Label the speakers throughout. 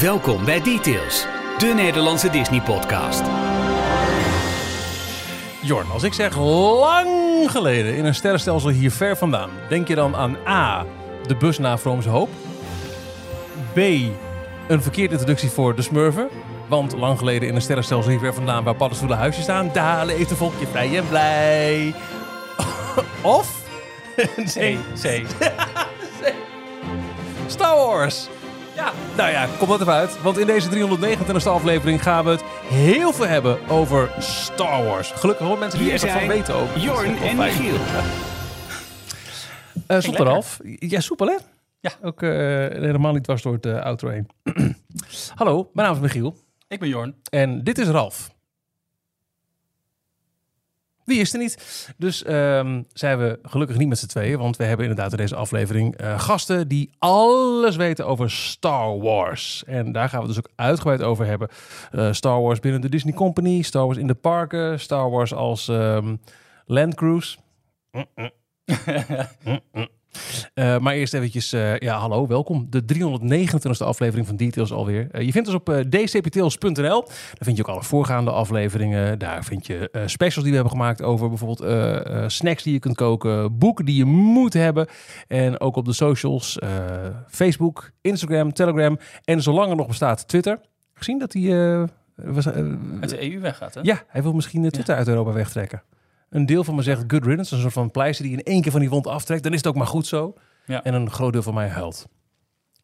Speaker 1: Welkom bij Details, de Nederlandse Disney-podcast.
Speaker 2: Jorn, als ik zeg lang geleden in een sterrenstelsel hier ver vandaan, denk je dan aan A, de bus naar Vroomse Hoop? B, een verkeerde introductie voor de Smurfen? Want lang geleden in een sterrenstelsel hier ver vandaan waar paddenstoelen huisjes staan, daar leeft een volkje vrij en blij. Of?
Speaker 3: C, C.
Speaker 2: Star Wars. Ja, nou ja, kom dat even uit. Want in deze 329e aflevering gaan we het heel veel hebben over Star Wars. Gelukkig hoor mensen die
Speaker 1: Hier
Speaker 2: er echt wat van weten ook.
Speaker 1: Jorn en Michiel.
Speaker 2: Uh,
Speaker 3: lekker.
Speaker 2: Ralf. Ja, soepel hè?
Speaker 3: Ja.
Speaker 2: Ook eh, helemaal niet dwars door het uh, outro heen. Hallo, mijn naam is Michiel.
Speaker 3: Ik ben Jorn.
Speaker 2: En dit is Ralf. Wie is er niet? Dus ehm, zijn we gelukkig niet met z'n tweeën. Want we hebben inderdaad in deze aflevering eh, gasten die alles weten over Star Wars. En daar gaan we het dus ook uitgebreid over hebben. Eh, Star Wars binnen de Disney Company. Star Wars in de parken. Star Wars als ehm, Land Cruise. Uh, maar eerst eventjes, uh, ja hallo, welkom. De 329e aflevering van Details alweer. Uh, je vindt ons op dcptails.nl. Daar vind je ook alle voorgaande afleveringen. Daar vind je specials die we hebben gemaakt over bijvoorbeeld snacks die je kunt koken, boeken die je moet hebben. En ook op de socials, Facebook, Instagram, Telegram en zolang er nog bestaat Twitter. Gezien dat hij...
Speaker 3: Was, uit de EU weggaat, hè?
Speaker 2: Ja, hij wil misschien Twitter ja. uit Europa wegtrekken. Een deel van me zegt good riddance, een soort van pleister die in één keer van die wond aftrekt. Dan is het ook maar goed zo.
Speaker 3: Ja.
Speaker 2: En een groot deel van mij huilt.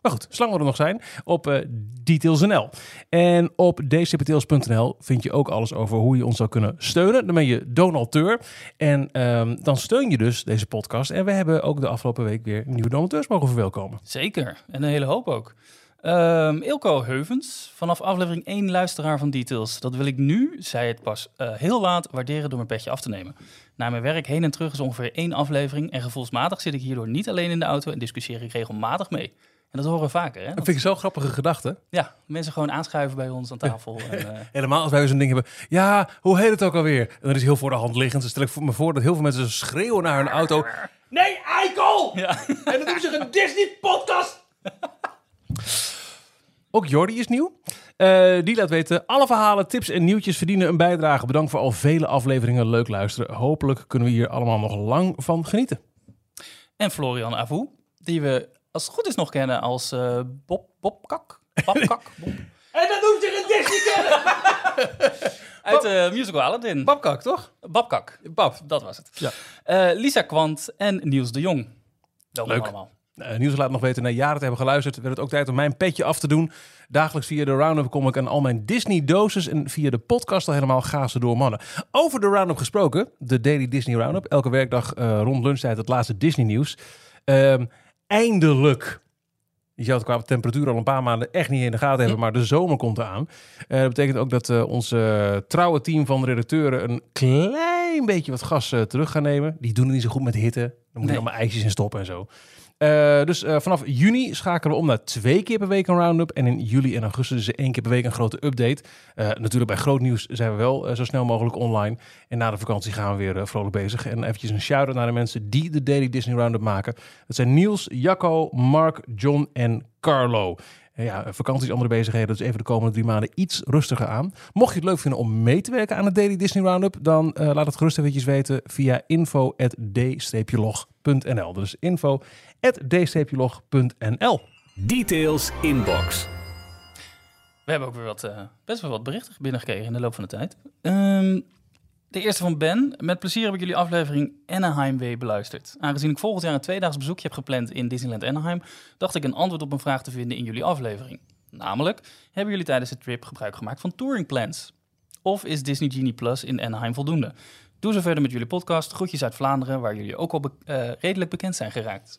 Speaker 2: Maar goed, zolang we er nog zijn, op uh, Details.nl. En op dcptails.nl vind je ook alles over hoe je ons zou kunnen steunen. Dan ben je donateur. En um, dan steun je dus deze podcast. En we hebben ook de afgelopen week weer nieuwe donateurs mogen verwelkomen.
Speaker 3: Zeker, en een hele hoop ook. Um, Ilko Heuvens, vanaf aflevering 1 luisteraar van Details. Dat wil ik nu, zei het pas uh, heel laat, waarderen door mijn petje af te nemen. Na mijn werk heen en terug is ongeveer één aflevering. En gevoelsmatig zit ik hierdoor niet alleen in de auto en discussieer ik regelmatig mee. En dat horen we vaker. Hè?
Speaker 2: Dat vind ik zo'n grappige gedachte.
Speaker 3: Ja, mensen gewoon aanschuiven bij ons aan tafel. en, uh...
Speaker 2: Helemaal als wij zo'n ding hebben. Ja, hoe heet het ook alweer? En dan is heel voor de hand liggend. Dan stel ik me voor dat heel veel mensen schreeuwen naar hun auto. Nee, eikel!
Speaker 3: Ja.
Speaker 2: En dan doen ze een Disney-podcast. Ook Jordi is nieuw. Uh, die laat weten, alle verhalen, tips en nieuwtjes verdienen een bijdrage. Bedankt voor al vele afleveringen. Leuk luisteren. Hopelijk kunnen we hier allemaal nog lang van genieten.
Speaker 3: En Florian Avou, die we als het goed is nog kennen als uh, Bob Bobkak. Babkak. Bob.
Speaker 2: en dat noemt zich een Disney
Speaker 3: Uit de uh, musical Aladdin.
Speaker 2: Babkak, toch?
Speaker 3: Babkak. Bab, dat was het.
Speaker 2: Ja.
Speaker 3: Uh, Lisa Kwant en Niels de Jong. Welkom
Speaker 2: Leuk.
Speaker 3: allemaal.
Speaker 2: Uh, Niels laat nog weten, na jaren te hebben geluisterd, werd het ook tijd om mijn petje af te doen. Dagelijks via de Roundup kom ik aan al mijn Disney-doses en via de podcast al helemaal ga ze door mannen. Over de Roundup gesproken, de Daily Disney Roundup. Elke werkdag uh, rond lunchtijd het laatste Disney-nieuws. Uh, eindelijk. Je zou het qua temperatuur al een paar maanden echt niet in de gaten hebben, maar de zomer komt eraan. Uh, dat betekent ook dat uh, onze trouwe team van redacteuren een klein beetje wat gas terug gaan nemen. Die doen het niet zo goed met hitte. Dan moet je
Speaker 3: Nee.
Speaker 2: allemaal ijsjes in stoppen en zo. Uh, dus uh, vanaf juni schakelen we om naar twee keer per week een roundup. En in juli en augustus dus één keer per week een grote update. Uh, natuurlijk bij groot nieuws zijn we wel zo snel mogelijk online. En na de vakantie gaan we weer vrolijk bezig. En eventjes een shout-out naar de mensen die de Daily Disney Roundup maken. Dat zijn Niels, Jacco, Mark, John en Carlo. Ja, vakanties, andere bezigheden. Dus even de komende drie maanden iets rustiger aan. Mocht je het leuk vinden om mee te werken aan de Daily Disney Roundup, dan uh, laat het gerust eventjes weten via info.d-log.nl. Dus info.d-log.nl.
Speaker 1: Details inbox.
Speaker 3: We hebben ook weer wat, uh, best wel wat berichten binnengekregen in de loop van de tijd. Um, de eerste van Ben. Met plezier heb ik jullie aflevering Anaheim weer beluisterd. Aangezien ik volgend jaar een tweedaags bezoekje heb gepland in Disneyland Anaheim, dacht ik een antwoord op een vraag te vinden in jullie aflevering. Namelijk, hebben jullie tijdens de trip gebruik gemaakt van touring plans? Of is Disney Genie Plus in Anaheim voldoende? Doe zo verder met jullie podcast. Groetjes uit Vlaanderen, waar jullie ook al be uh, redelijk bekend zijn geraakt.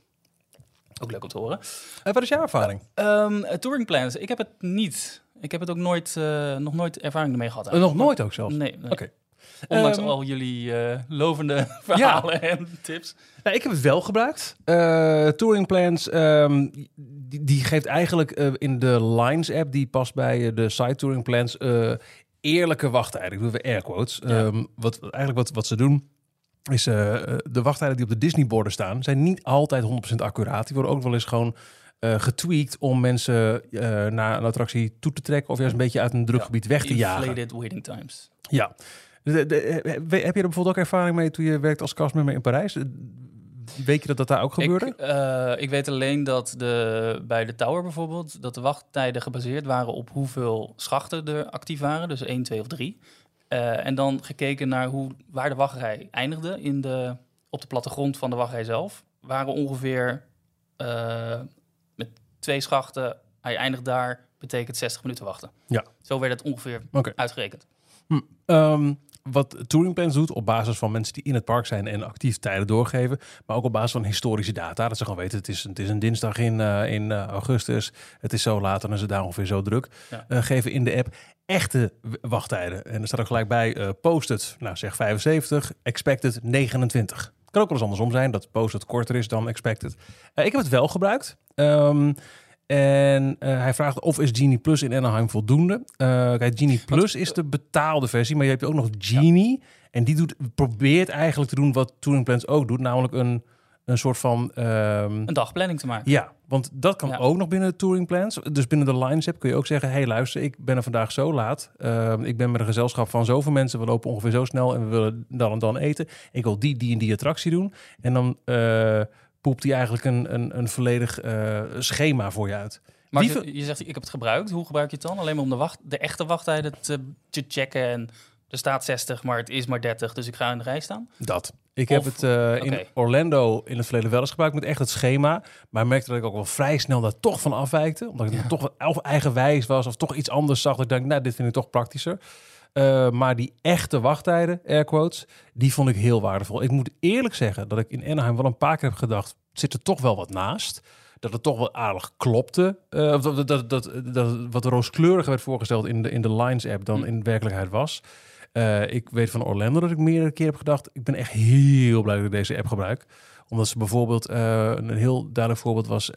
Speaker 3: Ook leuk om te horen.
Speaker 2: Uh, wat is jouw ervaring?
Speaker 3: Um, touring plans, ik heb het niet. Ik heb het ook nooit, nog nooit ervaring ermee gehad.
Speaker 2: Nog nooit ook zelfs?
Speaker 3: Nee. nee.
Speaker 2: Oké. Okay.
Speaker 3: Ondanks um, al jullie uh, lovende verhalen ja. en tips.
Speaker 2: Nou, ik heb het wel gebruikt. Uh, touring Plans, um, die, die, geeft eigenlijk uh, in de Lines app, die past bij de site Touring Plans, eerlijke wachttijden. Ik doe weer air quotes. Ja. Um, wat, eigenlijk wat, wat ze doen, is uh, de wachttijden die op de Disney-borden staan, zijn niet altijd 100% accuraat. Die worden ook wel eens gewoon eh, getweakt om mensen eh, naar een attractie toe te trekken of juist een beetje uit een druk
Speaker 3: Ja.
Speaker 2: gebied weg te jagen.
Speaker 3: Inflated waiting times.
Speaker 2: Ja. De- de- eh, heb je er bijvoorbeeld ook ervaring mee toen je werkte als castmember in Parijs? Weet je dat dat daar ook gebeurde?
Speaker 3: Ik, eh, ik weet alleen dat de, bij de tower bijvoorbeeld, dat de wachttijden gebaseerd waren op hoeveel schachten er actief waren. Dus 1, 2 of 3. en dan gekeken naar hoe, waar de wachtrij eindigde in de, op de plattegrond van de wachtrij zelf. Waren ongeveer eh, met twee schachten, hij eindigt daar, betekent 60 minuten wachten.
Speaker 2: Ja.
Speaker 3: Zo werd het ongeveer uitgerekend.
Speaker 2: Ehm, wat Touring Plans doet op basis van mensen die in het park zijn en actief tijden doorgeven, maar ook op basis van historische data. Dat ze gewoon weten, het is, het is een dinsdag in, eh, in eh, augustus, het is zo laat en is het daar ongeveer zo druk.
Speaker 3: Ja.
Speaker 2: Eh, geven in de app echte wachttijden. En er staat ook gelijk bij, eh posted, nou zeg 75, expected 29. Kan ook wel eens andersom zijn, dat posted korter is dan expected. Ik heb het wel gebruikt. Ehm, en eh, hij vraagt of is Genie Plus in Anaheim voldoende. Eh kijk, Genie Plus is de betaalde versie, maar je hebt ook nog Genie. En die doet, probeert eigenlijk te doen wat Touring Plans ook doet. Namelijk een, een soort van... ehm,
Speaker 3: Een dagplanning te maken.
Speaker 2: ja, want dat kan
Speaker 3: Ja.
Speaker 2: ook nog binnen de Touring Plans. Dus binnen de Lines app kun je ook zeggen... hey, luister, ik ben er vandaag zo laat. Ehm, ik ben met een gezelschap van zoveel mensen. We lopen ongeveer zo snel en we willen dan en dan eten. Ik wil die, die en die attractie doen. En dan eh, poept hij eigenlijk een, een, een volledig eh, schema voor je uit.
Speaker 3: Maar je, je zegt, ik heb het gebruikt. Hoe gebruik je het dan? Alleen maar om de, wacht, de echte wachttijden te, te checken. En er staat 60, maar het is maar 30. Dus ik ga in de rij staan.
Speaker 2: Dat. Ik heb het eh, in. Orlando in het verleden wel eens gebruikt met echt het schema. Maar merkte dat ik ook wel vrij snel daar toch van afwijkte. Omdat ik
Speaker 3: Ja.
Speaker 2: toch of eigenwijs was of toch iets anders zag. Dat ik dacht, nou, dit vind ik toch praktischer. Eh, maar die echte wachttijden, air quotes, die vond ik heel waardevol. Ik moet eerlijk zeggen dat ik in Anaheim wel een paar keer heb gedacht, zit er toch wel wat naast. Dat het toch wel aardig klopte. Eh, of dat, dat, dat, wat rooskleuriger werd voorgesteld in de, in de Lines app dan
Speaker 3: Hm.
Speaker 2: in werkelijkheid was. Eh, ik weet van Orlando dat ik meerdere keer heb gedacht. Ik ben echt heel blij dat ik deze app gebruik. Omdat ze bijvoorbeeld, een heel duidelijk voorbeeld was...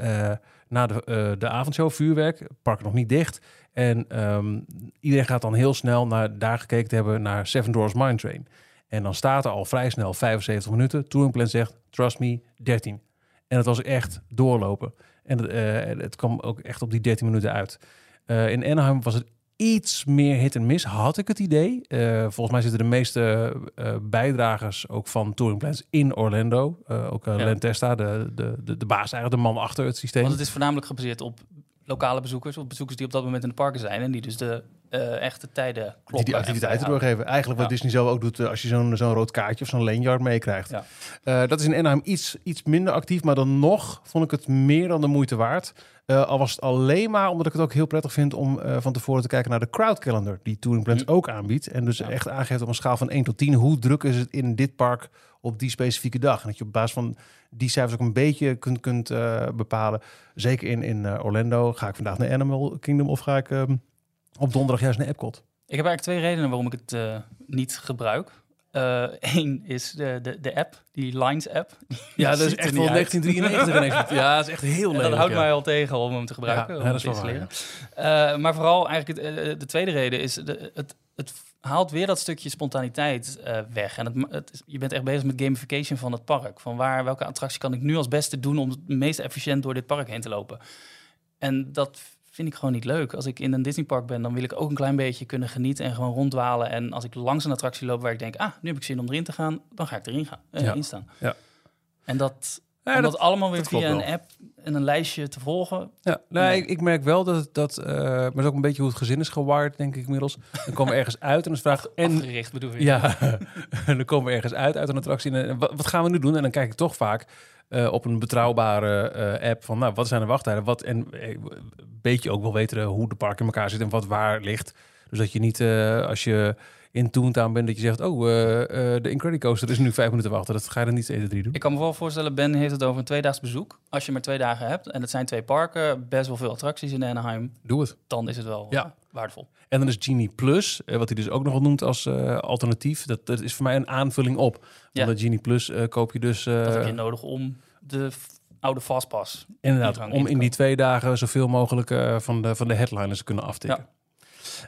Speaker 2: na de, eh, de avondshow, vuurwerk, park nog niet dicht. En ehm, iedereen gaat dan heel snel naar daar gekeken te hebben naar Seven Doors Mine Train. En dan staat er al vrij snel 75 minuten. Touring Plan zegt, trust me, 13. En het was echt doorlopen. En het, eh, het kwam ook echt op die 13 minuten uit. Eh, in Anaheim was het iets meer hit en miss, had ik het idee. Eh, volgens mij zitten de meeste eh, bijdragers ook van Touring Plans in Orlando. Eh, ook
Speaker 3: Ja.
Speaker 2: Len Testa, de, de, de, de baas, eigenlijk de man achter het systeem.
Speaker 3: Want het is voornamelijk gebaseerd op lokale bezoekers. Of bezoekers die op dat moment in de parken zijn. En die dus de echte tijden kloppen.
Speaker 2: die die activiteiten doorgeven. Eigenlijk wat
Speaker 3: Ja.
Speaker 2: Disney zo ook doet als je zo'n zo'n rood kaartje of zo'n lanyard meekrijgt.
Speaker 3: Ja.
Speaker 2: Dat is in Anaheim iets, iets minder actief, maar dan nog vond ik het meer dan de moeite waard. Eh, al was het alleen maar omdat ik het ook heel prettig vind om eh, van tevoren te kijken naar de crowd calendar die Touring Plans
Speaker 3: Hm.
Speaker 2: ook aanbiedt. En dus
Speaker 3: Ja.
Speaker 2: echt aangeeft op een schaal van 1 tot 10 hoe druk is het in dit park op die specifieke dag. En dat je op basis van die cijfers ook een beetje kunt, kunt eh, bepalen. Zeker in, in Orlando. Ga ik vandaag naar Animal Kingdom of ga ik ehm, op donderdag juist naar Epcot?
Speaker 3: Ik heb eigenlijk twee redenen waarom ik het niet gebruik. Eén is de, de, de app, die Lines app.
Speaker 2: Ja, dat is echt wel
Speaker 3: uit.
Speaker 2: 1993 ineens. Ja, dat is echt heel leuk.
Speaker 3: dat houdt
Speaker 2: ja.
Speaker 3: mij al tegen om hem te gebruiken.
Speaker 2: Ja, ja, dat is wel waar.
Speaker 3: Eh, maar vooral eigenlijk het, eh, de tweede reden is, de, het, het haalt weer dat stukje spontaniteit eh, weg. En het, het je bent echt bezig met gamification van het park. Van waar, welke attractie kan ik nu als beste doen om het meest efficiënt door dit park heen te lopen. En dat vind ik gewoon niet leuk. Als ik in een Disneypark ben, dan wil ik ook een klein beetje kunnen genieten en gewoon ronddwalen. En als ik langs een attractie loop waar ik denk, ah, nu heb ik zin om erin te gaan, dan ga ik erin gaan, eh,
Speaker 2: Ja.
Speaker 3: in staan.
Speaker 2: Ja.
Speaker 3: En dat,
Speaker 2: Ja,
Speaker 3: om
Speaker 2: dat-
Speaker 3: dat allemaal weer
Speaker 2: dat
Speaker 3: via een
Speaker 2: wel.
Speaker 3: app en een lijstje te volgen,
Speaker 2: Ja, nou,
Speaker 3: Nee.
Speaker 2: ik, ik merk wel dat dat, eh, maar dat is ook een beetje hoe het gezin is gewaard, denk ik inmiddels. Dan komen we ergens uit en dan vraagt en
Speaker 3: afgericht bedoel ik.
Speaker 2: ja, en dan komen we ergens uit uit een attractie en eh, wat, wat gaan we nu doen? En dan kijk ik toch vaak eh, op een betrouwbare app van, nou, wat zijn de wachttijden? Wat en een beetje ook wel weten hoe de park in elkaar zit en wat waar ligt. Dus dat je niet als je in Toontown bent dat je zegt, oh, eh, eh, de Incredicoaster is nu vijf minuten wachten. Dat ga je dan niet 1, 2, 3 doen.
Speaker 3: Ik kan me wel voorstellen, Ben heeft het over een tweedaags bezoek. Als je maar twee dagen hebt en het zijn twee parken, best wel veel attracties in Anaheim,
Speaker 2: Doe het.
Speaker 3: dan is het wel
Speaker 2: Ja.
Speaker 3: eh, waardevol.
Speaker 2: En dan is Genie Plus, wat hij dus ook nog wel noemt als alternatief. Dat, dat is voor mij een aanvulling op.
Speaker 3: Ja.
Speaker 2: Want de Genie Plus koop je dus
Speaker 3: Dat heb je nodig om de oude Fastpass.
Speaker 2: inderdaad om
Speaker 3: in
Speaker 2: die twee dagen zoveel mogelijk van, de, van de headliners te kunnen aftikken.
Speaker 3: Ja.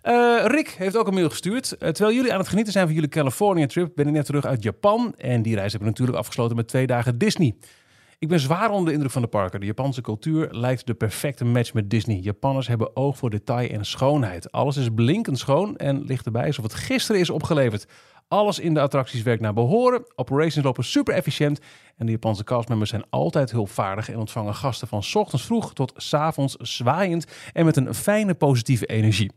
Speaker 2: Eh, Rick heeft ook een mail gestuurd. Eh, terwijl jullie aan het genieten zijn van jullie California trip, ben ik net terug uit Japan. En die reis heb ik natuurlijk afgesloten met twee dagen Disney. Ik ben zwaar onder de indruk van de parken. De Japanse cultuur lijkt de perfecte match met Disney. Japanners hebben oog voor detail en schoonheid. Alles is blinkend schoon en ligt erbij alsof het gisteren is opgeleverd. Alles in de attracties werkt naar behoren. Operations lopen super efficiënt. En de Japanse castmembers zijn altijd hulpvaardig en ontvangen gasten van 's ochtends vroeg tot 's avonds zwaaiend en met een fijne positieve energie.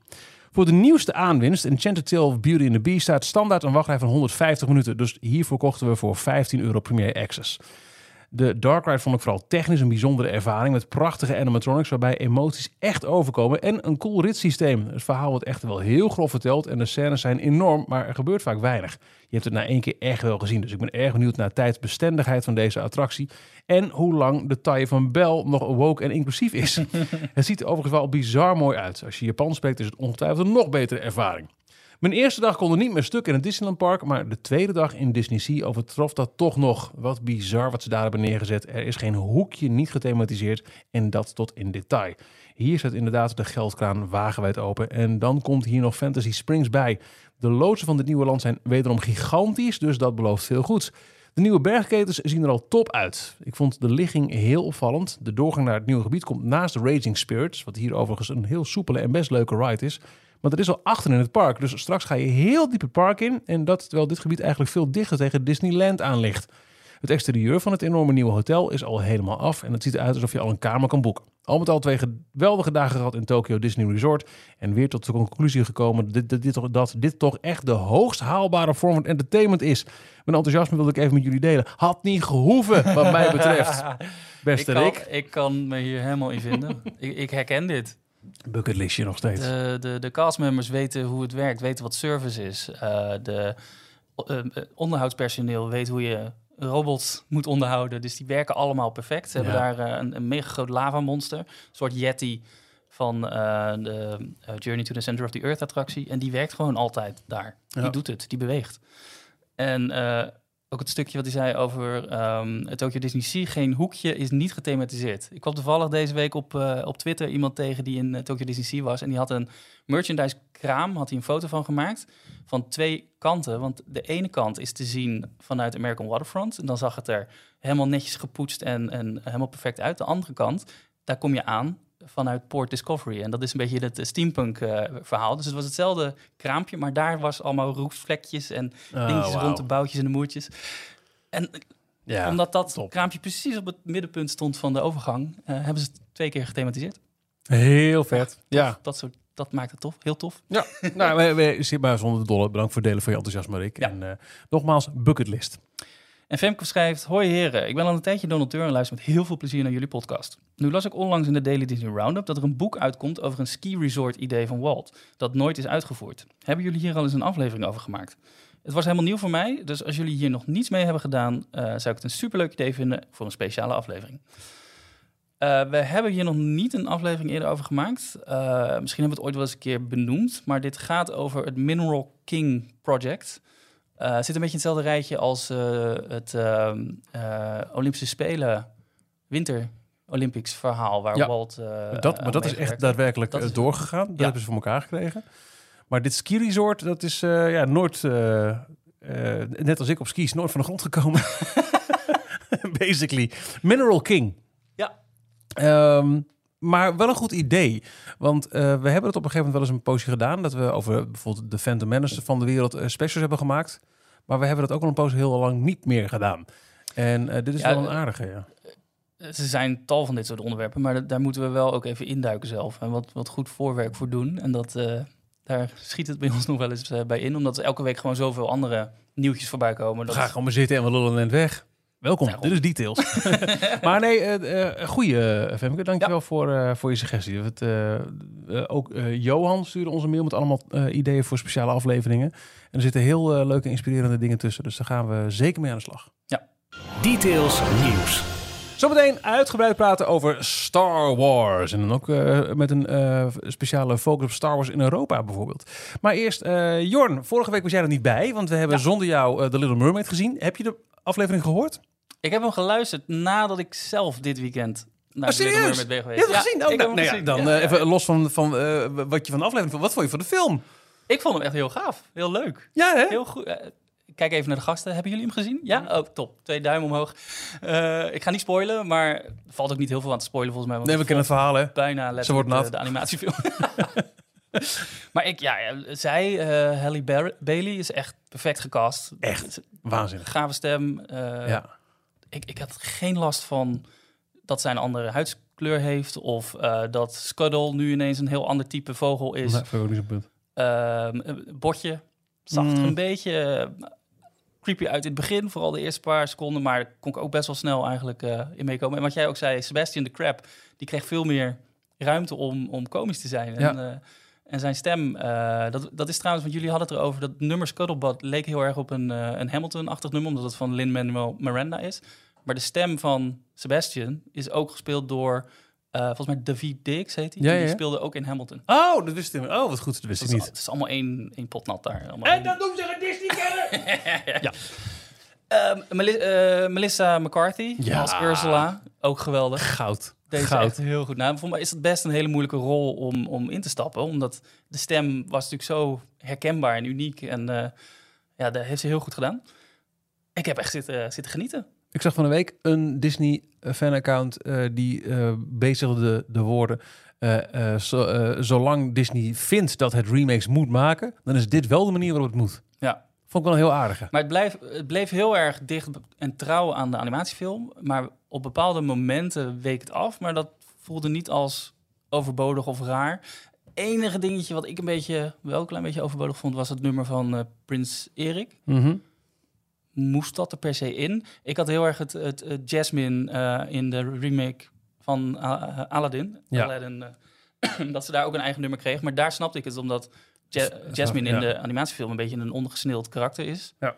Speaker 2: Voor de nieuwste aanwinst, Enchanted Tale of Beauty and the Beast, staat standaard een wachtrij van 150 minuten. Dus hiervoor kochten we voor 15 euro Premier Access. De Dark Ride vond ik vooral technisch een bijzondere ervaring met prachtige animatronics waarbij emoties echt overkomen en een cool ritssysteem. Het verhaal wordt echt wel heel grof verteld en de scènes zijn enorm, maar er gebeurt vaak weinig. Je hebt het na één keer echt wel gezien, dus ik ben erg benieuwd naar de tijdsbestendigheid van deze attractie en hoe lang de taille van Bel nog woke en inclusief is. het ziet er overigens wel bizar mooi uit. Als je Japan spreekt is het ongetwijfeld een nog betere ervaring. Mijn eerste dag kon er niet meer stuk in het Disneyland Park, maar de tweede dag in Disney Sea overtrof dat toch nog. Wat bizar wat ze daar hebben neergezet. Er is geen hoekje niet gethematiseerd en dat tot in detail. Hier zit inderdaad de geldkraan wagenwijd open en dan komt hier nog Fantasy Springs bij. De loodsen van dit nieuwe land zijn wederom gigantisch, dus dat belooft veel goeds. De nieuwe bergketens zien er al top uit. Ik vond de ligging heel opvallend. De doorgang naar het nieuwe gebied komt naast de Raging Spirits, wat hier overigens een heel soepele en best leuke ride is. Maar dat is al achter in het park. Dus straks ga je heel diep het park in. En dat terwijl dit gebied eigenlijk veel dichter tegen Disneyland aan ligt. Het exterieur van het enorme nieuwe hotel is al helemaal af. En het ziet eruit alsof je al een kamer kan boeken. Al met al twee geweldige dagen gehad in Tokyo Disney Resort. En weer tot de conclusie gekomen dat dit, dat dit toch echt de hoogst haalbare vorm van entertainment is. Mijn enthousiasme wilde ik even met jullie delen. Had niet gehoeven, wat mij betreft. Beste
Speaker 3: ik, kan,
Speaker 2: Rick.
Speaker 3: ik kan me hier helemaal in vinden. ik, ik herken dit.
Speaker 2: Bucketlistje nog steeds.
Speaker 3: De, de, de castmembers weten hoe het werkt, weten wat service is. Eh, de eh, eh, onderhoudspersoneel weet hoe je robots moet onderhouden. Dus die werken allemaal perfect. Ze hebben daar een, een mega groot lavamonster. Een soort Yeti van de Journey to the Center of the Earth attractie. En die werkt gewoon altijd daar.
Speaker 2: Ja.
Speaker 3: Die doet het, die beweegt. En ook het stukje wat hij zei over ehm, het Tokyo Disney Sea. Geen hoekje is niet gethematiseerd. Ik kwam toevallig deze week op, eh, op Twitter iemand tegen die in eh, Tokyo Disney Sea was. En die had een merchandise kraam, had hij een foto van gemaakt. Van twee kanten. Want de ene kant is te zien vanuit American Waterfront. En dan zag het er helemaal netjes gepoetst en, en helemaal perfect uit. De andere kant, daar kom je aan vanuit Port Discovery. En dat is een beetje het eh, steampunk eh, verhaal. Dus het was hetzelfde kraampje, maar daar was allemaal roestvlekjes en
Speaker 2: Oh,
Speaker 3: dingetjes rond de boutjes en de moertjes. En
Speaker 2: Ja,
Speaker 3: omdat dat
Speaker 2: top.
Speaker 3: kraampje precies op het middenpunt stond van de overgang, eh, hebben ze het twee keer gethematiseerd.
Speaker 2: Heel vet. Ja,
Speaker 3: Dat, soort, dat maakt het tof, heel tof.
Speaker 2: Ja, nou, we, we, zit maar zonder de dolle. Bedankt voor het delen van je enthousiasme, Rick.
Speaker 3: Ja.
Speaker 2: En eh, nogmaals, bucketlist.
Speaker 3: En Femke schrijft: Hoi heren, ik ben al een tijdje donateur en luister met heel veel plezier naar jullie podcast. Nu las ik onlangs in de Daily Disney Roundup dat er een boek uitkomt over een ski resort idee van Walt, dat nooit is uitgevoerd. Hebben jullie hier al eens een aflevering over gemaakt? Het was helemaal nieuw voor mij, dus als jullie hier nog niets mee hebben gedaan, eh, zou ik het een superleuk idee vinden voor een speciale aflevering. Eh, we hebben hier nog niet een aflevering eerder over gemaakt. Eh, misschien hebben we het ooit wel eens een keer benoemd, maar dit gaat over het Mineral King Project. Het zit een beetje in hetzelfde rijtje als eh, het ehm, eh, Olympische Spelen Winter Olympics verhaal waar
Speaker 2: Ja,
Speaker 3: Walt.
Speaker 2: dat, maar dat is echt daadwerkelijk
Speaker 3: Dat is-
Speaker 2: doorgegaan. Dat
Speaker 3: Ja.
Speaker 2: hebben ze voor elkaar gekregen. Maar dit ski resort, dat is ja, nooit, net als ik op skis, nooit van de grond gekomen. Basically. Mineral King.
Speaker 3: Ja.
Speaker 2: Ehm, maar wel een goed idee. Want we hebben het op een gegeven moment wel eens een poosje gedaan. Dat we over bijvoorbeeld de Phantom Menace van de wereld eh, specials hebben gemaakt. Maar we hebben dat ook al een poos heel lang niet meer gedaan. En eh, dit is
Speaker 3: Ja,
Speaker 2: wel een
Speaker 3: eh,
Speaker 2: aardige, ja.
Speaker 3: Er zijn tal van dit soort onderwerpen, maar da- daar moeten we wel ook even induiken zelf. En wat, wat goed voorwerk voor doen. En dat, eh, daar schiet het bij ons nog wel eens eh, bij in, omdat er elke week gewoon zoveel andere nieuwtjes voorbij komen.
Speaker 2: We
Speaker 3: Dat
Speaker 2: gaan gewoon maar zitten en we lullen net weg. Welkom, dit is Details. maar nee, eh eh goeie uh, Femke, dankjewel voor, eh, voor je suggestie. Het, ook Johan stuurde ons een mail met allemaal ideeën voor speciale afleveringen. En er zitten heel leuke, inspirerende dingen tussen. Dus daar gaan we zeker mee aan de slag.
Speaker 1: Details nieuws.
Speaker 2: Zometeen uitgebreid praten over Star Wars. En dan ook met een speciale focus op Star Wars in Europa bijvoorbeeld. Maar eerst, Jorn, vorige week was jij er niet bij. Want we hebben
Speaker 3: Ja.
Speaker 2: zonder jou The Little Mermaid gezien. Heb je de aflevering gehoord?
Speaker 3: Ik heb hem geluisterd nadat ik zelf dit weekend naar
Speaker 2: Oh, serieus?
Speaker 3: Ben
Speaker 2: Je
Speaker 3: geweest.
Speaker 2: hebt het gezien? Oh,
Speaker 3: ik
Speaker 2: nou,
Speaker 3: heb hem
Speaker 2: nou ja,
Speaker 3: gezien.
Speaker 2: dan
Speaker 3: Ja,
Speaker 2: eh,
Speaker 3: ja,
Speaker 2: even
Speaker 3: ja.
Speaker 2: los van, van eh, wat je van de aflevering vond. Wat vond je van de film?
Speaker 3: Ik vond hem echt heel gaaf. Heel leuk.
Speaker 2: Ja, hè?
Speaker 3: Heel goed. Eh, kijk even naar de gasten. Hebben jullie hem gezien? Ja? Oh, top. Twee duimen omhoog. Ik ga niet spoilen, maar er valt ook niet heel veel aan te spoilen volgens mij. want
Speaker 2: Nee, we kennen het verhaal, hè?
Speaker 3: bijna letterlijk
Speaker 2: wordt nat.
Speaker 3: De, animatiefilm. maar ik, ja, ja, zij, Halle Bailey, is echt perfect gecast.
Speaker 2: Echt? Waanzinnig.
Speaker 3: Gave stem.
Speaker 2: Ja.
Speaker 3: Ik, ik had geen last van dat zij een andere huidskleur heeft. Of eh, dat Scuttle nu ineens een heel ander type vogel is.
Speaker 2: Zo'n punt.
Speaker 3: Ehm, een botje zag er
Speaker 2: Mm.
Speaker 3: een beetje eh, creepy uit in het begin. Vooral de eerste paar seconden. Maar daar kon ik ook best wel snel eigenlijk eh, in meekomen. En wat jij ook zei, Sebastian de Crab, die kreeg veel meer ruimte om, om komisch te zijn.
Speaker 2: Ja.
Speaker 3: En, eh, en zijn stem, eh, dat, dat is trouwens, want jullie hadden het erover, dat nummer Scuttlebot leek heel erg op een, eh, een Hamilton-achtig nummer, omdat het van Lin-Manuel Miranda is. Maar de stem van Sebastian is ook gespeeld door, eh, volgens mij David Dix heet hij.
Speaker 2: Ja,
Speaker 3: Die
Speaker 2: ja,
Speaker 3: speelde ook in Hamilton.
Speaker 2: Oh, dat wist ik. Oh, wat goed. Dat wist
Speaker 3: Het
Speaker 2: ik
Speaker 3: is,
Speaker 2: niet.
Speaker 3: het is allemaal één, één pot nat daar. Allemaal één-
Speaker 2: noemen ze een Disney-kenner! ja.
Speaker 3: Ehm, Meli- eh, Melissa McCarthy als Ursula, ook geweldig.
Speaker 2: Goud.
Speaker 3: Deze
Speaker 2: Goud.
Speaker 3: echt heel goed. Nou, voor mij is het best een hele moeilijke rol om, om in te stappen. Omdat de stem was natuurlijk zo herkenbaar en uniek. En eh, ja, dat heeft ze heel goed gedaan. Ik heb echt zitten, zitten genieten.
Speaker 2: Ik zag van de week een Disney fanaccount eh die eh bezigde de woorden. zo- zolang Disney vindt dat het remakes moet maken, dan is dit wel de manier waarop het moet.
Speaker 3: Ja.
Speaker 2: Vond ik wel heel aardige.
Speaker 3: Maar het, blijf, het bleef heel erg dicht en trouw aan de animatiefilm. Maar op bepaalde momenten week het af. Maar dat voelde niet als overbodig of raar. Enige dingetje wat ik een beetje, wel een klein beetje overbodig vond, was het nummer van eh, Prins Erik.
Speaker 2: Mhm.
Speaker 3: moest dat er per se in. Ik had heel erg het, het, het Jasmine eh, in de remake van uh, Aladdin.
Speaker 2: Ja.
Speaker 3: Aladdin dat ze daar ook een eigen nummer kreeg. Maar daar snapte ik het, omdat Ja- Jasmine in de animatiefilm een beetje een ondergesneeuwd karakter is.
Speaker 2: Ja.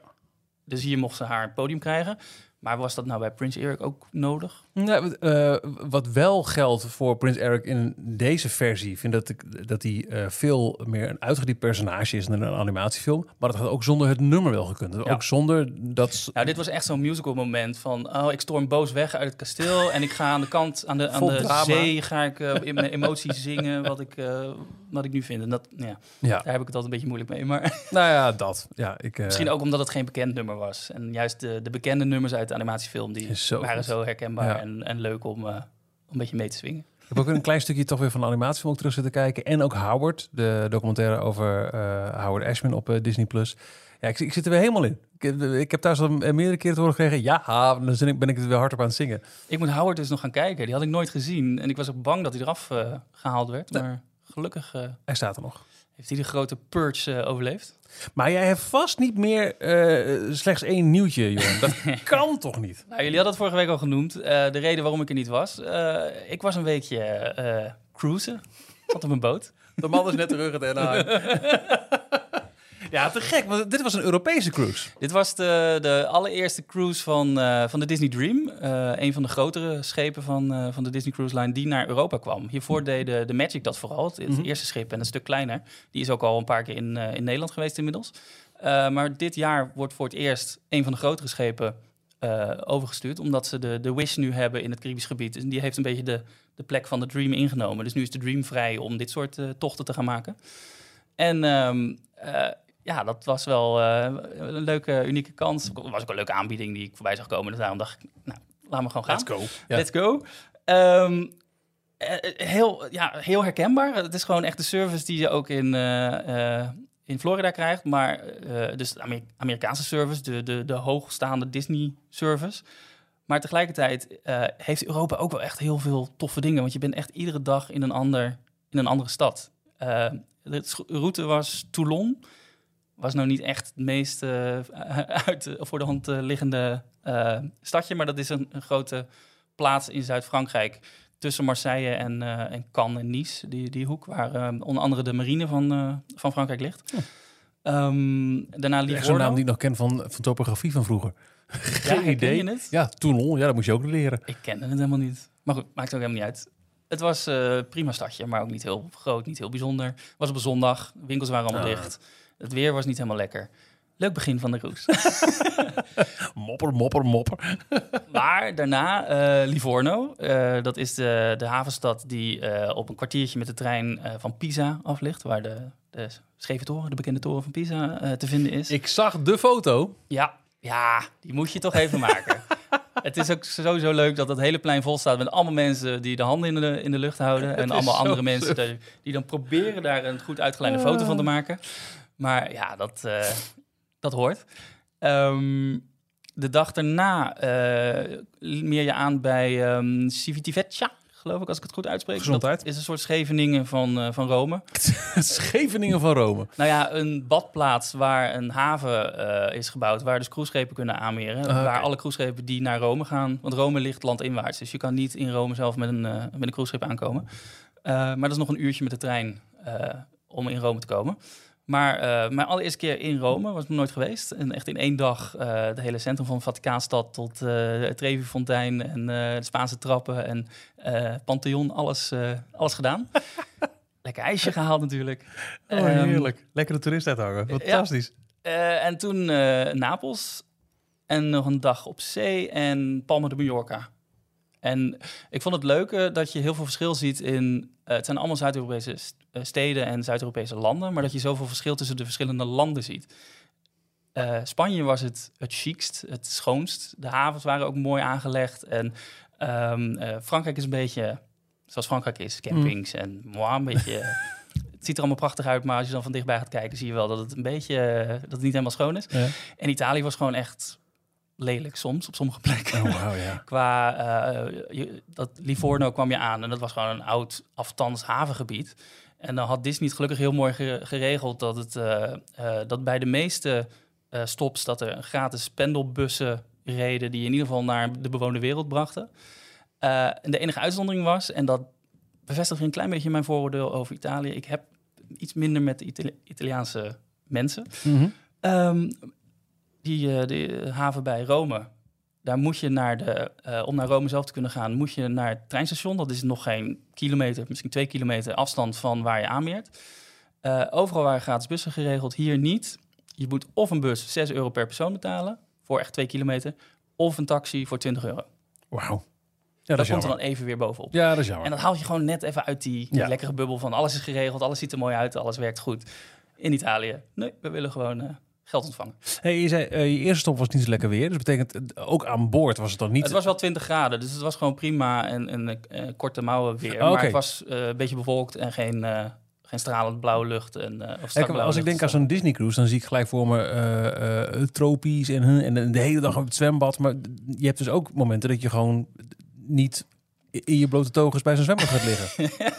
Speaker 3: Dus hier mocht ze haar podium krijgen. Maar was dat nou bij Prince Eric ook nodig?
Speaker 2: Wat, eh, wat wel geldt voor Prins Eric in deze versie, vind dat ik dat hij eh, veel meer een uitgediept personage is dan een animatiefilm. Maar dat had ook zonder het nummer wel gekund.
Speaker 3: Ja.
Speaker 2: Ook zonder dat.
Speaker 3: Nou, dit was echt zo'n musical moment van... oh, ik storm boos weg uit het kasteel... en ik ga aan de kant, aan de, aan
Speaker 2: Vol
Speaker 3: de
Speaker 2: drama.
Speaker 3: zee... ga ik eh, in mijn emoties zingen wat ik, wat ik nu vind. En dat, ja,
Speaker 2: Ja,
Speaker 3: daar heb ik het altijd een beetje moeilijk mee. Maar
Speaker 2: nou ja, dat. Ja, ik,
Speaker 3: misschien ook omdat het geen bekend nummer was. En juist de, de bekende nummers uit animatiefilm... die
Speaker 2: zo
Speaker 3: waren
Speaker 2: goed.
Speaker 3: zo herkenbaar
Speaker 2: Ja.
Speaker 3: en, en leuk om, eh, een beetje mee te swingen.
Speaker 2: Ik heb ook een klein stukje toch weer van de animatiefilm ook terug zitten kijken. En ook Howard, de documentaire over eh, Howard Ashman op eh, Disney+. Plus. Ja, ik, ik zit er weer helemaal in. Ik, heb- ik heb thuis al meerdere keren te horen gekregen... ja, dan zin ik- ben ik het weer hardop aan het zingen.
Speaker 3: Ik moet Howard dus nog gaan kijken. Die had ik nooit gezien. En ik was ook bang dat hij eraf eh, gehaald werd. Maar gelukkig eh,
Speaker 2: Hij staat er nog.
Speaker 3: Heeft hij de grote purge eh, overleefd.
Speaker 2: Maar jij hebt vast niet meer eh, slechts één nieuwtje, jongen. Dat kan toch niet?
Speaker 3: Nou, jullie hadden het vorige week al genoemd. Eh, de reden waarom ik er niet was. Eh, ik was een weekje eh cruisen. Zat op een boot.
Speaker 2: De man is net terug het Ja, te gek, want dit was een Europese cruise.
Speaker 3: Dit was de, de allereerste cruise van, eh, van de Disney Dream. Eh, een van de grotere schepen van, eh, van de Disney Cruise Line die naar Europa kwam. Hiervoor deed de, de Magic dat vooral. Het, het
Speaker 2: Mhm.
Speaker 3: eerste schip en een stuk kleiner. Die is ook al een paar keer in, in Nederland geweest inmiddels. Maar dit jaar wordt voor het eerst een van de grotere schepen overgestuurd. Omdat ze de, de Wish nu hebben in het Caribisch gebied. Dus die heeft een beetje de, de plek van de Dream ingenomen. Dus nu is de Dream vrij om dit soort tochten te gaan maken. En ehm, eh, ja, dat was wel eh, een leuke, unieke kans. Het was ook een leuke aanbieding die ik voorbij zag komen. Dus daarom dacht ik, nou, laat me gewoon gaan.
Speaker 2: go. Ja.
Speaker 3: Let's go. Ehm, eh, heel, ja, heel herkenbaar. Het is gewoon echt de service die je ook in, eh, in Florida krijgt. Maar dus de Amer- Amerikaanse service, de, de, de hoogstaande Disney-service. Maar tegelijkertijd heeft Europa ook wel echt heel veel toffe dingen. Want je bent echt iedere dag in een, ander, in een andere stad. De route was Toulon. Was nou niet echt het meest eh, uit, voor de hand eh, liggende eh, stadje. Maar dat is een, een grote plaats in Zuid-Frankrijk. Tussen Marseille en, eh, en Cannes en Nice. Die, die hoek waar eh, onder andere de marine van, eh, van Frankrijk ligt. Ehm, daarna
Speaker 2: Echt zo'n
Speaker 3: Livorno.
Speaker 2: naam die ik nog ken van, van topografie van vroeger.
Speaker 3: Ja,
Speaker 2: Geen idee.
Speaker 3: je het?
Speaker 2: Ja, Toulon, ja, dat moest je ook leren.
Speaker 3: Ik kende het helemaal niet. Maar goed, maakt ook helemaal niet uit. Het was eh prima stadje, maar ook niet heel groot, niet heel bijzonder. Het was op een zondag, winkels waren allemaal
Speaker 2: Ah.
Speaker 3: dicht. Het weer was niet helemaal lekker. Leuk begin van de cruise.
Speaker 2: Mopper, mopper, mopper.
Speaker 3: maar daarna eh, Livorno. Eh, dat is de, de havenstad die eh, op een kwartiertje met de trein van Pisa af ligt. Waar de, de scheve toren, de bekende toren van Pisa, te vinden is.
Speaker 2: Ik zag de foto.
Speaker 3: Ja, ja, die moet je toch even maken. Het is ook sowieso leuk dat het hele plein vol staat met allemaal mensen die de handen in de, in de lucht houden. En allemaal andere mensen die, die dan proberen daar een goed uitgeleide foto van te maken. Maar ja, dat, eh, dat hoort. Ehm, de dag daarna eh, meer je aan bij Civitavecchia, geloof ik, als ik het goed uitspreek.
Speaker 2: Gezondheid.
Speaker 3: Dat is een soort Scheveningen van, eh, van Rome.
Speaker 2: Scheveningen van Rome.
Speaker 3: Nou ja, een badplaats waar een haven is gebouwd, waar dus cruiseschepen kunnen aanmeren.
Speaker 2: Ah.
Speaker 3: Waar alle cruiseschepen die naar Rome gaan, want Rome ligt landinwaarts, dus je kan niet in Rome zelf met een, met een cruiseschip aankomen. Maar dat is nog een uurtje met de trein om in Rome te komen. Maar eh, mijn allereerste keer in Rome was ik nog nooit geweest. En echt in één dag uh, het hele centrum van Vaticaanstad tot uh, het Trevi-fontein en de Spaanse trappen en Pantheon, alles, alles gedaan. Lekker ijsje gehaald natuurlijk.
Speaker 2: Oh, heerlijk. Um, Lekkere toerist uithangen. Fantastisch.
Speaker 3: Ja. en toen Napels en nog een dag op zee en Palma de Mallorca. En ik vond het leuke dat je heel veel verschil ziet in... Uh, het zijn allemaal Zuid-Europese steden en Zuid-Europese landen... maar dat je zoveel verschil tussen de verschillende landen ziet. Uh, Spanje was het het chicst, het schoonst. De havens waren ook mooi aangelegd. En um, uh, Frankrijk is een beetje zoals Frankrijk is. Campings mm. en moi, een beetje... het ziet er allemaal prachtig uit, maar als je dan van dichtbij gaat kijken... zie je wel dat het een beetje... dat het niet helemaal schoon is.
Speaker 2: Ja.
Speaker 3: En Italië was gewoon echt lelijk soms op sommige plekken.
Speaker 2: Oh, wow.
Speaker 3: Qua uh, je, dat Livorno kwam je aan en dat was gewoon een oud aftans havengebied. En dan had Disney het gelukkig heel mooi geregeld dat het uh, uh, dat bij de meeste stops dat er gratis pendelbussen reden die in ieder geval naar de bewoonde wereld brachten. en de enige uitzondering was en dat bevestigt een klein beetje mijn vooroordeel over Italië. Ik heb iets minder met de Itali Italiaanse mensen.
Speaker 2: Mm -hmm.
Speaker 3: um, die uh, de haven bij Rome. Daar moet je naar de, uh, om naar Rome zelf te kunnen gaan, moet je naar het treinstation. Dat is nog geen kilometer, misschien twee kilometer afstand van waar je aanmeert. Uh, overal waren gratis bussen geregeld, hier niet. Je moet of een bus 6 euro per persoon betalen voor echt twee kilometer, of een taxi voor 20 euro.
Speaker 2: Wauw.
Speaker 3: Ja, dat, komt er dan even weer bovenop.
Speaker 2: Ja, dat is jammer.
Speaker 3: En dat haal je gewoon net even uit die, die
Speaker 2: Ja.
Speaker 3: lekkere bubbel van alles is geregeld, alles ziet er mooi uit, alles werkt goed. In Italië, nee, we willen gewoon eh, geld ontvangen.
Speaker 2: Hey, je zei, eh, je eerste stop was niet zo lekker weer. Dus betekent, eh, ook aan boord was het dan niet...
Speaker 3: Het was wel 20 graden, dus het was gewoon prima en, en eh, korte mouwen weer.
Speaker 2: Oké.
Speaker 3: Maar het was een beetje bewolkt en geen, geen stralend blauwe lucht. En, of
Speaker 2: als ik denk aan zo'n Disney cruise, dan zie ik gelijk voor me tropisch en, en de hele dag op het zwembad. Maar je hebt dus ook momenten dat je gewoon niet in je blote togens bij zo'n zwembad gaat liggen.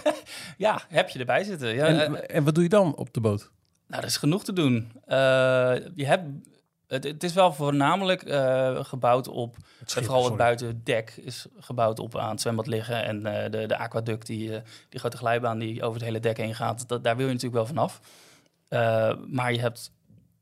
Speaker 3: Ja, heb je erbij zitten. Ja,
Speaker 2: en, en wat doe je dan op de boot?
Speaker 3: Nou, er is genoeg te doen. Eh, je hebt, het, het is wel voornamelijk eh, gebouwd op...
Speaker 2: schip,
Speaker 3: vooral het buitendek is gebouwd op aan het zwembad liggen. En eh, de, de aquaduct, die, die grote glijbaan die over het hele dek heen gaat... Dat, daar wil je natuurlijk wel vanaf. Maar je hebt...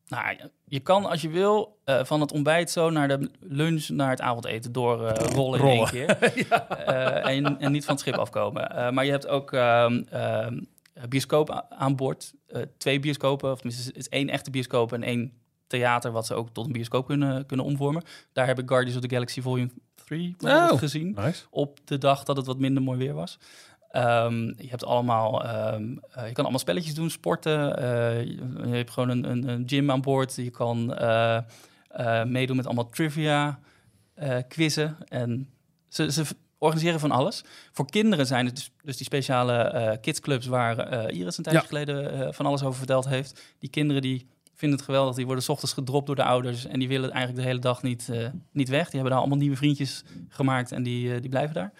Speaker 3: Nou, je- kan als je wil van het ontbijt zo naar de lunch, naar het avondeten doorrollen rollen in één keer. En, en niet van het schip afkomen. Maar je hebt ook ehm, ehm, bioscoop a- aan boord. Eh, twee bioscopen, of tenminste het is één echte bioscoop en één theater... wat ze ook tot een bioscoop kunnen, kunnen omvormen. Daar heb ik Guardians of the Galaxy Volume 3 bijvoorbeeld
Speaker 2: Oh.
Speaker 3: gezien.
Speaker 2: Nice.
Speaker 3: Op de dag dat het wat minder mooi weer was. Ehm, je hebt allemaal, ehm, eh, je kan allemaal spelletjes doen, sporten. eh, je, je hebt gewoon een, een, een gym aan boord. Je kan eh, eh, meedoen met allemaal trivia, eh quizzen. En ze, ze organiseren van alles. Voor kinderen zijn het dus, dus die speciale eh, kidsclubs waar eh, Iris een tijdje
Speaker 2: Ja.
Speaker 3: geleden eh, van alles over verteld heeft. Die kinderen die vinden het geweldig. Die worden 's ochtends gedropt door de ouders en die willen eigenlijk de hele dag niet, niet weg. Die hebben daar allemaal nieuwe vriendjes gemaakt en die, die blijven daar.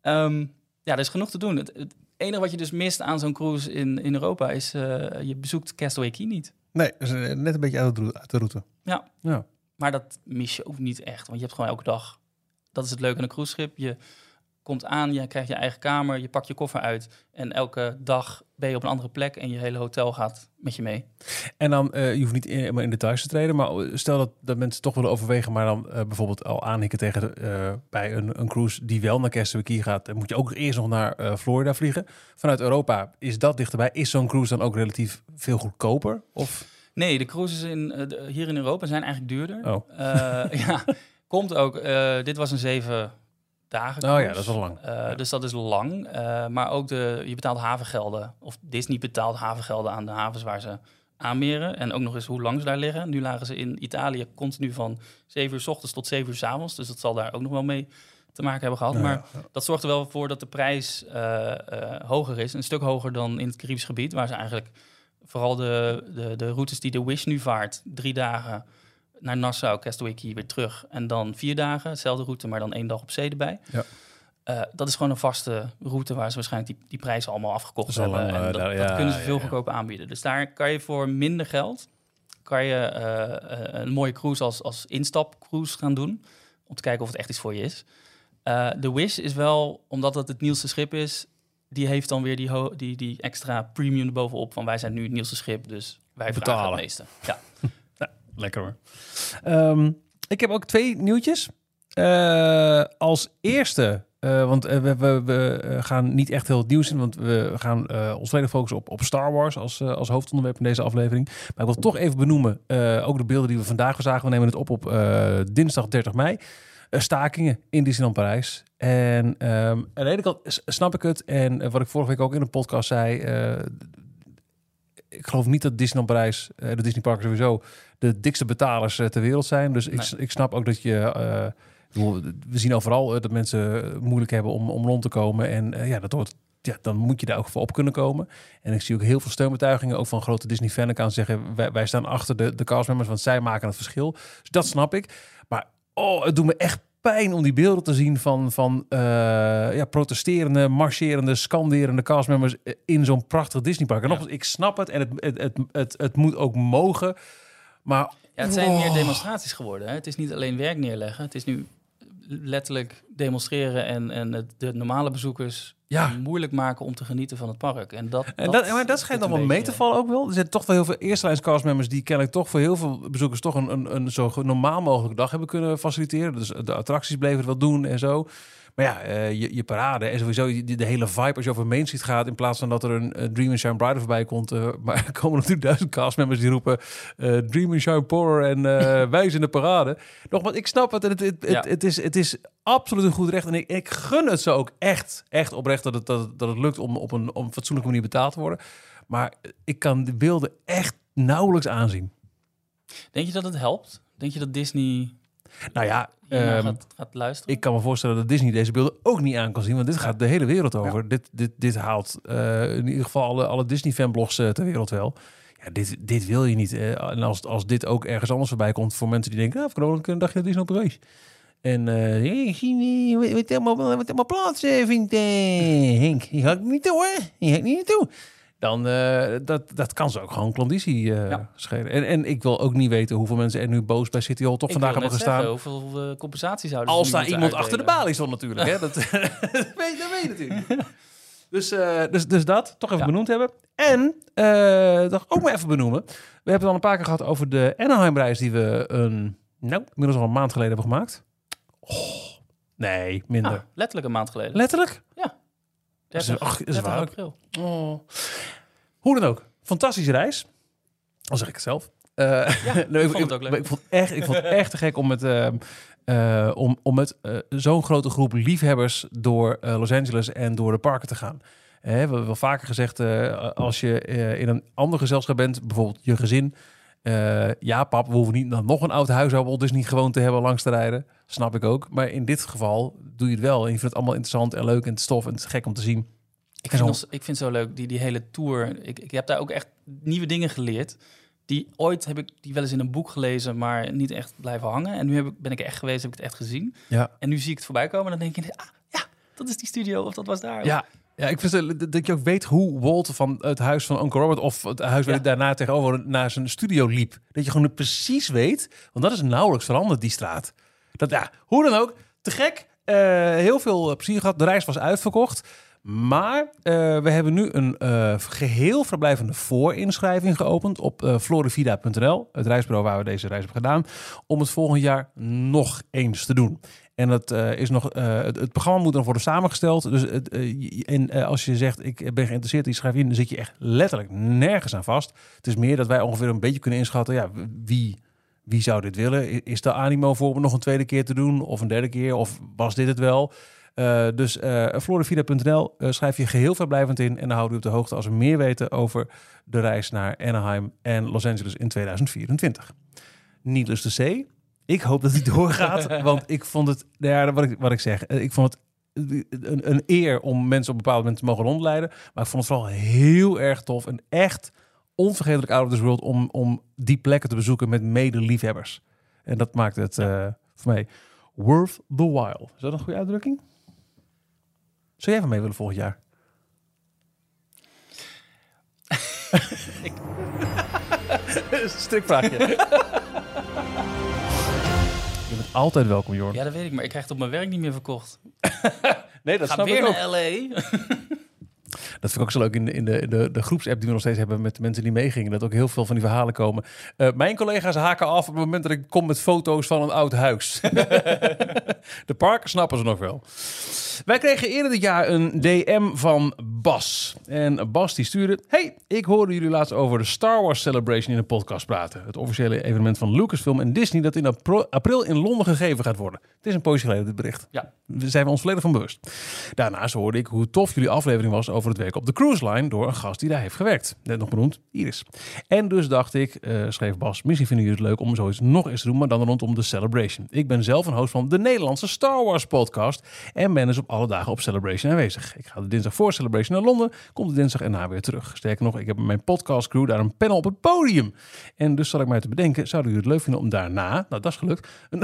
Speaker 3: Ehm, ja, er is genoeg te doen. Het, het enige wat je dus mist aan zo'n cruise in, in Europa is je bezoekt Castaway Key niet.
Speaker 2: Nee, is net een beetje uit de route. Uit de route.
Speaker 3: Ja.
Speaker 2: Ja.
Speaker 3: Maar dat mis je ook niet echt, want je hebt gewoon elke dag. Dat is het leuke aan een cruiseschip. Je komt aan, je krijgt je eigen kamer, je pakt je koffer uit en elke dag ben je op een andere plek en je hele hotel gaat met je mee.
Speaker 2: En dan, eh, je hoeft niet in, in details te treden, maar stel dat, dat mensen toch willen overwegen, maar dan eh, bijvoorbeeld al aanhikken tegen eh, bij een, een cruise die wel naar Key gaat, dan moet je ook eerst nog naar eh, Florida vliegen. Vanuit Europa is dat dichterbij. Is zo'n cruise dan ook relatief veel goedkoper? Of
Speaker 3: Nee, de cruises in, eh, de- hier in Europa zijn eigenlijk duurder.
Speaker 2: Oh.
Speaker 3: Eh, ja, komt ook. eh, dit was een zeven dagen
Speaker 2: Oh ja, dat is wel lang.
Speaker 3: Eh,
Speaker 2: Ja.
Speaker 3: Dus dat is lang. Eh, maar ook de, je betaalt havengelden. Of Disney betaalt havengelden aan de havens waar ze aanmeren. En ook nog eens hoe lang ze daar liggen. Nu lagen ze in Italië continu van 7 uur s ochtends tot 7 uur s avonds. Dus dat zal daar ook nog wel mee te maken hebben gehad.
Speaker 2: Nou
Speaker 3: maar
Speaker 2: ja,
Speaker 3: dat zorgt er wel voor dat de prijs hoger is. Een stuk hoger dan in het Caribisch gebied. Waar ze eigenlijk vooral de, de, de routes die de Wish nu vaart. Drie dagen naar Nassau, Key weer terug. En dan vier dagen, hetzelfde route, maar dan één dag op zee erbij.
Speaker 2: Ja.
Speaker 3: Eh, dat is gewoon een vaste route waar ze waarschijnlijk die, die prijzen allemaal afgekocht hebben. en
Speaker 2: eh,
Speaker 3: dat,
Speaker 2: daar-
Speaker 3: dat
Speaker 2: ja,
Speaker 3: kunnen ze veel
Speaker 2: ja.
Speaker 3: goedkoper aanbieden. Dus daar kan je voor minder geld kan je eh, een mooie cruise als, als instapcruise gaan doen. Om te kijken of het echt iets voor je is. Eh, de Wish is wel, omdat het het nieuwste schip is, die heeft dan weer die, ho- die, die extra premium erbovenop. Van wij zijn nu het nieuwste schip, dus wij vragen
Speaker 2: Betalen.
Speaker 3: het meeste. Ja.
Speaker 2: Lekker hoor. Ehm, ik heb ook twee nieuwtjes. Eh, als eerste, eh, want eh, we, we, gaan niet echt heel het nieuws in, want we gaan ons volledig focussen op, op Star Wars als, als hoofdonderwerp in deze aflevering. Maar ik wil toch even benoemen, ook de beelden die we vandaag zagen. We nemen het op op dinsdag 30 mei. Stakingen in Disneyland Parijs. En ehm, aan de ene kant snap ik het. En wat ik vorige week ook in een podcast zei. Ik geloof niet dat Disneyland Parijs, eh, de Disney Parken sowieso, de dikste betalers eh, ter wereld zijn. Dus ik,
Speaker 3: Nee.
Speaker 2: ik snap ook dat je. eh, we zien overal eh, dat mensen moeilijk hebben om, om rond te komen. En eh, ja, dat hoort. Ja, dan moet je daar ook voor op kunnen komen. En ik zie ook heel veel steunbetuigingen, ook van grote Disney fanaccounts zeggen: wij, wij staan achter de, de castmembers, want zij maken het verschil. Dus dat snap ik. Maar oh, het doet me echt pijn om die beelden te zien van, van eh, ja, protesterende, marcherende, scanderende castmembers in zo'n prachtig Disneypark. En
Speaker 3: Ja.
Speaker 2: nogmaals, ik snap het en het, het, het, het, het moet ook mogen. Maar
Speaker 3: Ja, het zijn
Speaker 2: Oh.
Speaker 3: meer demonstraties geworden. Hè? Het is niet alleen werk neerleggen. Het is nu letterlijk demonstreren en, en het, de normale bezoekers
Speaker 2: Ja.
Speaker 3: moeilijk maken om te genieten van het park. En dat,
Speaker 2: En dat, maar dat schijnt dan wel mee te vallen ook wel. Er zijn toch wel heel veel eerste lijns castmembers die kennelijk toch voor heel veel bezoekers toch een, een, een zo normaal mogelijke dag hebben kunnen faciliteren. Dus de attracties bleven het wel doen en zo. Maar ja, eh, je, je parade en sowieso de, de hele vibe als je over Main Street gaat... in plaats van dat er een Dream and Shine Brighter voorbij komt... eh, maar er komen natuurlijk duizend castmembers die roepen... eh, Dream and Shine Poorer en wij zijn de parade. Nogmaals, ik snap het en het, het, het,
Speaker 3: Ja.
Speaker 2: het is, het is absoluut een goed recht. En ik, ik gun het ze ook echt, echt oprecht dat het, dat, het- dat het lukt om op een, op een fatsoenlijke manier betaald te worden. Maar ik kan de beelden echt nauwelijks aanzien.
Speaker 3: Denk je dat het helpt? Denk je dat Disney
Speaker 2: Nou ja, ehm,
Speaker 3: gaat, gaat luisteren?
Speaker 2: ik kan me voorstellen dat Disney deze beelden ook niet aan kan zien. Want dit gaat de hele wereld over. Dit, dit, dit haalt eh, in ieder geval alle, alle Disney-fanblogs eh, ter wereld wel. Ja, dit, dit wil je niet. eh. en als, als dit ook ergens anders voorbij komt voor mensen die denken... Nou, voor een dagje naar Disney op reis. En eh ik zie wat- wat helemaal, plaats vindt, Henk. Die ga ik niet toe, hè. Die ga ik niet naartoe. Dan, eh, dat, dat kan ze ook gewoon klanditie eh
Speaker 3: Ja.
Speaker 2: schelen. En, en ik wil ook niet weten hoeveel mensen er nu boos bij City Hall toch
Speaker 3: Ik
Speaker 2: vandaag hebben gestaan.
Speaker 3: zeggen, hoeveel uh, compensatie zouden ze
Speaker 2: Als daar iemand achter de balie stond natuurlijk. Hè? Dat, dat, weet, dat weet je natuurlijk. Dus, eh, dus, dus dat, toch even
Speaker 3: Ja.
Speaker 2: benoemd hebben. En, eh toch ook maar even benoemen. We hebben het al een paar keer gehad over de Anaheim-reis die we een, nou, inmiddels al een maand geleden hebben gemaakt. Oh, nee, minder.
Speaker 3: Ah, letterlijk een maand geleden.
Speaker 2: Letterlijk?
Speaker 3: 30,
Speaker 2: is- ach, is
Speaker 3: 30
Speaker 2: waar.
Speaker 3: april.
Speaker 2: Oh. Hoe dan ook. Fantastische reis. Al zeg ik het zelf. Eh, nee,
Speaker 3: ik vond het ook leuk.
Speaker 2: Ik vond, echt, ik vond het echt te gek om met, ehm, eh, om, om met eh, zo'n grote groep liefhebbers door eh, Los Angeles en door de parken te gaan. Hè, we hebben wel vaker gezegd, eh, als je eh, in een ander gezelschap bent, bijvoorbeeld je gezin. Eh, ja, pap, we hoeven niet nog een oud huishouden dus niet gewoon te hebben langs te rijden. Snap ik ook. Maar in dit geval doe je het wel. En je vindt het allemaal interessant en leuk en stof en het is gek om te zien.
Speaker 3: Ik vind, ons- ik vind het zo leuk, die, die hele tour. Ik, ik heb daar ook echt nieuwe dingen geleerd. Die ooit heb ik die wel eens in een boek gelezen, maar niet echt blijven hangen. En nu heb ik, ben ik echt geweest, heb ik het echt gezien.
Speaker 2: Ja.
Speaker 3: En nu zie ik het voorbij komen en dan denk je, ah ja, dat is die studio of dat was daar.
Speaker 2: Ja, ja ik vind dat- je ook weet hoe Walt van het huis van Uncle Robert of het huis waar
Speaker 3: Ja.
Speaker 2: daarna tegenover naar zijn studio liep. Dat je gewoon precies weet, want dat is nauwelijks veranderd, die straat. Dat, ja, hoe dan ook, te gek. Eh, heel veel eh, plezier gehad. De reis was uitverkocht. Maar eh, we hebben nu een eh, geheel verblijvende voorinschrijving geopend op florivida.nl, het reisbureau waar we deze reis hebben gedaan, om het volgend jaar nog eens te doen. En dat eh, is nog, eh, het, programma moet dan worden samengesteld. Dus het, eh, als je zegt, ik ben geïnteresseerd, in, dan zit je echt letterlijk nergens aan vast. Het is meer dat wij ongeveer een beetje kunnen inschatten, ja, wie, wie zou dit willen? Is de animo voor om nog een tweede keer te doen? Of een derde keer? Of was dit het wel? Dus florivida.nl schrijf je geheel vrijblijvend in. En dan houden we op de hoogte als we meer weten over de reis naar Anaheim en Los Angeles in 2024. Needless to say, ik hoop dat die doorgaat. want ik vond het, nou ja, wat ik, wat ik zeg, eh, ik vond het een, een eer om mensen op een bepaald moment te mogen rondleiden. Maar ik vond het vooral heel erg tof en echt onvergetelijk out of this world om, om die plekken te bezoeken met medeliefhebbers. En dat maakt het eh, voor mij worth the while. Is dat een goede uitdrukking? Zou jij van mee willen volgend jaar? Strikvraagje. Altijd welkom, Jorn.
Speaker 3: Ja, dat weet ik, maar ik krijg het op mijn werk niet meer verkocht.
Speaker 2: nee, dat snap
Speaker 3: weer
Speaker 2: ik ook.
Speaker 3: naar L.A.
Speaker 2: Dat vind ik ook zo leuk in de, in de, de, de groepsapp die we nog steeds hebben met de mensen die meegingen. Dat ook heel veel van die verhalen komen. Eh, mijn collega's haken af op het moment dat ik kom met foto's van een oud huis. de parken snappen ze nog wel. Wij kregen eerder dit jaar een DM van Bas. En Bas die stuurde... Hey, ik hoorde jullie laatst over de Star Wars Celebration in de podcast praten. Het officiële evenement van Lucasfilm en Disney... dat in april in Londen gegeven gaat worden. Het is een poosje geleden, dit bericht.
Speaker 3: Ja.
Speaker 2: Daar zijn we ons volledig van bewust. Daarnaast hoorde ik hoe tof jullie aflevering was over het werk op de cruise line door een gast die daar heeft gewerkt. Net nog benoemd, Iris. En dus dacht ik, eh, schreef Bas, misschien vinden jullie het leuk om zoiets nog eens te doen, maar dan rondom de Celebration. Ik ben zelf een host van de Nederlandse Star Wars podcast en ben dus op alle dagen op Celebration aanwezig. Ik ga de dinsdag voor Celebration naar Londen, kom de dinsdag erna weer terug. Sterker nog, ik heb met mijn podcast crew daar een panel op het podium. En dus zat ik mij te bedenken, zouden jullie het leuk vinden om daarna, nou dat is gelukt, een,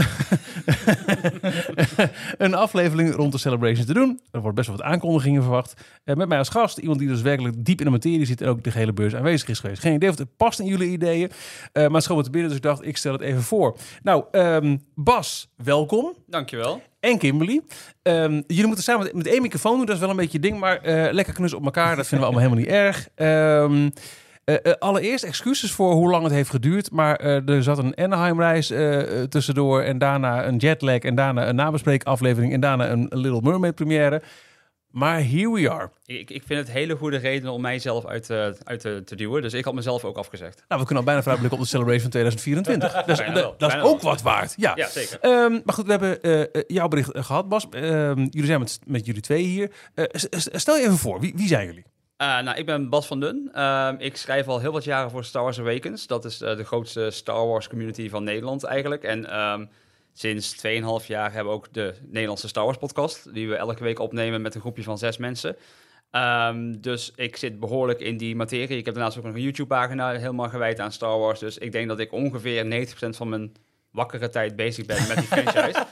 Speaker 2: een aflevering rond de Celebration te doen. Er wordt best wel wat aankondigingen verwacht. Eh, met mij als gast, iemand die dus werkelijk diep in de materie zit en ook de hele beurs aanwezig is geweest. Geen idee of het past in jullie ideeën, eh, maar het schoot te binnen, dus ik dacht, ik stel het even voor. Nou, ehm, Bas, welkom.
Speaker 4: Dankjewel.
Speaker 2: En Kimberly. Ehm, jullie moeten samen met, met één microfoon doen, dat is wel een beetje ding, maar eh, lekker knus op elkaar, dat vinden we allemaal helemaal niet erg. Ehm, eh, allereerst excuses voor hoe lang het heeft geduurd, maar er zat een Anaheim-reis tussendoor en daarna een jetlag en daarna een nabespreekaflevering en daarna een, Little Mermaid première. Maar here we are.
Speaker 4: Ik, ik vind het hele goede reden om mijzelf uit, eh, uit te, te duwen. Dus ik had mezelf ook afgezegd.
Speaker 2: Nou, we kunnen al bijna vooruitblikken op de Celebration 2024. Dat is,
Speaker 4: Bijna wel,
Speaker 2: dat is ook
Speaker 4: wel.
Speaker 2: wat waard. Ja.
Speaker 4: Ja, zeker.
Speaker 2: Ehm, maar goed, we hebben eh, eh, jouw bericht eh, gehad, Bas. Ehm, jullie zijn met, met jullie twee hier. Stel je even voor, wie, wie zijn jullie?
Speaker 4: Nou, ik ben Bas van Dun. Ehm, ik schrijf al heel wat jaren voor Star Wars Awakens. Dat is de grootste Star Wars community van Nederland eigenlijk. En sinds 2,5 jaar hebben we ook de Nederlandse Star Wars podcast. Die we elke week opnemen met een groepje van zes mensen. Ehm, dus ik zit behoorlijk in die materie. Ik heb daarnaast ook nog een YouTube-pagina helemaal gewijd aan Star Wars. Dus ik denk dat ik ongeveer 90% van mijn wakkere tijd bezig ben met die franchise.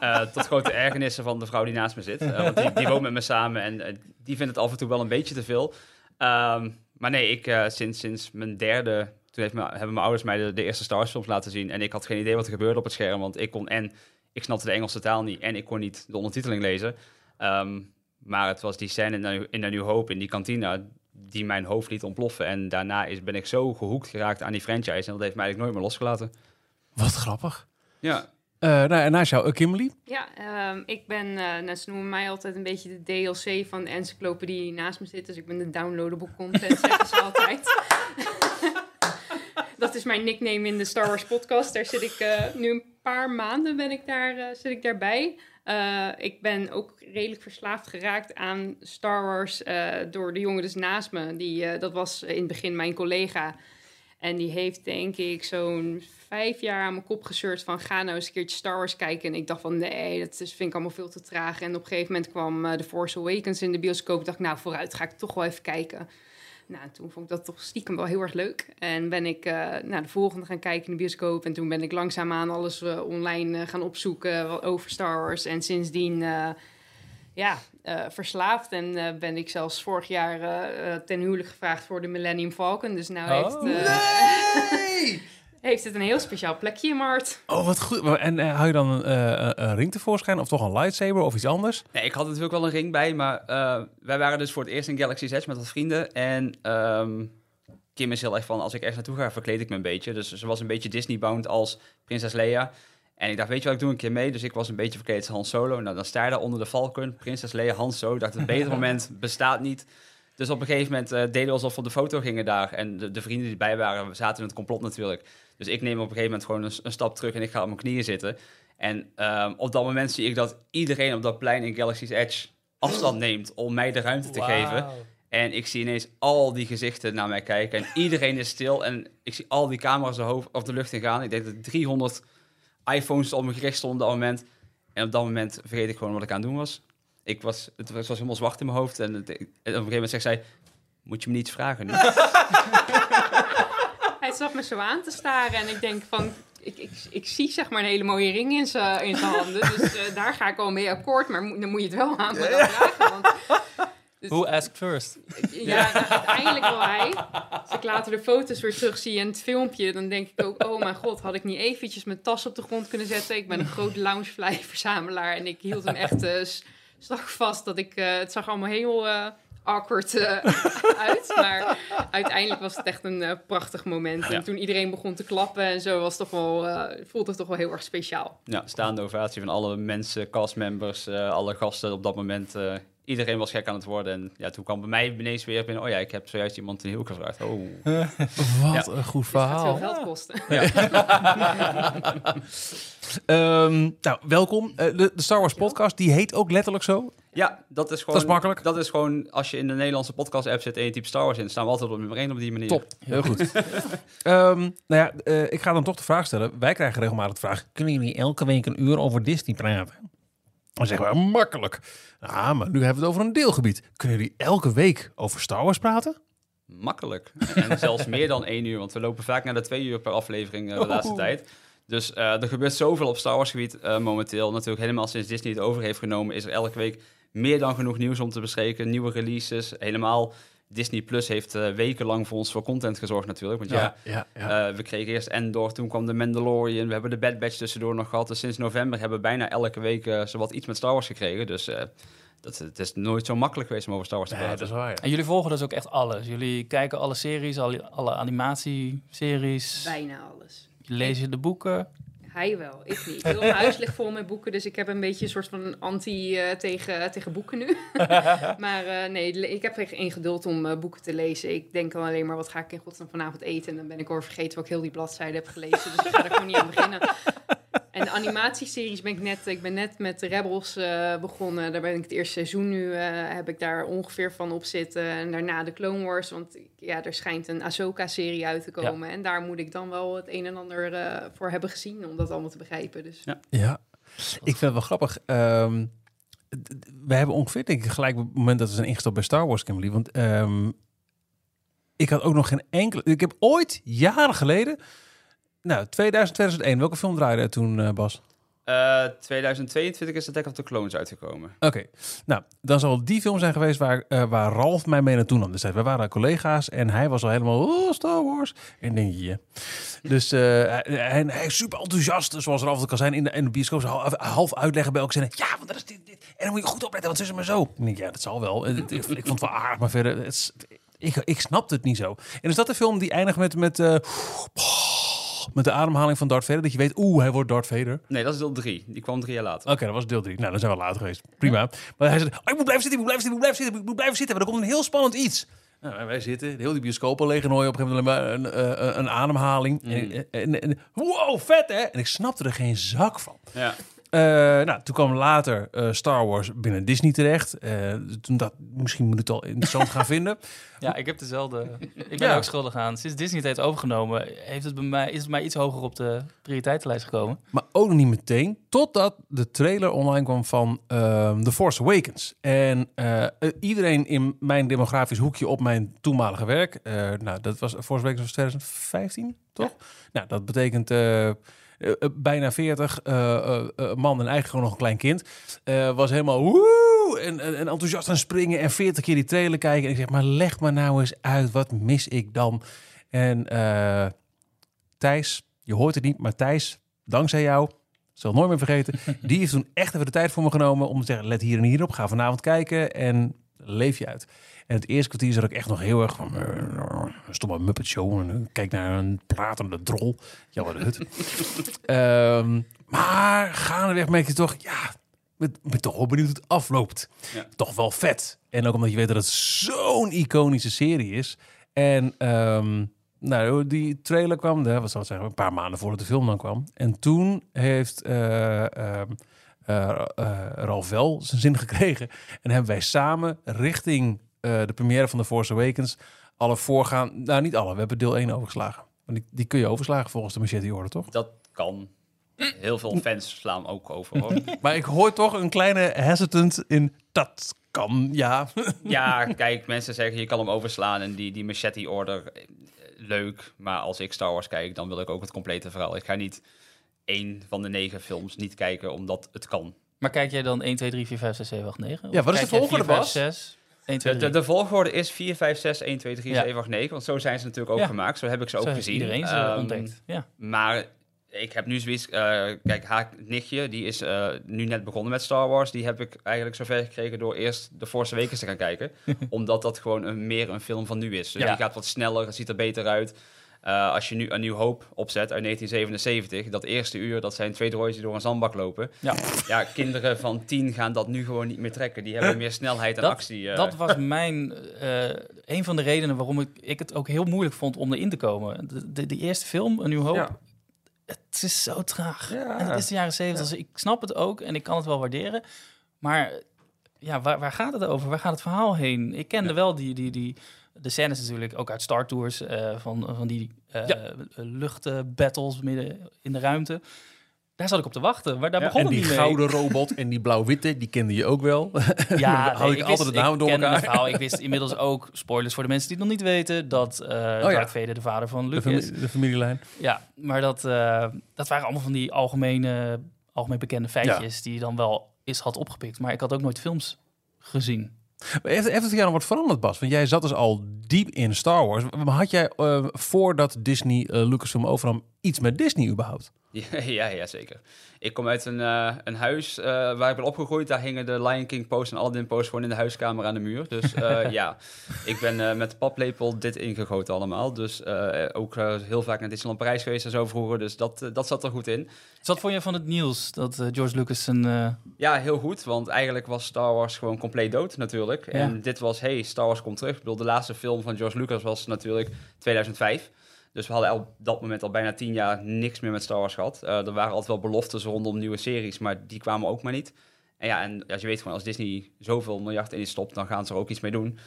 Speaker 4: Eh, tot grote ergernissen van de vrouw die naast me zit. Eh, want die, die woont met me samen en eh, die vindt het af en toe wel een beetje te veel. Ehm, maar nee, ik sinds, sinds mijn derde... Toen heeft me, hebben mijn ouders mij de, de eerste Star Wars films laten zien. En ik had geen idee wat er gebeurde op het scherm. Want ik kon en... Ik snapte de Engelse taal niet. En ik kon niet de ondertiteling lezen. Ehm, maar het was die scène in A New Hope, in die kantine... die mijn hoofd liet ontploffen. En daarna is, ben ik zo gehoekt geraakt aan die franchise. En dat heeft mij eigenlijk nooit meer losgelaten.
Speaker 2: Wat grappig.
Speaker 4: Ja,
Speaker 2: Eh, nou, en naast jou, eh, Kimberly.
Speaker 5: Ja, ehm, ik ben, eh nou, ze noemen mij altijd een beetje de DLC van de encyclopedie die naast me zit. Dus ik ben de downloadable content, zeggen ze altijd. Dat is mijn nickname in de Star Wars podcast. Daar zit ik eh, nu een paar maanden ben ik daar, eh, zit ik daarbij. Eh, ik ben ook redelijk verslaafd geraakt aan Star Wars door de jongen dus naast me. Die, dat was in het begin mijn collega. En die heeft denk ik zo'n vijf jaar aan mijn kop geseurd van ga nou eens een keertje Star Wars kijken. En ik dacht van nee, dat vind ik allemaal veel te traag. En op een gegeven moment kwam The Force Awakens in de bioscoop. Ik dacht nou vooruit ga ik toch wel even kijken. Nou, toen vond ik dat toch stiekem wel heel erg leuk. En ben ik eh nou, de volgende gaan kijken in de bioscoop. En toen ben ik langzaamaan alles eh, online eh, gaan opzoeken over Star Wars. En sindsdien ja, verslaafd. En ben ik zelfs vorig jaar ten huwelijk gevraagd voor de Millennium Falcon. Dus nou
Speaker 2: Oh.
Speaker 5: heeft, eh, heeft het een heel speciaal plekje in mijn hart.
Speaker 2: Oh, wat goed. En eh, hou je dan een, eh, een ring tevoorschijn of toch een lightsaber of iets anders?
Speaker 4: Nee, ik had natuurlijk wel een ring bij, maar eh, wij waren dus voor het eerst in Galaxy's Edge met wat vrienden. En ehm, Kim is heel erg van, als ik ergens naartoe ga, verkleed ik me een beetje. Dus ze was een beetje Disney-bound als prinses Leia. En ik dacht, weet je wat, ik doe een keer mee. Dus ik was een beetje verkleed als Han Solo. Nou, dan sta je daar onder de Falcon, prinses Leia, Han Solo. Ik dacht, een beter moment bestaat niet. Dus op een gegeven moment eh, deden we alsof we op de foto gingen daar. En de, de vrienden die erbij waren, we zaten in het complot natuurlijk. Dus ik neem op een gegeven moment gewoon een, een stap terug en ik ga op mijn knieën zitten. En ehm, op dat moment zie ik dat iedereen op dat plein in Galaxy's Edge afstand neemt om mij de ruimte te geven. En ik zie ineens al die gezichten naar mij kijken. En iedereen is stil. En ik zie al die camera's de, hoofd, of de lucht in gaan. Ik denk dat 300 iPhones op me gericht stonden op dat moment. En op dat moment vergeet ik gewoon wat ik aan het doen was. Ik was het was was helemaal zwart in mijn hoofd. En, het- en op een gegeven moment zegt zij... Moet je me niet vragen nu?
Speaker 5: Hij zat me zo aan te staren en ik denk van... Ik, ik, ik zie zeg maar een hele mooie ring in zijn in zijn handen. Dus eh, daar ga ik al mee akkoord. Maar mo- dan moet je het wel aan me dan vragen. Want, dus,
Speaker 3: Who asked first?
Speaker 5: ja, nou, uiteindelijk wel hij. Als ik later de foto's weer terugzie en het filmpje... dan denk ik ook, oh mijn god, had ik niet eventjes mijn tas op de grond kunnen zetten? Ik ben een groot loungefly-verzamelaar en ik hield hem echt strak vast. Dat ik, eh, het zag allemaal heel eh, awkward eh, uit. Maar uiteindelijk was het echt een eh, prachtig moment. En
Speaker 4: Ja.
Speaker 5: toen iedereen begon te klappen en zo, was het toch wel, eh, voelde het toch wel heel erg speciaal.
Speaker 4: Ja, staande ovatie van alle mensen, castmembers, eh, alle gasten op dat moment. eh, iedereen was gek aan het worden. En ja, toen kwam bij mij ineens weer binnen... Oh ja, ik heb zojuist iemand een heel gevraagd. Oh.
Speaker 2: Wat een goed
Speaker 5: Het gaat veel
Speaker 2: verhaal.
Speaker 5: geld kosten.
Speaker 2: Nou, welkom. Eh, de, de Star Wars podcast, die heet ook letterlijk zo.
Speaker 4: Ja, dat is gewoon...
Speaker 2: Dat is makkelijk.
Speaker 4: Dat is gewoon, als je in de Nederlandse podcast-app zit en je typt Star Wars in... staan we altijd op nummer 1 op die manier.
Speaker 2: Top, heel goed. Ehm, nou ja, eh, ik ga dan toch de vraag stellen. Wij krijgen regelmatig de vraag: kunnen jullie elke week een uur over Disney praten? Dan zeggen we makkelijk. Ah, maar nu hebben we het over een deelgebied. Kunnen jullie elke week over Star Wars praten?
Speaker 4: Makkelijk. En zelfs meer dan één uur, want we lopen vaak naar de twee uur per aflevering eh, de laatste
Speaker 2: Oh.
Speaker 4: tijd. Dus eh, er gebeurt zoveel op Star Wars gebied momenteel. Natuurlijk helemaal sinds Disney het over heeft genomen, is er elke week meer dan genoeg nieuws om te bespreken. Nieuwe releases, helemaal. Disney Plus heeft eh, wekenlang voor ons voor content gezorgd natuurlijk. Want ja,
Speaker 2: ja, ja.
Speaker 4: eh, we kregen eerst Endor, toen kwam de Mandalorian. We hebben de Bad Batch tussendoor nog gehad. Dus sinds november hebben we bijna elke week eh, zowat iets met Star Wars gekregen. Dus eh, dat, het is nooit zo makkelijk geweest om over Star Wars te
Speaker 2: Nee,
Speaker 4: praten.
Speaker 2: dat is waar. ja.
Speaker 3: En jullie volgen dus ook echt alles. Jullie kijken alle series, alle, alle animatieseries.
Speaker 5: Bijna alles.
Speaker 3: Lees je de boeken.
Speaker 5: Hij wel, ik niet. Heel mijn huis ligt vol met boeken, dus ik heb een beetje een soort van anti eh, tegen, tegen boeken nu. maar eh, nee, ik heb geen geduld om eh, boeken te lezen. Ik denk alleen maar, wat ga ik in godsnaam vanavond eten? En dan ben ik al vergeten wat ik heel die bladzijde heb gelezen. Dus ik ga er gewoon niet aan beginnen. En de animatieseries ben ik net, ik ben net met de Rebels eh, begonnen. Daar ben ik het eerste seizoen nu, eh, heb ik daar ongeveer van op zitten. En daarna de Clone Wars, want ja, er schijnt een Ahsoka-serie uit te komen. En daar moet ik dan wel het een en ander eh, voor hebben gezien om dat allemaal te begrijpen. Dus
Speaker 4: Ja.
Speaker 2: Ja, ik vind het wel grappig. Ehm, d- we hebben ongeveer, denk ik, gelijk op het moment dat we zijn ingestapt bij Star Wars, Kimberly. Want ehm, ik had ook nog geen enkele... Ik heb ooit, jaren geleden... Nou, 2000, 2001. Welke film draaide er toen, eh, Bas?
Speaker 4: Eh, 2022 is Attack of the Clones uitgekomen.
Speaker 2: Oké, nou, dan zal die film zijn geweest waar, eh, waar Ralf mij mee naartoe nam. Dus we waren collega's en hij was al helemaal, oh, Star Wars. En denk je. Dus hij, hij- is super enthousiast, zoals toe kan zijn in de, in de bioscoop. Half, half uitleggen bij elke zin. Ja, want dat is dit, dit. En dan moet je goed opletten, want het is maar zo. Ik denk, ja, dat zal wel. Ik, ik vond het wel aardig, maar verder, het ik, ik snapte het niet zo. En is dat de film die eindigt met, met, met de ademhaling van Darth Vader? Dat je weet, oeh, hij wordt Darth Vader.
Speaker 4: Nee, dat is deel 3. Die kwam drie jaar later.
Speaker 2: Oké, dat was deel 3. Nou, dan zijn we later geweest. Prima. Maar hij zei, oh, ik moet blijven zitten, ik moet blijven zitten, ik moet blijven zitten, ik moet blijven zitten. Maar er komt een heel spannend iets. Nou, wij zitten, heel die bioscoop al leeg en hoor je op een gegeven moment een, eh, een ademhaling. En, en, en- wow, vet hè? En ik snapte er geen zak van.
Speaker 4: Ja.
Speaker 2: Eh, nou, toen kwam later eh, Star Wars binnen Disney terecht. Eh, toen dacht misschien moet het al interessant gaan vinden.
Speaker 3: Ja, ik heb dezelfde. Ik ben
Speaker 2: Ja.
Speaker 3: ook schuldig aan. Sinds Disney het heeft overgenomen, heeft het bij mij, is het mij iets hoger op de prioriteitenlijst gekomen.
Speaker 2: Maar ook niet meteen, totdat de trailer online kwam van ehm The Force Awakens. En iedereen in mijn demografisch hoekje op mijn toenmalige werk, nou, dat was Force Awakens was 2015, toch? Nou, dat betekent bijna 40 eh, eh, eh, man en eigenlijk gewoon nog een klein kind. Eh, was helemaal woe en, en, en enthousiast aan springen en 40 keer die trailer kijken. En ik zeg, maar leg maar nou eens uit, wat mis ik dan? En eh, Thijs, je hoort het niet, maar Thijs, dankzij jou, zal nooit meer vergeten. Die heeft toen echt even de tijd voor me genomen om te zeggen: let hier en hier op, ga vanavond kijken. En leef je uit. En het eerste kwartier zat ik echt nog heel erg van... Uh, stomme Muppet Show. En uh, kijk naar een pratende drol. Jammer de hut. um, maar gaandeweg merk je toch... Ja, ik ben toch wel benieuwd hoe het afloopt.
Speaker 4: Ja.
Speaker 2: Toch wel vet. En ook omdat je weet dat het zo'n iconische serie is. En um, nou, die trailer kwam, dat was dat zeggen, een paar maanden voordat de film dan kwam. En toen heeft uh, uh, uh, Ralf wel zijn zin gekregen. En hebben wij samen richting de première van The Force Awakens alle voorgaan... Nou, niet alle. We hebben deel 1 overgeslagen. Want die, die kun je overslagen volgens de Machete Order, toch?
Speaker 4: Dat kan. Heel veel fans slaan ook over, hoor.
Speaker 2: maar ik hoor toch een kleine hesitant in dat kan, ja.
Speaker 4: ja, kijk, mensen zeggen je kan hem overslaan en die, die Machete Order leuk, maar als ik Star Wars kijk, dan wil ik ook het complete verhaal. Ik ga niet één van de negen films niet kijken omdat het kan.
Speaker 3: Maar kijk jij dan 1, 2, 3, 4, 5, 6, 7, 8, 9?
Speaker 2: Ja, wat is de volgorde,
Speaker 3: 4, 5,
Speaker 2: Bas?
Speaker 3: 6, 1, 2,
Speaker 4: De,
Speaker 3: 3.
Speaker 4: de, de volgorde is 4, 5, 6, 1, 2, 3,
Speaker 3: Ja.
Speaker 4: 7, 8, 9. Want zo zijn ze natuurlijk ook
Speaker 3: Ja.
Speaker 4: gemaakt. Zo heb ik ze ook
Speaker 3: Zo heeft
Speaker 4: gezien.
Speaker 3: Iedereen ze
Speaker 4: Ehm,
Speaker 3: ontdekt. Ja.
Speaker 4: Maar ik heb nu zoiets... eh, kijk, haar nichtje, die is eh, nu net begonnen met Star Wars. Die heb ik eigenlijk zover gekregen door eerst de Force Awakens te gaan kijken. omdat dat gewoon een, meer een film van nu is. Dus die gaat wat sneller, ziet er beter uit. Eh, als je nu een nieuw hoop opzet uit 1977, dat eerste uur, dat zijn twee droids die door een zandbak lopen.
Speaker 3: Ja.
Speaker 4: Ja, kinderen van tien gaan dat nu gewoon niet meer trekken. Die hebben meer snelheid en
Speaker 3: Dat-
Speaker 4: actie. eh.
Speaker 3: Dat was mijn, eh, een van de redenen waarom ik, ik het ook heel moeilijk vond om erin te komen. De, de, die eerste film, Een Nieuw Hoop,
Speaker 2: Ja.
Speaker 3: het is zo traag.
Speaker 2: Ja.
Speaker 3: En het is de jaren zeventig, dus ik snap het ook en ik kan het wel waarderen. Maar ja, waar, waar gaat het over? Waar gaat het verhaal heen? Ik kende wel die, die, die, de scènes natuurlijk, ook uit Star Tours, eh, van, van die eh
Speaker 2: Ja.
Speaker 3: luchtbattles midden in de ruimte. Daar zat ik op te wachten, maar daar
Speaker 4: Ja,
Speaker 3: begon
Speaker 2: En
Speaker 3: het
Speaker 2: die
Speaker 3: niet mee.
Speaker 2: gouden robot en die blauw-witte, die kende je ook wel.
Speaker 3: Ja,
Speaker 2: ik altijd
Speaker 3: wist-
Speaker 2: de namen door elkaar.
Speaker 3: het verhaal. Ik wist inmiddels ook, spoilers voor de mensen die het nog niet weten, dat eh Darth Vader de vader van
Speaker 2: De,
Speaker 3: Luke
Speaker 2: fami-
Speaker 3: is.
Speaker 2: de familielijn.
Speaker 3: Ja, maar dat, dat waren allemaal van die algemene, algemeen bekende feitjes die je dan wel eens had opgepikt. Maar ik had ook nooit films gezien.
Speaker 2: Heeft, heeft het jou nog wat veranderd, Bas? Want jij zat dus al diep in Star Wars. Maar had jij eh, voordat Disney eh, Lucasfilm overnam iets met Disney überhaupt?
Speaker 4: Ja, ja, zeker. Ik kom uit een, eh, een huis eh, waar ik ben opgegroeid. Daar hingen de Lion King post en Aladdin post gewoon in de huiskamer aan de muur. Dus eh, ja, ik ben met de paplepel dit ingegoten allemaal. Dus ook heel vaak naar Disneyland Parijs geweest en zo vroeger. Dus dat, dat zat er goed in.
Speaker 3: Dus wat vond je van het nieuws dat George Lucas een...
Speaker 4: Ja, heel goed. Want eigenlijk was Star Wars gewoon compleet dood natuurlijk. En dit was, hey, Star Wars komt terug. Ik bedoel, de laatste film van George Lucas was natuurlijk 2005. Dus we hadden op dat moment al bijna tien jaar niks meer met Star Wars gehad. Eh, er waren altijd wel beloftes rondom nieuwe series, maar die kwamen ook maar niet. En ja, en als je weet gewoon, als Disney zoveel miljard in stopt, dan gaan ze er ook iets mee doen.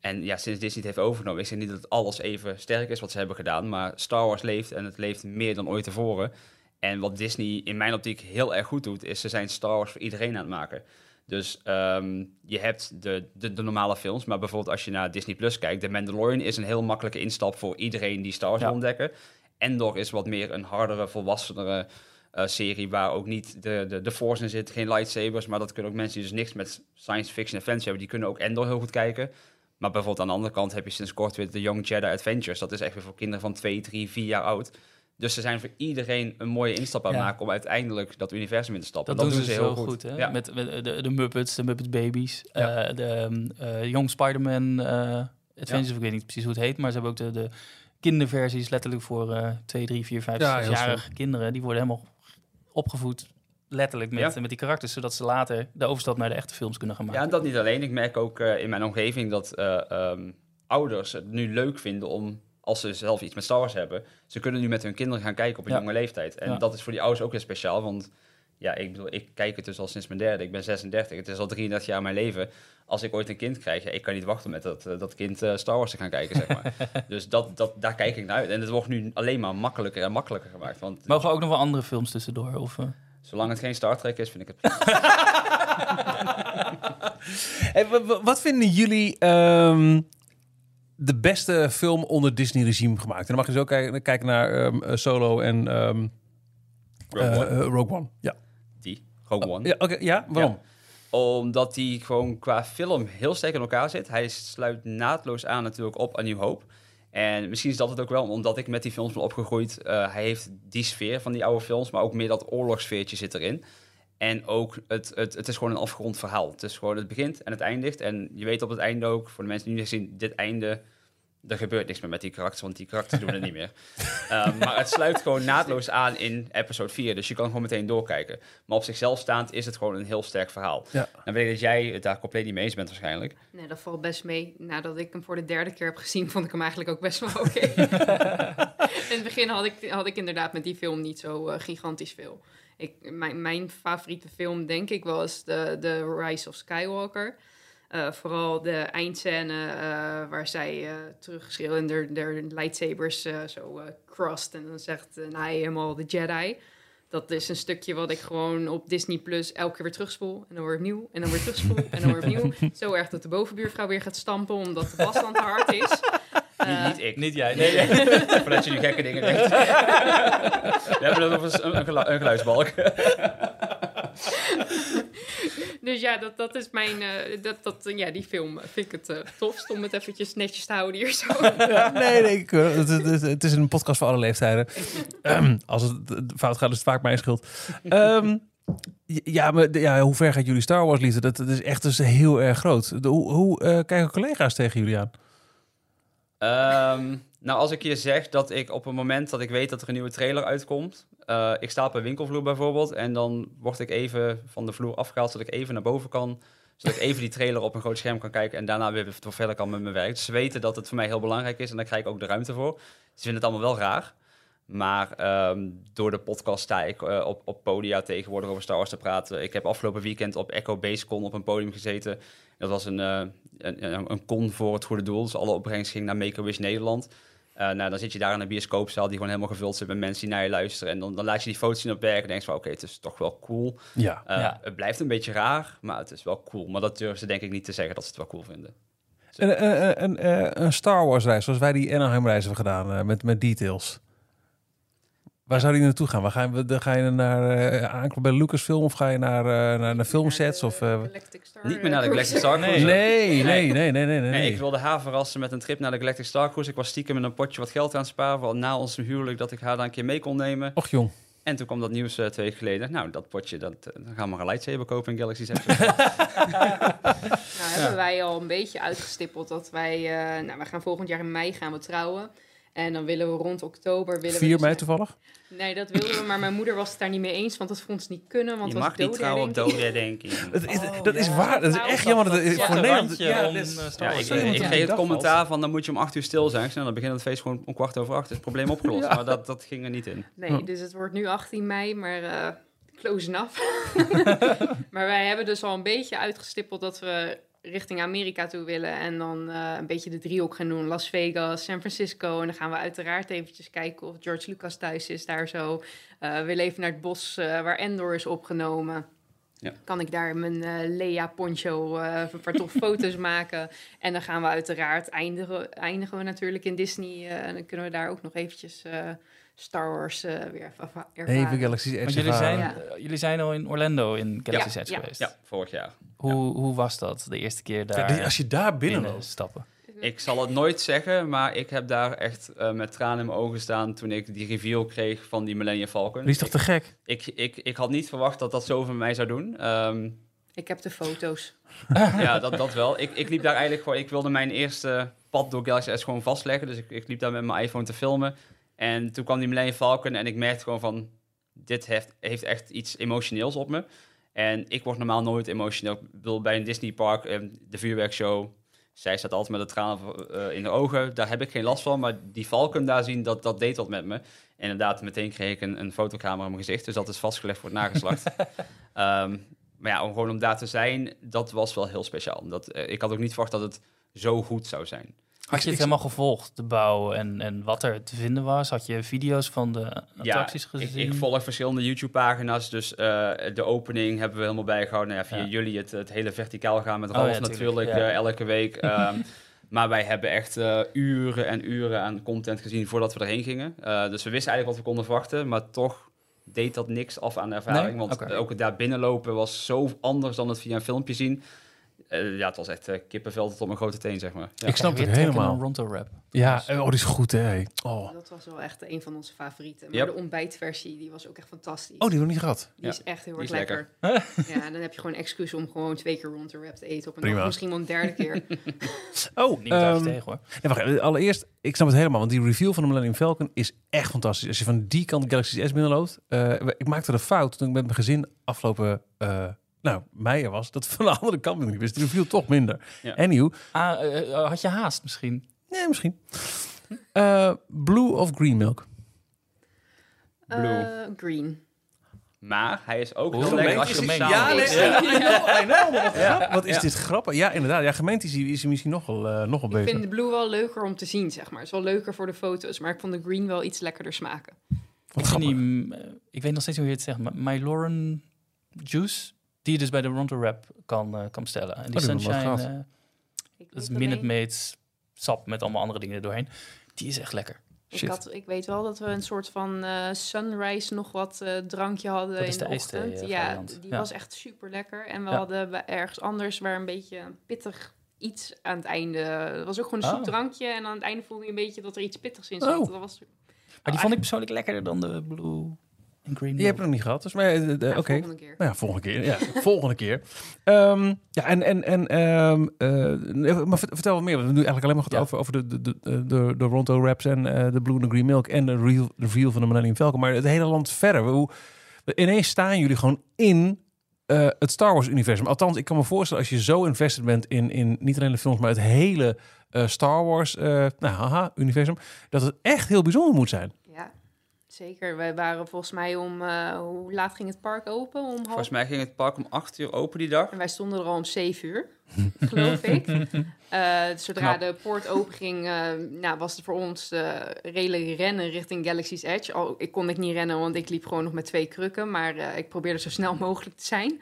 Speaker 4: En ja, sinds Disney het heeft overgenomen, ik zeg niet dat alles even sterk is wat ze hebben gedaan, maar Star Wars leeft en het leeft meer dan ooit tevoren. En wat Disney in mijn optiek heel erg goed doet, is ze zijn Star Wars voor iedereen aan het maken. Dus ehm, je hebt de, de, de normale films, maar bijvoorbeeld als je naar Disney Plus kijkt, The Mandalorian is een heel makkelijke instap voor iedereen die Star Wars
Speaker 3: Ja.
Speaker 4: wil ontdekken. Endor is wat meer een hardere, volwassenere eh, serie waar ook niet de, de, de Force in zit, geen lightsabers, maar dat kunnen ook mensen die dus niks met science fiction en fantasy hebben, die kunnen ook Endor heel goed kijken. Maar bijvoorbeeld aan de andere kant heb je sinds kort weer de Young Jedi Adventures. Dat is echt weer voor kinderen van 2, 3, 4 jaar oud. Dus ze zijn voor iedereen een mooie instap aan het
Speaker 3: Ja.
Speaker 4: maken om uiteindelijk dat universum in te stappen.
Speaker 3: dat,
Speaker 4: En
Speaker 3: doen ze,
Speaker 4: heel
Speaker 3: goed, hè?
Speaker 4: Ja.
Speaker 3: Met, met de, de Muppets, de Muppets Babies,
Speaker 2: Ja.
Speaker 3: eh, de ehm, eh, Young Spider-Man eh, Adventures, ik weet niet precies hoe het heet, maar ze hebben ook de, de kinderversies letterlijk voor eh 2, 3, 4, 5,
Speaker 2: Ja, heel
Speaker 3: 6-jarige kinderen. Die worden helemaal opgevoed letterlijk met,
Speaker 4: Ja.
Speaker 3: met die karakters, zodat ze later de overstap naar de echte films kunnen gaan
Speaker 4: Ja,
Speaker 3: maken.
Speaker 4: en dat niet alleen. Ik merk ook eh, in mijn omgeving dat eh, ehm, ouders het nu leuk vinden om, als ze zelf iets met Star Wars hebben, ze kunnen nu met hun kinderen gaan kijken op een
Speaker 3: Ja.
Speaker 4: jonge leeftijd. En
Speaker 3: Ja.
Speaker 4: dat is voor die ouders ook weer speciaal, want ja, ik bedoel, ik kijk het dus al sinds mijn derde. Ik ben 36, het is al 33 jaar mijn leven. Als ik ooit een kind krijg, ja, ik kan niet wachten met dat, eh, dat kind eh, Star Wars te gaan kijken, zeg maar. dus dat, dat, daar kijk ik naar uit. En het wordt nu alleen maar makkelijker en makkelijker gemaakt. Want
Speaker 3: Mogen we ook nog wel andere films tussendoor? Of, eh?
Speaker 4: zolang het geen Star Trek is, vind ik het.
Speaker 2: Hey, wa- wa- wat vinden jullie ehm, de beste film onder Disney-regime gemaakt? En dan mag je zo kijken, kijken naar ehm, eh, Solo en ehm,
Speaker 4: Rogue
Speaker 2: eh,
Speaker 4: One,
Speaker 2: eh, Rogue One. Ja,
Speaker 4: die, Rogue One.
Speaker 2: ja, oké, ja waarom?
Speaker 4: Omdat hij gewoon qua film heel sterk in elkaar zit. Hij sluit naadloos aan natuurlijk op A New Hope. En misschien is dat het ook wel, omdat ik met die films ben opgegroeid. Hij heeft die sfeer van die oude films, maar ook meer dat oorlogssfeertje zit erin. En ook, het, het, het is gewoon een afgerond verhaal. Het is gewoon, het begint en het eindigt. En je weet op het einde ook, voor de mensen die nu zien, dit einde, er gebeurt niks meer met die karakters, want die karakters doen het niet meer. Um, maar het sluit gewoon naadloos aan in episode 4, dus je kan gewoon meteen doorkijken. Maar op zichzelf staand is het gewoon een heel sterk verhaal.
Speaker 2: Ja.
Speaker 4: Dan weet ik dat jij het daar compleet niet mee eens bent waarschijnlijk.
Speaker 5: Nee, dat valt best mee. Nadat ik hem voor de derde keer heb gezien, vond ik hem eigenlijk ook best wel oké. In het begin had ik, had ik inderdaad met die film niet zo uh, gigantisch veel. Ik, mijn, mijn favoriete film, denk ik, was de, de Rise of Skywalker. Uh, vooral de eindscène uh, waar zij uh, terugschreeuwen en de, lightsabers zo crossed. En dan zegt hij helemaal de Jedi. Dat is een stukje wat ik gewoon op Disney Plus elke keer weer terugspoel. En dan weer opnieuw. En dan weer terugspoel. en dan weer opnieuw. Zo erg dat de bovenbuurvrouw weer gaat stampen omdat de was dan te hard is.
Speaker 4: Niet, niet ik.
Speaker 3: Niet jij.
Speaker 4: Nee, nee. Voordat je nu gekke dingen denkt. We hebben over een, een, een geluidsbalk.
Speaker 5: dus ja, dat, dat is mijn. Uh, dat, dat, ja, die film vind ik het uh, tofst om het eventjes netjes te houden hier zo.
Speaker 2: Nee, nee, ik, het, het, het, is een podcast voor alle leeftijden. um, als het fout gaat, is het vaak mijn schuld. Um, ja, maar ja, hoe ver gaat jullie Star Wars liefde? Dat, dat is echt dus heel erg groot. De, hoe hoe uh, kijken collega's tegen jullie aan?
Speaker 4: Um, nou, als ik je zeg dat ik op het moment dat ik weet dat er een nieuwe trailer uitkomt, uh, ik sta op een winkelvloer bijvoorbeeld en dan word ik even van de vloer afgehaald zodat ik even naar boven kan, zodat ik even die trailer op een groot scherm kan kijken en daarna weer verder kan met mijn werk. Dus ze weten dat het voor mij heel belangrijk is en daar krijg ik ook de ruimte voor. Ze vinden het allemaal wel raar. Maar um, door de podcast sta ik uh, op, op podia tegenwoordig over Star Wars te praten. Ik heb afgelopen weekend op Echo Basecon op een podium gezeten. Dat was een, uh, een, een con voor het goede doel. Dus alle opbrengst ging naar Make-A-Wish Nederland. Uh, nou, dan zit je daar in een bioscoopzaal die gewoon helemaal gevuld zit met mensen die naar je luisteren. En dan, dan laat je die foto's zien op werk en denk je van, oké, okay, het is toch wel cool.
Speaker 2: Ja.
Speaker 4: Uh,
Speaker 3: Ja.
Speaker 4: Het blijft een beetje raar, maar het is wel cool. Maar dat durven ze denk ik niet te zeggen dat ze het wel cool vinden.
Speaker 2: Een, een, een, een, een Star Wars reis, zoals wij die Anaheim reis hebben gedaan, uh, met, met details. Waar zou die naartoe gaan? Waar ga je, dan ga je naar uh, aankloppen bij Lucasfilm of ga je naar, uh, naar, naar filmsets? Of, uh,
Speaker 5: Star
Speaker 4: niet meer naar de Galactic Star
Speaker 2: nee. Nee, nee, nee, nee, nee, nee,
Speaker 4: nee. Ik wilde haar verrassen met een trip naar de Galactic Star Cruise. Ik was stiekem met een potje wat geld aan het sparen. Na ons huwelijk dat ik haar daar een keer mee kon nemen.
Speaker 2: Och jong.
Speaker 4: En toen kwam dat nieuws uh, twee weken geleden. Nou, dat potje, dat, uh, dan gaan we maar een lightsaber kopen in Galaxy 6.
Speaker 5: nou, hebben wij al een beetje uitgestippeld dat wij... Uh, nou, we gaan volgend jaar in mei gaan we trouwen. En dan willen we rond oktober... Willen
Speaker 2: 4
Speaker 5: we dus
Speaker 2: mei toevallig?
Speaker 5: Nee, dat wilden we, maar mijn moeder was het daar niet mee eens, want dat vond ze niet kunnen. Want
Speaker 4: je
Speaker 5: het
Speaker 4: mag niet trouwen op doodherdenking.
Speaker 2: dat is, dat is waar, dat is echt jammer. Dat, is, voor Nederland...
Speaker 3: Ja, om,
Speaker 4: ik, kreeg het commentaar van dan moet je om acht uur stil zijn. Ik zei, nou, dan begint het feest gewoon om kwart over acht. Is het probleem opgelost. Maar dat, dat ging er niet in.
Speaker 5: Nee, dus het wordt nu 18 mei, maar uh, close enough. maar wij hebben dus al een beetje uitgestippeld dat we richting Amerika toe willen. En dan uh, een beetje de driehoek gaan doen. Las Vegas, San Francisco. En dan gaan we uiteraard eventjes kijken of George Lucas thuis is daar zo. Uh, we leven naar het bos uh, waar Endor is opgenomen.
Speaker 4: Ja.
Speaker 5: Kan ik daar mijn uh, Lea poncho uh, een paar tof foto's maken. En dan gaan we uiteraard eindigen, eindigen we natuurlijk in Disney. Uh, en dan kunnen we daar ook nog eventjes Star Wars uh, weer ervaren.
Speaker 2: Even Galaxy's Edge
Speaker 3: Want jullie zijn,
Speaker 5: Ja.
Speaker 3: uh, jullie zijn al in Orlando in Galaxy's
Speaker 5: Ja,
Speaker 3: Edge
Speaker 5: ja.
Speaker 3: geweest.
Speaker 4: Ja, vorig jaar.
Speaker 3: Hoe, hoe was dat, de eerste keer daar
Speaker 2: Ja, Als je daar binnen
Speaker 3: binnen
Speaker 2: loopt.
Speaker 3: stappen?
Speaker 4: Ik zal het nooit zeggen, maar ik heb daar echt uh, met tranen in mijn ogen staan toen ik die reveal kreeg van die Millennium Falcon.
Speaker 2: Die is toch te gek?
Speaker 4: Ik, ik, ik had niet verwacht dat dat zoveel met mij zou doen. Um,
Speaker 5: Ik heb de foto's.
Speaker 4: ja, dat, dat wel. Ik, ik liep daar eigenlijk gewoon... Ik wilde mijn eerste pad door Galaxy S gewoon vastleggen. Dus ik, ik liep daar met mijn iPhone te filmen. En toen kwam die Millennium Falcon en ik merkte gewoon van... Dit heeft, heeft echt iets emotioneels op me. En ik word normaal nooit emotioneel. Ik bedoel, bij een Disney park, de vuurwerkshow... Zij staat altijd met de tranen uh, in de ogen. Daar heb ik geen last van. Maar die Falcon daar zien, dat, dat deed wat met me. En inderdaad, meteen kreeg ik een, een fotocamera in mijn gezicht. Dus dat is vastgelegd voor het nageslacht. um, maar ja, om gewoon om daar te zijn, dat was wel heel speciaal. Dat, uh, ik had ook niet verwacht dat het zo goed zou zijn.
Speaker 3: Had je het helemaal gevolgd, de bouw en, en wat er te vinden was? Had je video's van de attracties
Speaker 4: ja,
Speaker 3: gezien?
Speaker 4: Ik, ik volg verschillende YouTube-pagina's, dus uh, de opening hebben we helemaal bijgehouden. Nou ja, via
Speaker 3: Ja.
Speaker 4: jullie het, het hele verticaal gaan met Ralf
Speaker 3: Oh ja,
Speaker 4: natuurlijk uh, elke week. Um, maar wij hebben echt uh, uren en uren aan content gezien voordat we erheen gingen. Dus we wisten eigenlijk wat we konden verwachten, maar toch deed dat niks af aan de ervaring.
Speaker 3: Nee?
Speaker 4: Want ook het daar binnenlopen was zo anders dan het via een filmpje zien. Eh, ja, het was echt eh, kippenvel tot op mijn grote teen, zeg maar. Ja.
Speaker 2: Ik snap het helemaal.
Speaker 3: een Ronto rap.
Speaker 2: Ja, oh, die is goed, hè. Oh,
Speaker 5: Dat was wel echt een van onze favorieten. Maar
Speaker 4: Yep.
Speaker 5: de ontbijtversie, die was ook echt fantastisch.
Speaker 2: oh die hebben we niet gehad.
Speaker 5: Die
Speaker 4: Ja,
Speaker 5: is echt heel erg lekker. ja, en dan heb je gewoon excuus om gewoon twee keer rond de rap te eten op een
Speaker 2: Prima.
Speaker 5: dag. Misschien wel een derde keer.
Speaker 2: Oh,
Speaker 3: Niet daar
Speaker 2: ehm,
Speaker 3: tegen hoor.
Speaker 2: nee, wacht, even. allereerst, ik snap het helemaal, want die review van de Millennium Falcon is echt fantastisch. Als je van die kant Galaxy S binnenloopt. eh, ik maakte de fout toen ik met mijn gezin afgelopen, eh nou, mei er was, dat van de andere kant niet wist. De review toch minder.
Speaker 4: Ja.
Speaker 2: Anyhow,
Speaker 3: Ah, eh, eh, had je haast misschien?
Speaker 2: nee, misschien. Eh, blue of green milk?
Speaker 4: Blue.
Speaker 5: Green.
Speaker 4: Maar hij is ook
Speaker 3: Hoe
Speaker 4: heel lekker als je hem Ja.
Speaker 2: grap- wat is
Speaker 4: Ja.
Speaker 2: dit grappig? Ja, inderdaad. Ja, gemeente is misschien nog wel, eh, nog wel
Speaker 5: Ik
Speaker 2: beter.
Speaker 5: vind de blue wel leuker om te zien, zeg maar. Het is wel leuker voor de foto's, maar ik vond de green wel iets lekkerder smaken.
Speaker 2: Wat
Speaker 3: Ik, die, ik weet nog steeds hoe je het zegt, maar Myloren Juice, die je dus bij de Ronto Rap kan, eh, kan bestellen. En die
Speaker 2: Oh, die
Speaker 3: Sunshine, eh,
Speaker 5: Ik
Speaker 3: dat is Minute Maids sap met allemaal andere dingen er doorheen. Die is echt lekker.
Speaker 5: Ik, had, ik weet wel dat we een soort van eh, sunrise nog wat eh, drankje hadden
Speaker 3: Dat is
Speaker 5: in
Speaker 3: de
Speaker 5: ochtend. ja, die
Speaker 3: Ja.
Speaker 5: was echt super lekker. En we
Speaker 3: Ja.
Speaker 5: hadden ergens anders waar een beetje pittig iets aan het einde. Het was ook gewoon een zoet
Speaker 3: Oh.
Speaker 5: drankje en aan het einde voelde je een beetje dat er iets pittigs in
Speaker 2: Oh.
Speaker 5: zat. Dat was
Speaker 3: Maar die vond ik persoonlijk lekkerder dan de Blue en Green.
Speaker 2: Die heb ik nog niet gehad. Dus, maar, eh, eh,
Speaker 5: ja,
Speaker 2: oké.
Speaker 5: volgende keer.
Speaker 2: Nou ja, volgende keer. Ja, volgende keer. Ehm, ja, en, en, en ehm, eh, maar vert- vertel wat meer. Want we hebben nu eigenlijk alleen maar gehad
Speaker 3: Ja.
Speaker 2: over, over de, de, de, de, de Ronto Raps en eh, de Blue and the Green Milk en de reveal, reveal van de Millennium Falcon. Maar het hele land verder. Hoe, ineens staan jullie gewoon in eh, het Star Wars universum. Althans, ik kan me voorstellen als je zo invested bent in, in niet alleen de films, maar het hele eh, Star Wars eh, nou, haha, universum, dat het echt heel bijzonder moet zijn.
Speaker 5: Zeker. Wij waren volgens mij om... eh, hoe laat ging het park open? Om half
Speaker 4: Volgens mij ging het park om 8 uur open die dag.
Speaker 5: En wij stonden er al om 7 uur, geloof ik. Eh, zodra
Speaker 3: Knap.
Speaker 5: de poort open ging, eh, nou, was het voor ons redelijk rennen richting Galaxy's Edge. Al, ik kon ik niet rennen, want ik liep gewoon nog met twee krukken. Maar ik probeerde zo snel mogelijk te zijn.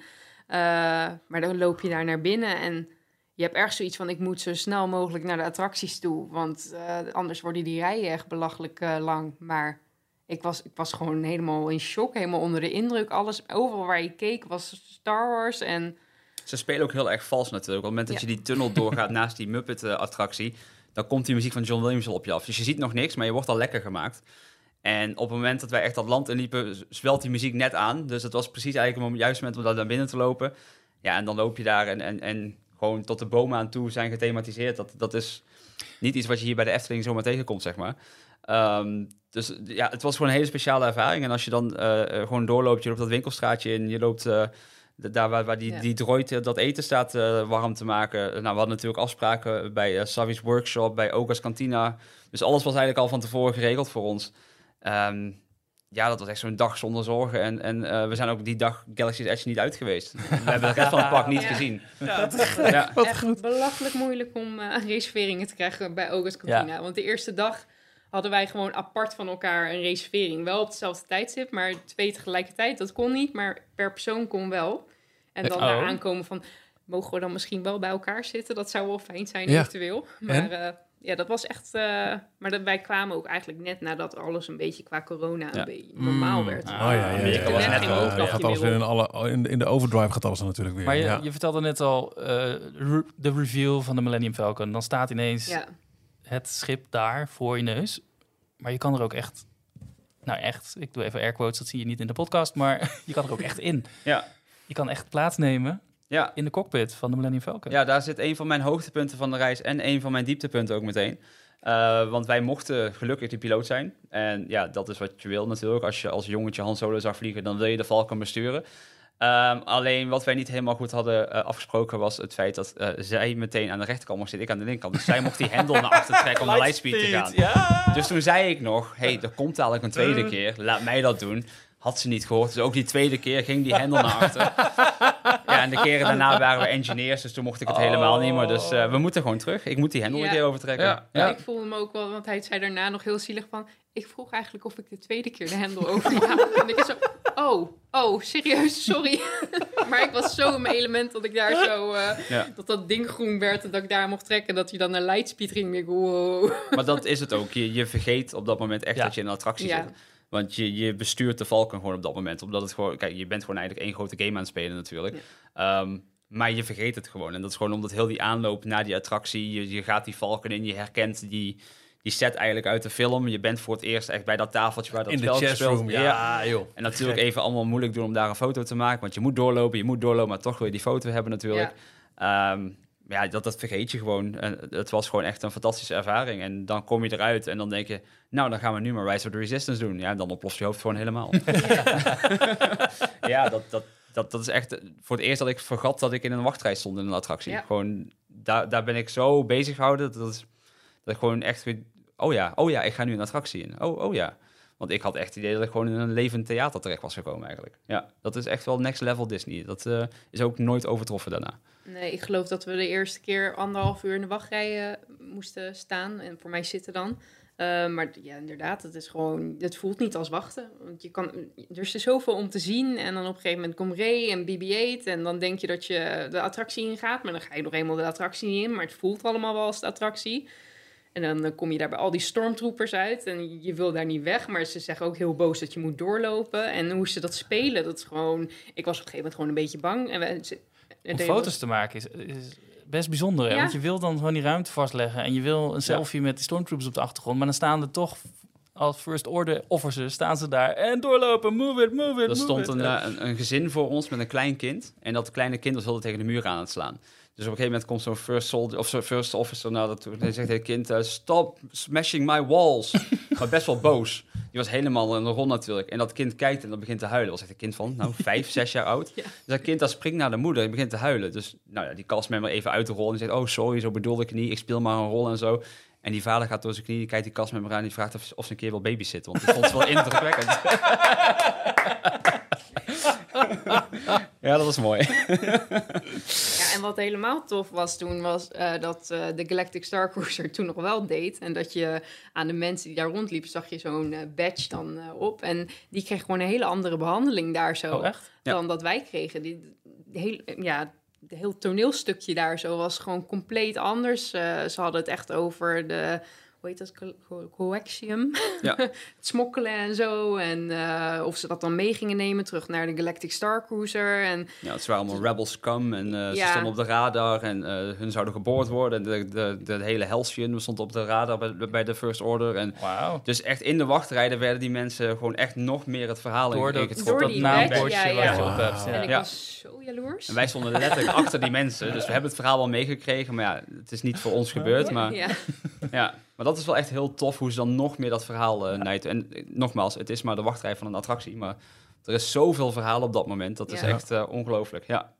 Speaker 5: Maar dan loop je daar naar binnen en je hebt erg zoiets van... ik moet zo snel mogelijk naar de attracties toe. Want anders worden die rijen echt belachelijk lang. Maar ik was, ik was gewoon helemaal in shock, helemaal onder de indruk. Alles, overal waar je keek was Star Wars en...
Speaker 4: Ze spelen ook heel erg vals natuurlijk. Op het moment dat
Speaker 5: Ja.
Speaker 4: je die tunnel doorgaat naast die Muppet-attractie, dan komt die muziek van John Williams al op je af. Dus je ziet nog niks, maar je wordt al lekker gemaakt. En op het moment dat wij echt dat land inliepen, zwelt die muziek net aan. Dus het was precies eigenlijk het juiste moment om daar naar binnen te lopen. Ja, en dan loop je daar en, en, en gewoon tot de bomen aan toe zijn gethematiseerd. Dat, dat is niet iets wat je hier bij de Efteling zomaar tegenkomt, zeg maar. Ehm, dus ja, het was gewoon een hele speciale ervaring. En als je dan eh, eh, gewoon doorloopt, je loopt dat winkelstraatje in, je loopt... eh, de- daar waar, waar die,
Speaker 5: Ja.
Speaker 4: die droid dat eten staat eh, warm te maken. Nou, we hadden natuurlijk afspraken bij Savi's Workshop, bij Oga's Cantina. Dus alles was eigenlijk al van tevoren geregeld voor ons. Ehm, ja, dat was echt zo'n dag zonder zorgen. En, en eh, we zijn ook die dag Galaxy's Edge niet uit geweest. We hebben de rest van het park niet
Speaker 5: Ja.
Speaker 4: gezien.
Speaker 3: Ja.
Speaker 4: Ja.
Speaker 5: echt belachelijk moeilijk om eh, reserveringen te krijgen bij August Cantina. Want de eerste dag hadden wij gewoon apart van elkaar een reservering. Wel op hetzelfde tijdstip, maar twee tegelijkertijd. Dat kon niet, maar per persoon kon wel. En dan
Speaker 3: Oh.
Speaker 5: daar aankomen van, mogen we dan misschien wel bij elkaar zitten? Dat zou wel fijn zijn,
Speaker 2: Ja.
Speaker 5: eventueel. Maar eh, ja, dat was echt... eh, maar dat, wij kwamen ook eigenlijk net nadat alles een beetje qua corona een
Speaker 4: Ja.
Speaker 5: beetje normaal
Speaker 2: Mm.
Speaker 5: werd.
Speaker 3: Ah,
Speaker 2: Oh ja, ja, ja,
Speaker 3: was
Speaker 2: ja, gaat alles
Speaker 5: weer
Speaker 2: in, alle, in, de- in de overdrive gaat alles dan natuurlijk weer.
Speaker 3: Maar je,
Speaker 2: ja.
Speaker 3: je vertelde net al eh, re- de reveal van de Millennium Falcon. Dan staat ineens
Speaker 5: Ja,
Speaker 3: het schip daar voor je neus. Maar je kan er ook echt... Nou echt, ik doe even air quotes, dat zie je niet in de podcast. Maar je kan er ook echt in.
Speaker 4: Ja.
Speaker 3: Je kan echt plaatsnemen
Speaker 4: Ja.
Speaker 3: in de cockpit van de Millennium Falcon.
Speaker 4: ja, daar zit een van mijn hoogtepunten van de reis en een van mijn dieptepunten ook meteen. Eh, want wij mochten gelukkig de piloot zijn. En ja, dat is wat je wil natuurlijk. Als je als jongetje Han Solo zag vliegen, dan wil je de Falcon besturen. Ehm, alleen wat wij niet helemaal goed hadden eh, afgesproken was het feit dat eh, zij meteen aan de rechterkant mocht zitten, ik aan de linkerkant. Dus zij mocht die hendel naar achter trekken om naar Lightspeed te gaan. Dus toen zei ik nog, hey, er komt dadelijk een tweede keer, laat mij dat doen. Had ze niet gehoord, dus ook die tweede keer ging die hendel naar achter. Ja, en de keren daarna waren we engineers, dus toen mocht ik het helemaal niet meer. Dus eh, we moeten gewoon terug. Ik moet die hendel
Speaker 5: Ja.
Speaker 4: een keer overtrekken.
Speaker 2: Ja.
Speaker 4: Ja.
Speaker 5: Ik voelde hem ook wel, want hij zei daarna nog heel zielig van... Ik vroeg eigenlijk of ik de tweede keer de hendel over. En ik zo, oh, oh, serieus, sorry. maar ik was zo in mijn element dat ik daar zo... eh,
Speaker 4: Ja.
Speaker 5: Dat dat ding groen werd en dat ik daar mocht trekken. Dat hij dan naar Lightspeed ging. Ik, wow.
Speaker 4: Maar dat is het ook. Je, je vergeet op dat moment echt
Speaker 3: Ja.
Speaker 4: dat je in een attractie
Speaker 5: Ja.
Speaker 4: zit. Want je, je bestuurt de Falcon gewoon op dat moment. Omdat het gewoon... Kijk, je bent gewoon eigenlijk één grote game aan het spelen natuurlijk. Ehm, Maar je vergeet het gewoon. En dat is gewoon omdat heel die aanloop naar die attractie, je, je gaat die valken in, je herkent die, die set eigenlijk uit de film. Je bent voor het eerst echt bij dat tafeltje waar dat
Speaker 2: In de
Speaker 4: spel gespeeld
Speaker 2: chessroom, ja, joh.
Speaker 4: En natuurlijk even allemaal moeilijk doen om daar een foto te maken. Want je moet doorlopen, je moet doorlopen, maar toch wil je die foto hebben natuurlijk. Ja, ja dat, dat vergeet je gewoon. En het was gewoon echt een fantastische ervaring. En dan kom je eruit en dan denk je... Nou, dan gaan we nu maar Rise of the Resistance doen. Ja, dan oplost je hoofd gewoon helemaal. ja, dat, dat, dat, dat is echt voor het eerst dat ik vergat dat ik in een wachtrij stond in een attractie.
Speaker 5: Ja.
Speaker 4: Gewoon, daar, daar ben ik zo bezig gehouden. Dat, is, dat ik gewoon echt weer... Oh ja, oh ja, ik ga nu een attractie in. Oh, oh ja. Want ik had echt het idee dat ik gewoon in een levend theater terecht was gekomen eigenlijk. Ja, dat is echt wel next level Disney. Dat uh, is ook nooit overtroffen daarna.
Speaker 5: Nee, ik geloof dat we de eerste keer anderhalf uur in de wachtrij uh, moesten staan. En voor mij zitten dan. Uh, maar ja, inderdaad, het is gewoon, het voelt niet als wachten. Want je kan, er is zoveel om te zien. En dan op een gegeven moment komt Ray en BB-8. En dan denk je dat je de attractie ingaat. Maar dan ga je nog eenmaal de attractie niet in. Maar het voelt allemaal wel als de attractie. En dan, dan kom je daar bij al die stormtroopers uit. En je wil daar niet weg. Maar ze zeggen ook heel boos dat je moet doorlopen. En hoe ze dat spelen, dat is gewoon... Ik was op een gegeven moment gewoon een beetje bang. En we, ze,
Speaker 3: Om foto's te maken is, is best bijzonder.
Speaker 5: Ja.
Speaker 3: Want je wil dan gewoon die ruimte vastleggen. En je wil een selfie met die stormtroopers op de achtergrond. Maar dan staan er toch als first order officers staan ze daar en doorlopen, move it, move it,
Speaker 4: Er
Speaker 3: move
Speaker 4: stond
Speaker 3: it.
Speaker 4: een, uh, een, een, gezin voor ons met een klein kind. En dat kleine kind was heel tegen de muur aan het slaan. Dus op een gegeven moment komt zo'n first soldier of zo'n first officer naar dat toe. En zegt het kind: uh, Stop smashing my walls. maar best wel boos. Die was helemaal in de rol natuurlijk. En dat kind kijkt en dat begint te huilen. Was echt een kind van, nou, vijf, zes jaar oud.
Speaker 5: Ja.
Speaker 4: Dus dat kind dat springt naar de moeder en begint te huilen. Dus nou ja, die castmember even uit de rol en zegt: Oh, sorry, zo bedoelde ik niet. Ik speel maar een rol en zo. En die vader gaat door zijn knie, kijkt die castmember aan en die vraagt of, of ze een keer wil babysitten. Want ik vond het wel indrukwekkend. ja, dat was mooi.
Speaker 5: Ja, en wat helemaal tof was toen, was uh, dat uh, de Galactic Star Cruiser toen nog wel deed. En dat je aan de mensen die daar rondliepen, zag je zo'n uh, badge dan op. En die kreeg gewoon een hele andere behandeling daar zo.
Speaker 3: Oh?
Speaker 5: Dan
Speaker 4: Ja.
Speaker 5: dat wij kregen. Die, heel, ja, het heel toneelstukje daar zo was gewoon compleet anders. Ze hadden het echt over de... Hoe heet dat? Co co coaxium.
Speaker 4: Ja.
Speaker 5: het smokkelen en zo. En uh, of ze dat dan mee gingen nemen terug naar de Galactic Star Cruiser. En
Speaker 4: Ja, het waren allemaal rebel scum en uh, ze stonden op de radar en uh, hun zouden geboord worden. En de, de, de hele Halcyon stond op de radar bij, bij de First Order. En
Speaker 3: Wauw.
Speaker 4: dus echt in de wachtrijden werden die mensen gewoon echt nog meer het verhaal
Speaker 3: Door dat,
Speaker 4: ingetrokken.
Speaker 5: Door
Speaker 3: dat
Speaker 5: die
Speaker 3: naambordje
Speaker 5: ja,
Speaker 3: wat
Speaker 5: ja.
Speaker 3: je op hebt.
Speaker 5: En ik
Speaker 4: Ja.
Speaker 5: was zo jaloers.
Speaker 4: En wij stonden letterlijk achter die mensen. Dus we hebben het verhaal wel meegekregen. Maar ja, het is niet voor ons gebeurd. Maar,
Speaker 5: Ja.
Speaker 4: Maar dat is wel echt heel tof hoe ze dan nog meer dat verhaal uh, nijten. En eh, nogmaals, het is maar de wachtrij van een attractie. Maar er is zoveel verhaal op dat moment. Dat is
Speaker 5: Ja.
Speaker 4: echt uh, ongelooflijk. Ja.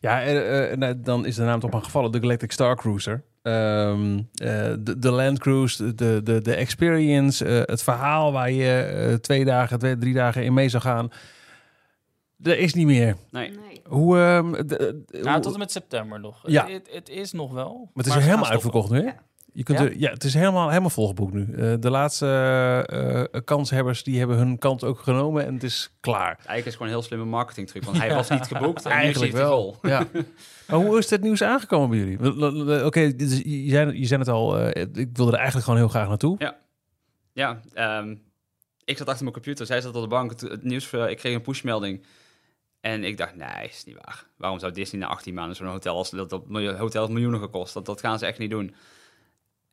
Speaker 2: Ja, eh, eh, nou, dan is de naam toch maar gevallen, de Galactic Star Cruiser. Ehm, eh, de, de Land Cruise, de, de, de experience, eh, het verhaal waar je eh, twee dagen, twee, drie dagen in mee zou gaan. Er is niet meer.
Speaker 4: Nee.
Speaker 5: Nee.
Speaker 2: Hoe, ehm, de- de-
Speaker 3: Nou,
Speaker 2: hoe-
Speaker 3: tot en met september nog.
Speaker 2: Ja.
Speaker 3: Het, het, het is nog wel.
Speaker 2: maar het is helemaal uitverkocht nu, hè?
Speaker 5: Ja.
Speaker 2: Je kunt
Speaker 3: Ja?
Speaker 2: Er, ja, het is helemaal, helemaal volgeboekt nu. Eh, de laatste eh, eh, kanshebbers die hebben hun kans ook genomen en het is klaar.
Speaker 4: Eigenlijk is het gewoon een heel slimme marketing truc. Want hij was niet geboekt. En
Speaker 2: Eigenlijk wel.
Speaker 4: vol.
Speaker 2: Ja. maar hoe is dit nieuws aangekomen bij jullie? Oké, je, zei, je zei het al, ik wilde er eigenlijk gewoon heel graag naartoe.
Speaker 4: Ja, ehm, ik zat achter mijn computer. Zij zat op de bank. Het, het nieuws, ik kreeg een pushmelding. En ik dacht, nee, is niet waar. Waarom zou Disney na 18 maanden zo'n hotel als dat, dat hotel miljoenen gekost? Dat, dat gaan ze echt niet doen.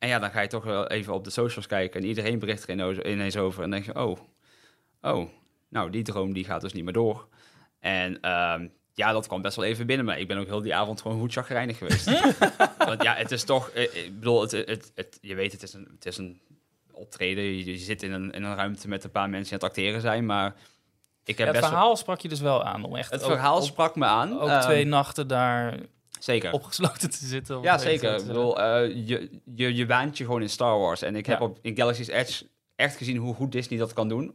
Speaker 4: En ja, dan ga je toch wel even op de socials kijken en iedereen bericht er ineens over. En dan denk je, oh, oh, nou, die droom die gaat dus niet meer door. En ehm, ja, dat kwam best wel even binnen, maar ik ben ook heel die avond gewoon goed chagrijnig geweest. Want ja, het is toch, eh, ik bedoel, het, het, het, je weet, het is een, het is een optreden. Je, je zit in een, in een ruimte met een paar mensen die aan het acteren zijn, maar ik heb
Speaker 3: Het
Speaker 4: best wel-
Speaker 3: verhaal sprak je dus wel aan. Om echt
Speaker 4: het verhaal
Speaker 3: op-
Speaker 4: sprak me aan.
Speaker 3: ook
Speaker 4: Ehm,
Speaker 3: twee nachten daar
Speaker 4: Zeker.
Speaker 3: opgesloten te zitten.
Speaker 4: Ja, zeker. Ik
Speaker 3: moment.
Speaker 4: bedoel, eh, je, je, je waant je gewoon in Star Wars. En ik heb
Speaker 3: Ja.
Speaker 4: op, in Galaxy's Edge echt gezien hoe goed Disney dat kan doen.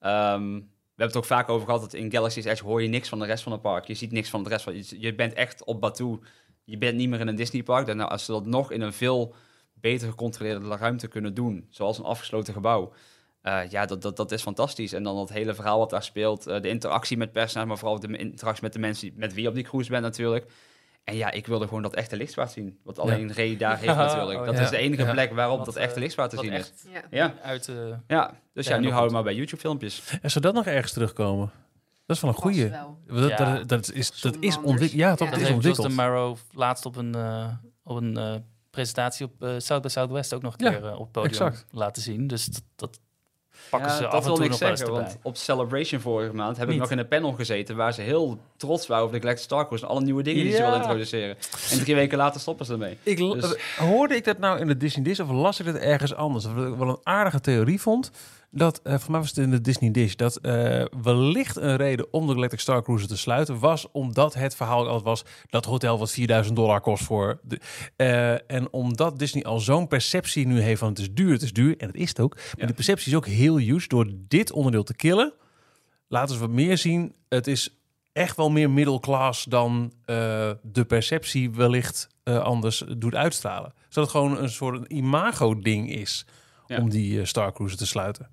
Speaker 4: Ehm, we hebben het ook vaak over gehad dat in Galaxy's Edge hoor je niks van de rest van het park. Je ziet niks van de rest van je, je bent echt op Batuu. Je bent niet meer in een Disney park. En nou, als ze dat nog in een veel beter gecontroleerde ruimte kunnen doen, zoals een afgesloten gebouw. eh, ja, dat, dat, dat is fantastisch. En dan dat hele verhaal wat daar speelt. eh, de interactie met personages, maar vooral de interactie met de mensen met wie je op die cruise bent natuurlijk. En ja, ik wilde gewoon dat echte lichtzwaard zien. Wat alleen Ray daar heeft
Speaker 3: Ja,
Speaker 4: natuurlijk.
Speaker 3: oh
Speaker 4: Dat
Speaker 2: ja.
Speaker 4: is de enige
Speaker 2: Ja.
Speaker 4: plek waarop
Speaker 3: Wat,
Speaker 4: dat
Speaker 3: eh,
Speaker 4: echte lichtzwaard te
Speaker 3: wat
Speaker 4: zien is.
Speaker 5: Ja.
Speaker 4: Ja,
Speaker 3: uit de...
Speaker 4: ja. dus
Speaker 3: Ja,
Speaker 4: ja, nu houden we maar bij YouTube filmpjes.
Speaker 2: En zou dat nog ergens terugkomen? Dat is wel een goede.
Speaker 5: wel.
Speaker 2: Dat,
Speaker 3: Ja.
Speaker 2: dat, dat is, dat is ontwikkeld. Ja, toch?
Speaker 5: Ja.
Speaker 3: Dat
Speaker 2: is ontwikkeld.
Speaker 3: Marrow laatst op een, eh, op een eh, presentatie op eh, South by Southwest ook nog een
Speaker 2: Ja,
Speaker 3: keer eh, op het podium
Speaker 2: exact.
Speaker 3: laten zien. Dus dat, dat pakken
Speaker 4: Ja,
Speaker 3: ze
Speaker 4: dat
Speaker 3: af en toe nog eens
Speaker 4: zeggen,
Speaker 3: erbij.
Speaker 4: want op Celebration vorige maand heb
Speaker 3: Niet.
Speaker 4: ik nog in een panel gezeten waar ze heel trots waren over de Galactic Star en alle nieuwe dingen die ze
Speaker 2: Ja.
Speaker 4: willen introduceren. En drie weken later stoppen ze ermee.
Speaker 2: Ik,
Speaker 4: Dus-
Speaker 2: hoorde ik dat nou in de Disney Dish of las ik het ergens anders? Wat ik wel een aardige theorie vond. Dat, eh voor mij was het in de Disney Dish, dat eh, wellicht een reden om de Galactic Star Cruiser te sluiten was omdat het verhaal altijd was dat hotel wat 4000 dollar kost voor. De, eh, en omdat Disney al zo'n perceptie nu heeft van het is duur, het is duur, en het is het ook. Maar
Speaker 4: Ja.
Speaker 2: die perceptie is ook heel huge. Door dit onderdeel te killen, laten ze wat meer zien. Het is echt wel meer middelklas dan de perceptie wellicht anders doet uitstralen. Zodat het gewoon een soort imago-ding is
Speaker 4: Ja.
Speaker 2: om die Star Cruiser te sluiten.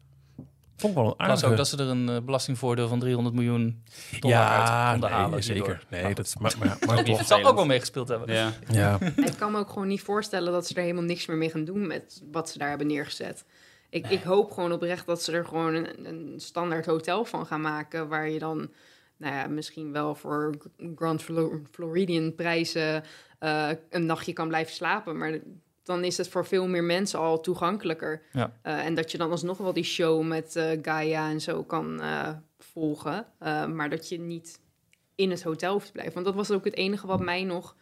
Speaker 2: Vond ik wel een aardige...
Speaker 3: ook dat ze er een eh, belastingvoordeel van 300 miljoen dollar
Speaker 2: ja,
Speaker 3: uit konden
Speaker 2: nee,
Speaker 3: halen.
Speaker 2: zeker.
Speaker 3: hierdoor.
Speaker 2: Nee,
Speaker 3: Maar
Speaker 2: dat is maar, maar, toch.
Speaker 3: Het zal ook wel meegespeeld hebben.
Speaker 4: Ja.
Speaker 2: Ja.
Speaker 5: Ik kan me ook gewoon niet voorstellen dat ze er helemaal niks meer mee gaan doen met wat ze daar hebben neergezet. Ik, ik hoop gewoon oprecht dat ze er gewoon een, een standaard hotel van gaan maken. Waar je dan, nou ja, misschien wel voor Grand Flo- Floridian prijzen eh, een nachtje kan blijven slapen. Maar dan is het voor veel meer mensen al toegankelijker.
Speaker 3: Ja.
Speaker 5: Eh, en dat je dan alsnog wel die show met eh, Gaia en zo kan eh, volgen. Eh, maar dat je niet in het hotel hoeft te blijven. Want dat was ook het enige wat mij nog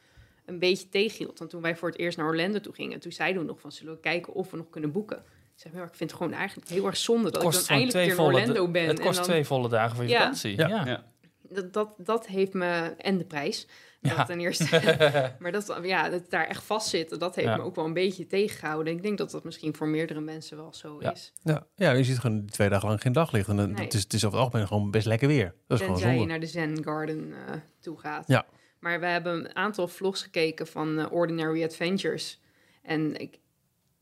Speaker 5: een beetje tegenhield. Want toen wij voor het eerst naar Orlando toe gingen, toen zeiden we nog van zullen we kijken of we nog kunnen boeken. Ik zei, maar ik vind het gewoon eigenlijk heel erg zonde dat ik dan eindelijk weer in
Speaker 3: volle
Speaker 5: Orlando ben.
Speaker 3: Het
Speaker 5: en
Speaker 3: kost
Speaker 5: dan,
Speaker 3: twee volle dagen van je
Speaker 5: Ja.
Speaker 3: vakantie.
Speaker 2: Ja.
Speaker 3: Ja.
Speaker 4: Ja.
Speaker 5: dat, dat, dat heeft me, en de prijs, dat
Speaker 3: Ja.
Speaker 5: ten eerste. maar dat, ja, dat daar echt vastzitten, dat heeft
Speaker 3: Ja.
Speaker 5: me ook wel een beetje tegengehouden. Ik denk dat dat misschien voor meerdere mensen wel zo
Speaker 3: Ja.
Speaker 5: is.
Speaker 2: Ja, ja, je ziet gewoon twee dagen lang geen daglicht. En dan,
Speaker 5: Nee.
Speaker 2: het, is, het is over het algemeen gewoon best lekker weer. Dat is gewoon
Speaker 5: Tenzij je
Speaker 2: zonde.
Speaker 5: naar de Zen Garden eh, toe gaat.
Speaker 2: Ja.
Speaker 5: Maar we hebben een aantal vlogs gekeken van eh, Ordinary Adventures. En ik,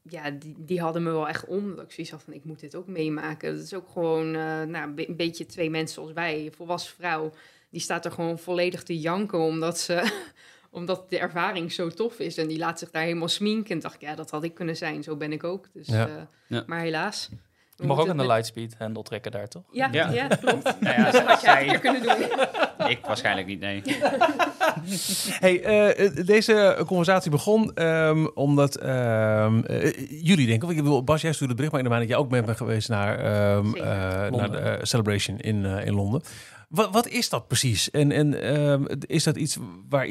Speaker 5: ja, die, die hadden me wel echt om. Dat ik zoiets had van, ik moet dit ook meemaken. Dat is ook gewoon eh, nou, een be- een beetje twee mensen zoals wij. Een volwassen vrouw, die staat er gewoon volledig te janken... omdat, ze, omdat de ervaring zo tof is. En die laat zich daar helemaal sminken. En dacht ik, ja, dat had ik kunnen zijn. Zo ben ik ook. Dus,
Speaker 2: Ja.
Speaker 5: eh,
Speaker 4: Ja.
Speaker 5: Maar helaas.
Speaker 3: Je mag ook aan de
Speaker 5: met-
Speaker 3: Lightspeed handle trekken daar, toch?
Speaker 5: Ja, ja.
Speaker 4: Ja.
Speaker 5: klopt.
Speaker 4: Nou ja,
Speaker 5: Dat had
Speaker 4: zij-
Speaker 5: een keer kunnen doen.
Speaker 4: ik waarschijnlijk niet, nee.
Speaker 2: Hey, eh, deze conversatie begon ehm, omdat ehm, eh, jullie denken, ik bedoel, Bas, jij stuurde het bericht, maar in de maand dat jij ook mee bent geweest naar, ehm, eh, naar de Celebration in, in Londen. Wat, wat is dat precies? En, en ehm, is dat iets waar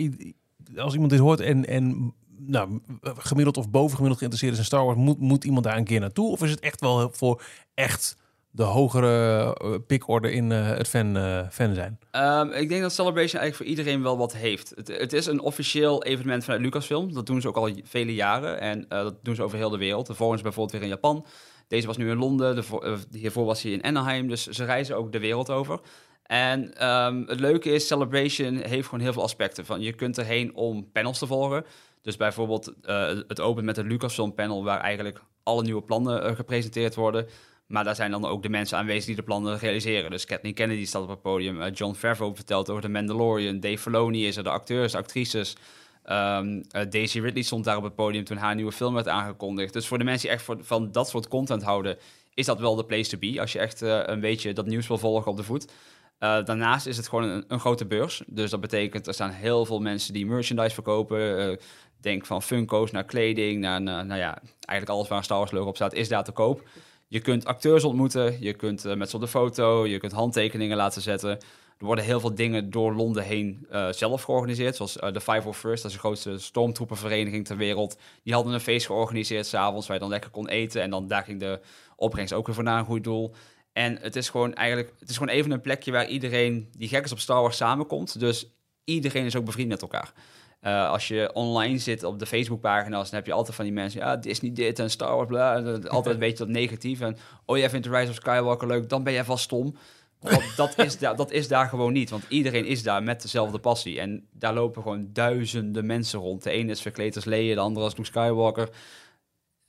Speaker 2: als iemand dit hoort en, en nou, gemiddeld of bovengemiddeld geïnteresseerd is in Star Wars, moet, moet iemand daar een keer naartoe? Of is het echt wel voor echt de hogere eh, pikorde in eh, het fan, eh, fan zijn?
Speaker 4: Ehm, ik denk dat Celebration eigenlijk voor iedereen wel wat heeft. Het, het is een officieel evenement vanuit Lucasfilm. Dat doen ze ook al vele jaren. En dat doen ze over heel de wereld. De bijvoorbeeld weer in Japan. Deze was nu in Londen. De, vo- hiervoor was hij in Anaheim. Dus ze reizen ook de wereld over. En ehm, het leuke is, Celebration heeft gewoon heel veel aspecten. Van, je kunt erheen om panels te volgen. Dus bijvoorbeeld, eh, het opent met een Lucasfilm panel... waar eigenlijk alle nieuwe plannen eh, gepresenteerd worden... Maar daar zijn dan ook de mensen aanwezig die de plannen realiseren. Dus Kathleen Kennedy staat op het podium. eh, John Favreau vertelt over de Mandalorian. Dave Filoni is er, de acteurs, de actrices. Ehm, eh, Daisy Ridley stond daar op het podium toen haar nieuwe film werd aangekondigd. Dus voor de mensen die echt voor, van dat soort content houden... is dat wel de place to be. Als je echt een beetje dat nieuws wil volgen op de voet. Eh, daarnaast is het gewoon een, een grote beurs. Dus dat betekent, er staan heel veel mensen die merchandise verkopen. Eh, denk van Funko's naar kleding, naar, nou ja, eigenlijk alles waar een Star Wars logo op staat, is daar te koop. Je kunt acteurs ontmoeten, je kunt eh, met ze op de foto, je kunt handtekeningen laten zetten. Er worden heel veel dingen door Londen heen zelf georganiseerd. Zoals de 501st, dat is de grootste stormtroepenvereniging ter wereld. Die hadden een feest georganiseerd s'avonds waar je dan lekker kon eten. En dan daar ging de opbrengst ook weer voor naar een goed doel. En het is gewoon eigenlijk, het is gewoon even een plekje waar iedereen die gek is op Star Wars samenkomt. Dus iedereen is ook bevriend met elkaar. Eh, als je online zit op de Facebookpagina's, dan heb je altijd van die mensen, ja, Disney dit en Star Wars, bla, en, altijd een beetje dat negatief. En, oh, jij vindt The Rise of Skywalker leuk, dan ben jij vast stom. Want dat is, daar, dat is daar gewoon niet, want iedereen is daar met dezelfde passie. En daar lopen gewoon duizenden mensen rond. De ene is verkleed als Leia, de andere als Luke Skywalker.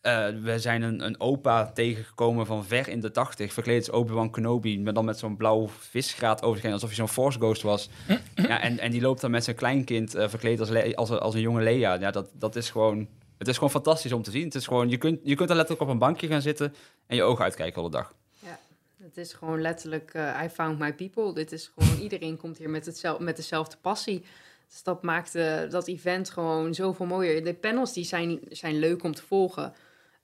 Speaker 4: Eh, we zijn een, een opa tegengekomen van ver in de tachtig, verkleed als Obi-Wan Kenobi, maar dan met zo'n blauw visgraat over alsof hij zo'n Force Ghost was. ja, en, en die loopt dan met zijn kleinkind eh, verkleed als, als, als een jonge Leia. Ja, dat, dat is gewoon, het is gewoon fantastisch om te zien. Het is gewoon, je kunt, je kunt er letterlijk op een bankje gaan zitten en je ogen uitkijken hele dag.
Speaker 5: Het is gewoon letterlijk, eh, I found my people. Dit is gewoon, iedereen komt hier met, hetzelfde, met dezelfde passie. Dus dat maakt eh, dat event gewoon zoveel mooier. De panels die zijn, zijn leuk om te volgen.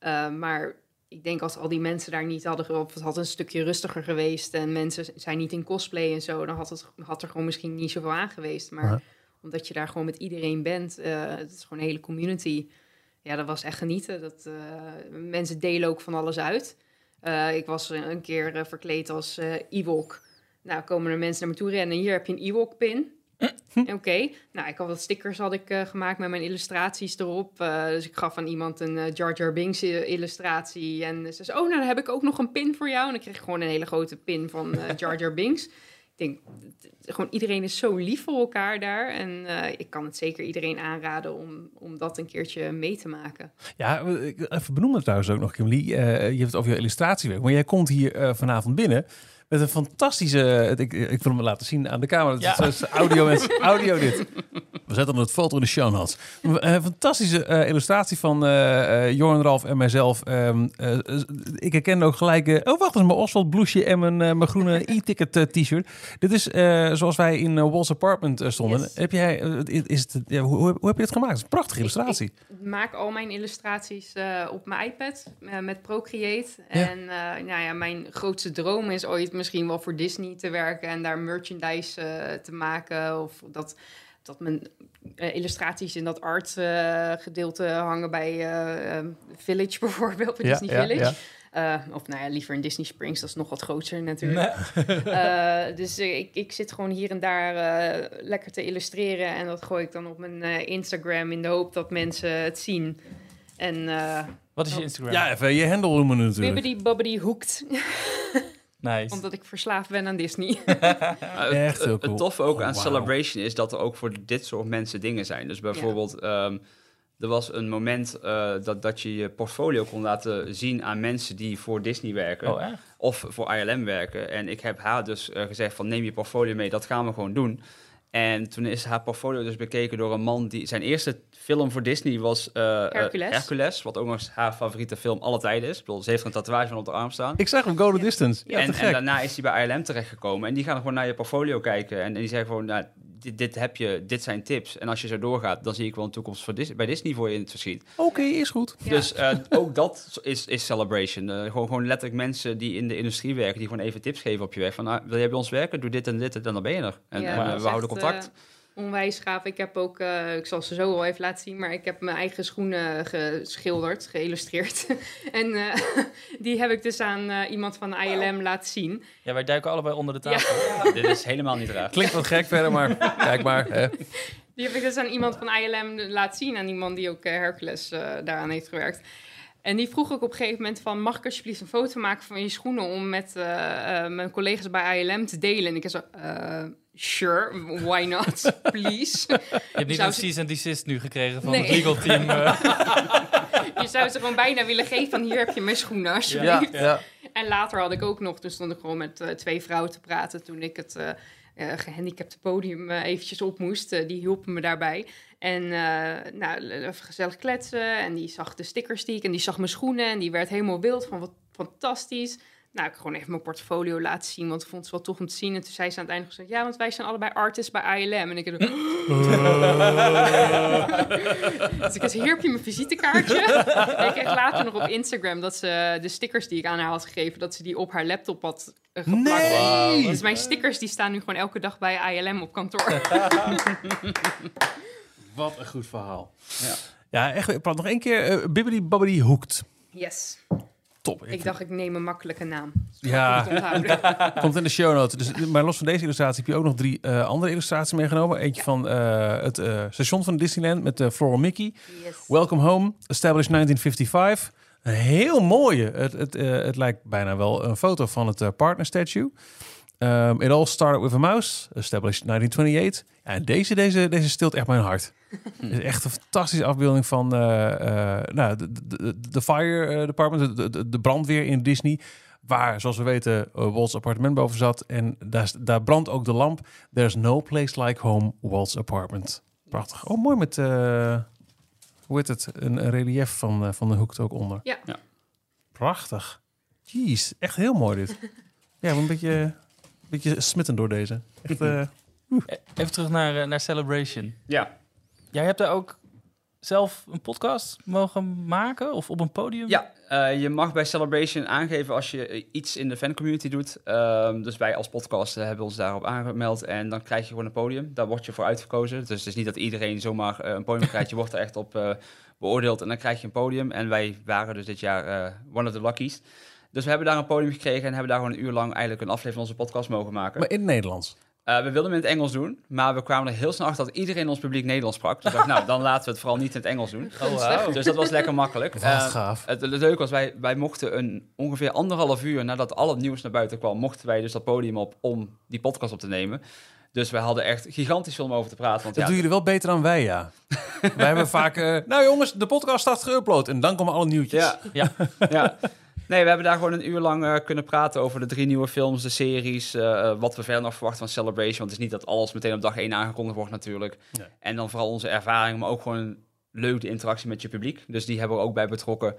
Speaker 5: Eh, maar ik denk als al die mensen daar niet hadden... of het had een stukje rustiger geweest... en mensen zijn niet in cosplay en zo... dan had, het, had er gewoon misschien niet zoveel aan geweest. Maar
Speaker 2: Ja.
Speaker 5: omdat je daar gewoon met iedereen bent... eh, het is gewoon een hele community... Ja, dat was echt genieten. Dat, eh, mensen delen ook van alles uit. Ik was een keer verkleed als Ewok. Nou, komen er mensen naar me toe rennen. Hier heb je een Ewok-pin. Oké, nou, ik had wat stickers had ik, eh, gemaakt met mijn illustraties erop. Eh, dus ik gaf aan iemand een eh, Jar Jar Binks illustratie. En ze zei, oh, nou, dan heb ik ook nog een pin voor jou. En dan kreeg ik gewoon een hele grote pin van Jar Jar Binks. Ik denk, gewoon iedereen is zo lief voor elkaar daar. En ik kan het zeker iedereen aanraden om, om dat een keertje mee te maken.
Speaker 2: Ja, even benoemen trouwens ook nog, Kimberly. Je hebt het over je illustratiewerk. Maar jij komt hier vanavond binnen met een fantastische... Ik, ik wil hem laten zien aan de camera.
Speaker 3: Ja.
Speaker 2: Dat is audio, mensen. audio dit. We zetten het foto in de show notes. Een fantastische eh, illustratie van eh eh, Joran Ralf en mijzelf. Ehm, eh, eh, ik herkende ook gelijk... eh, oh, wacht eens, mijn Oswald blouseje en mijn, eh, mijn groene e-ticket t-shirt. Dit is eh, zoals wij in uh, Walls Apartment stonden.
Speaker 5: Yes.
Speaker 2: Heb jij... is het, ja, hoe, hoe heb je het gemaakt? Het is een prachtige illustratie.
Speaker 5: Ik maak al mijn illustraties eh, op mijn iPad met Procreate.
Speaker 2: Ja.
Speaker 5: En eh, nou ja, mijn grootste droom is ooit misschien wel voor Disney te werken en daar merchandise eh, te maken. Of dat, dat mijn eh, illustraties in dat art eh, gedeelte hangen bij eh, eh, Village bijvoorbeeld, bij
Speaker 2: Ja,
Speaker 5: Disney
Speaker 2: ja,
Speaker 5: Village.
Speaker 2: ja.
Speaker 5: Eh, of nou ja, liever in Disney Springs, dat is nog wat groter natuurlijk. Eh, dus ik, ik zit gewoon hier en daar eh, lekker te illustreren. En dat gooi ik dan op mijn eh, Instagram in de hoop dat mensen het zien. En eh
Speaker 3: Wat is je Instagram?
Speaker 2: Ja, even je handle noemen natuurlijk.
Speaker 5: bibbidi bobbidi hoekt.
Speaker 3: Nice.
Speaker 5: Omdat ik verslaafd ben aan Disney.
Speaker 4: Uh,
Speaker 2: Echt
Speaker 4: het,
Speaker 2: heel
Speaker 4: het
Speaker 2: cool.
Speaker 4: toffe ook
Speaker 2: Oh,
Speaker 4: aan. Celebration is dat er ook voor dit soort mensen dingen zijn. Dus bijvoorbeeld, ehm, er was een moment eh, dat, dat je je portfolio kon laten zien aan mensen die voor Disney werken.
Speaker 3: Oh,
Speaker 4: of voor ILM werken. En ik heb haar dus eh, gezegd van neem je portfolio mee, dat gaan we gewoon doen. En toen is haar portfolio dus bekeken door een man die... Zijn eerste film voor Disney was eh, eh,
Speaker 5: Hercules.
Speaker 4: Hercules, wat ook nog eens haar favoriete film alle tijden is. Ik bedoel, ze heeft er een tatoeage van op de arm staan.
Speaker 2: Ik zag hem Go the Distance. Ja,
Speaker 4: en,
Speaker 2: te
Speaker 4: en daarna is hij bij ILM terechtgekomen. En die gaan gewoon naar je portfolio kijken. En, en die zeggen gewoon, nou, dit, dit heb je, dit zijn tips. En als je zo doorgaat, dan zie ik wel een toekomst voor Dis- bij Disney voor je in het verschiet.
Speaker 2: Oké, is goed.
Speaker 5: Ja.
Speaker 4: Dus eh, ook dat is, is celebration. Eh, gewoon, gewoon letterlijk mensen die in de industrie werken, die gewoon even tips geven op je weg. Van, nou, wil jij bij ons werken? Doe dit en dit en dan ben je er. En,
Speaker 5: Ja,
Speaker 4: en,
Speaker 5: dat
Speaker 4: eh, we houden contact.
Speaker 5: Onwijs gaaf. Ik heb ook, eh, ik zal ze zo wel even laten zien, maar ik heb mijn eigen schoenen geschilderd, geïllustreerd. en eh, die heb ik dus aan eh, iemand van ILM laten zien.
Speaker 3: Ja, wij duiken allebei onder de tafel.
Speaker 4: dit is helemaal niet raar.
Speaker 2: Klinkt wat gek verder, maar kijk maar. Hè.
Speaker 5: Die heb ik dus aan iemand van ILM laten zien. Aan die man die ook Hercules eh, daaraan heeft gewerkt. En die vroeg ook op een gegeven moment van... mag ik alsjeblieft een foto maken van je schoenen... om met mijn collega's bij ILM te delen? En ik zo... eh, sure, why not, please.
Speaker 3: Je hebt niet
Speaker 5: Zou
Speaker 3: een
Speaker 5: ze-
Speaker 3: cease and desist nu gekregen van
Speaker 5: Nee.
Speaker 3: het legal team. eh.
Speaker 5: je zou ze gewoon bijna willen geven van... hier heb je mijn schoenen, alsjeblieft.
Speaker 2: ja.
Speaker 5: En later had ik ook nog... toen stond ik gewoon met eh, twee vrouwen te praten... toen ik het... eh, eh, gehandicapte podium eventjes op moest. Die hielpen me daarbij. En nou, even gezellig kletsen. En die zag de stickers die ik... en die zag mijn schoenen... en die werd helemaal wild van wat fantastisch. Nou, ik gewoon even mijn portfolio laten zien... want ik vond het wel tof om te zien. En toen zei ze aan het einde gezegd... ja, want wij zijn allebei artists bij ILM. En ik dacht... dus ik zei, hier heb je mijn visitekaartje. en ik kreeg later nog op Instagram... dat ze de stickers die ik aan haar had gegeven... dat ze die op haar laptop had eh, geplakt.
Speaker 2: Nee!
Speaker 5: Dus mijn stickers die staan nu gewoon elke dag bij ILM op kantoor.
Speaker 2: Wat een goed verhaal.
Speaker 4: Ja.
Speaker 2: Ja, echt. Ik praat nog één keer. eh Bibbidi Babbidi Hoekt.
Speaker 5: Yes.
Speaker 2: Top.
Speaker 5: Ik dacht, ik neem een makkelijke naam.
Speaker 2: Ja. Komt in de show notes. Dus, maar los van deze illustratie heb je ook nog drie eh, andere illustraties meegenomen. Eentje
Speaker 5: Ja.
Speaker 2: van eh, het eh, station van Disneyland met de Floral Mickey.
Speaker 5: Yes.
Speaker 2: Welcome Home, established 1955. Een heel mooie. Het, het, het lijkt bijna wel een foto van het partner statue. Um, it all started with a mouse, established 1928. Ja, en deze, deze, deze stilt echt mijn hart. Het is echt een fantastische afbeelding van eh, eh, nou, de, de, de fire eh, department, de, de, de brandweer in Disney. Waar, zoals we weten, uh, Walt's appartement boven zat. En daar, daar brandt ook de lamp. There's no place like home, Walt's apartment. Prachtig. Oh, mooi met, eh, hoe heet het, een, een relief van, van de hoek er ook onder.
Speaker 5: Ja.
Speaker 4: Ja.
Speaker 2: Prachtig. Jeez, echt heel mooi dit. Ja, een beetje, een beetje smitten door deze. Echt,
Speaker 3: E- Even terug naar, naar Celebration.
Speaker 4: Ja,
Speaker 3: Jij hebt daar ook zelf een podcast mogen maken of op een podium?
Speaker 4: Ja, eh, je mag bij Celebration aangeven als je eh, iets in de fancommunity doet. Ehm, dus wij als podcast hebben ons daarop aangemeld en dan krijg je gewoon een podium. Daar word je voor uitgekozen. Dus het is niet dat iedereen zomaar eh, een podium krijgt. Je wordt er echt op eh, beoordeeld en dan krijg je een podium. En wij waren dus dit jaar eh, one of the luckies. Dus we hebben daar een podium gekregen en hebben daar gewoon een uur lang eigenlijk een aflevering van onze podcast mogen maken.
Speaker 2: maar in het Nederlands.
Speaker 4: Eh, we wilden hem in het Engels doen, maar we kwamen er heel snel achter dat iedereen in ons publiek Nederlands sprak. Dus ik dacht, nou, dan laten we het vooral niet in het Engels doen.
Speaker 3: Oh.
Speaker 4: Dus dat was lekker makkelijk.
Speaker 2: Wat
Speaker 4: Eh,
Speaker 2: gaaf.
Speaker 4: het, het leuke was, wij, wij mochten een, ongeveer anderhalf uur nadat al het nieuws naar buiten kwam, mochten wij dus dat podium op om die podcast op te nemen. Dus we hadden echt gigantisch veel om over te praten. Want
Speaker 2: Dat
Speaker 4: ja,
Speaker 2: doen jullie wel beter dan wij, ja. wij hebben vaak... eh, nou jongens, de podcast staat geüpload. En dan komen alle nieuwtjes.
Speaker 4: ja,
Speaker 3: Ja.
Speaker 4: ja. Nee, we hebben daar gewoon een uur lang eh, kunnen praten over de drie nieuwe films, de series, eh, eh, wat we verder nog verwachten van Celebration. Want het is niet dat alles meteen op dag één aangekondigd wordt natuurlijk.
Speaker 2: Nee.
Speaker 4: En dan vooral onze ervaring, maar ook gewoon leuk de interactie met je publiek. Dus die hebben we ook bij betrokken.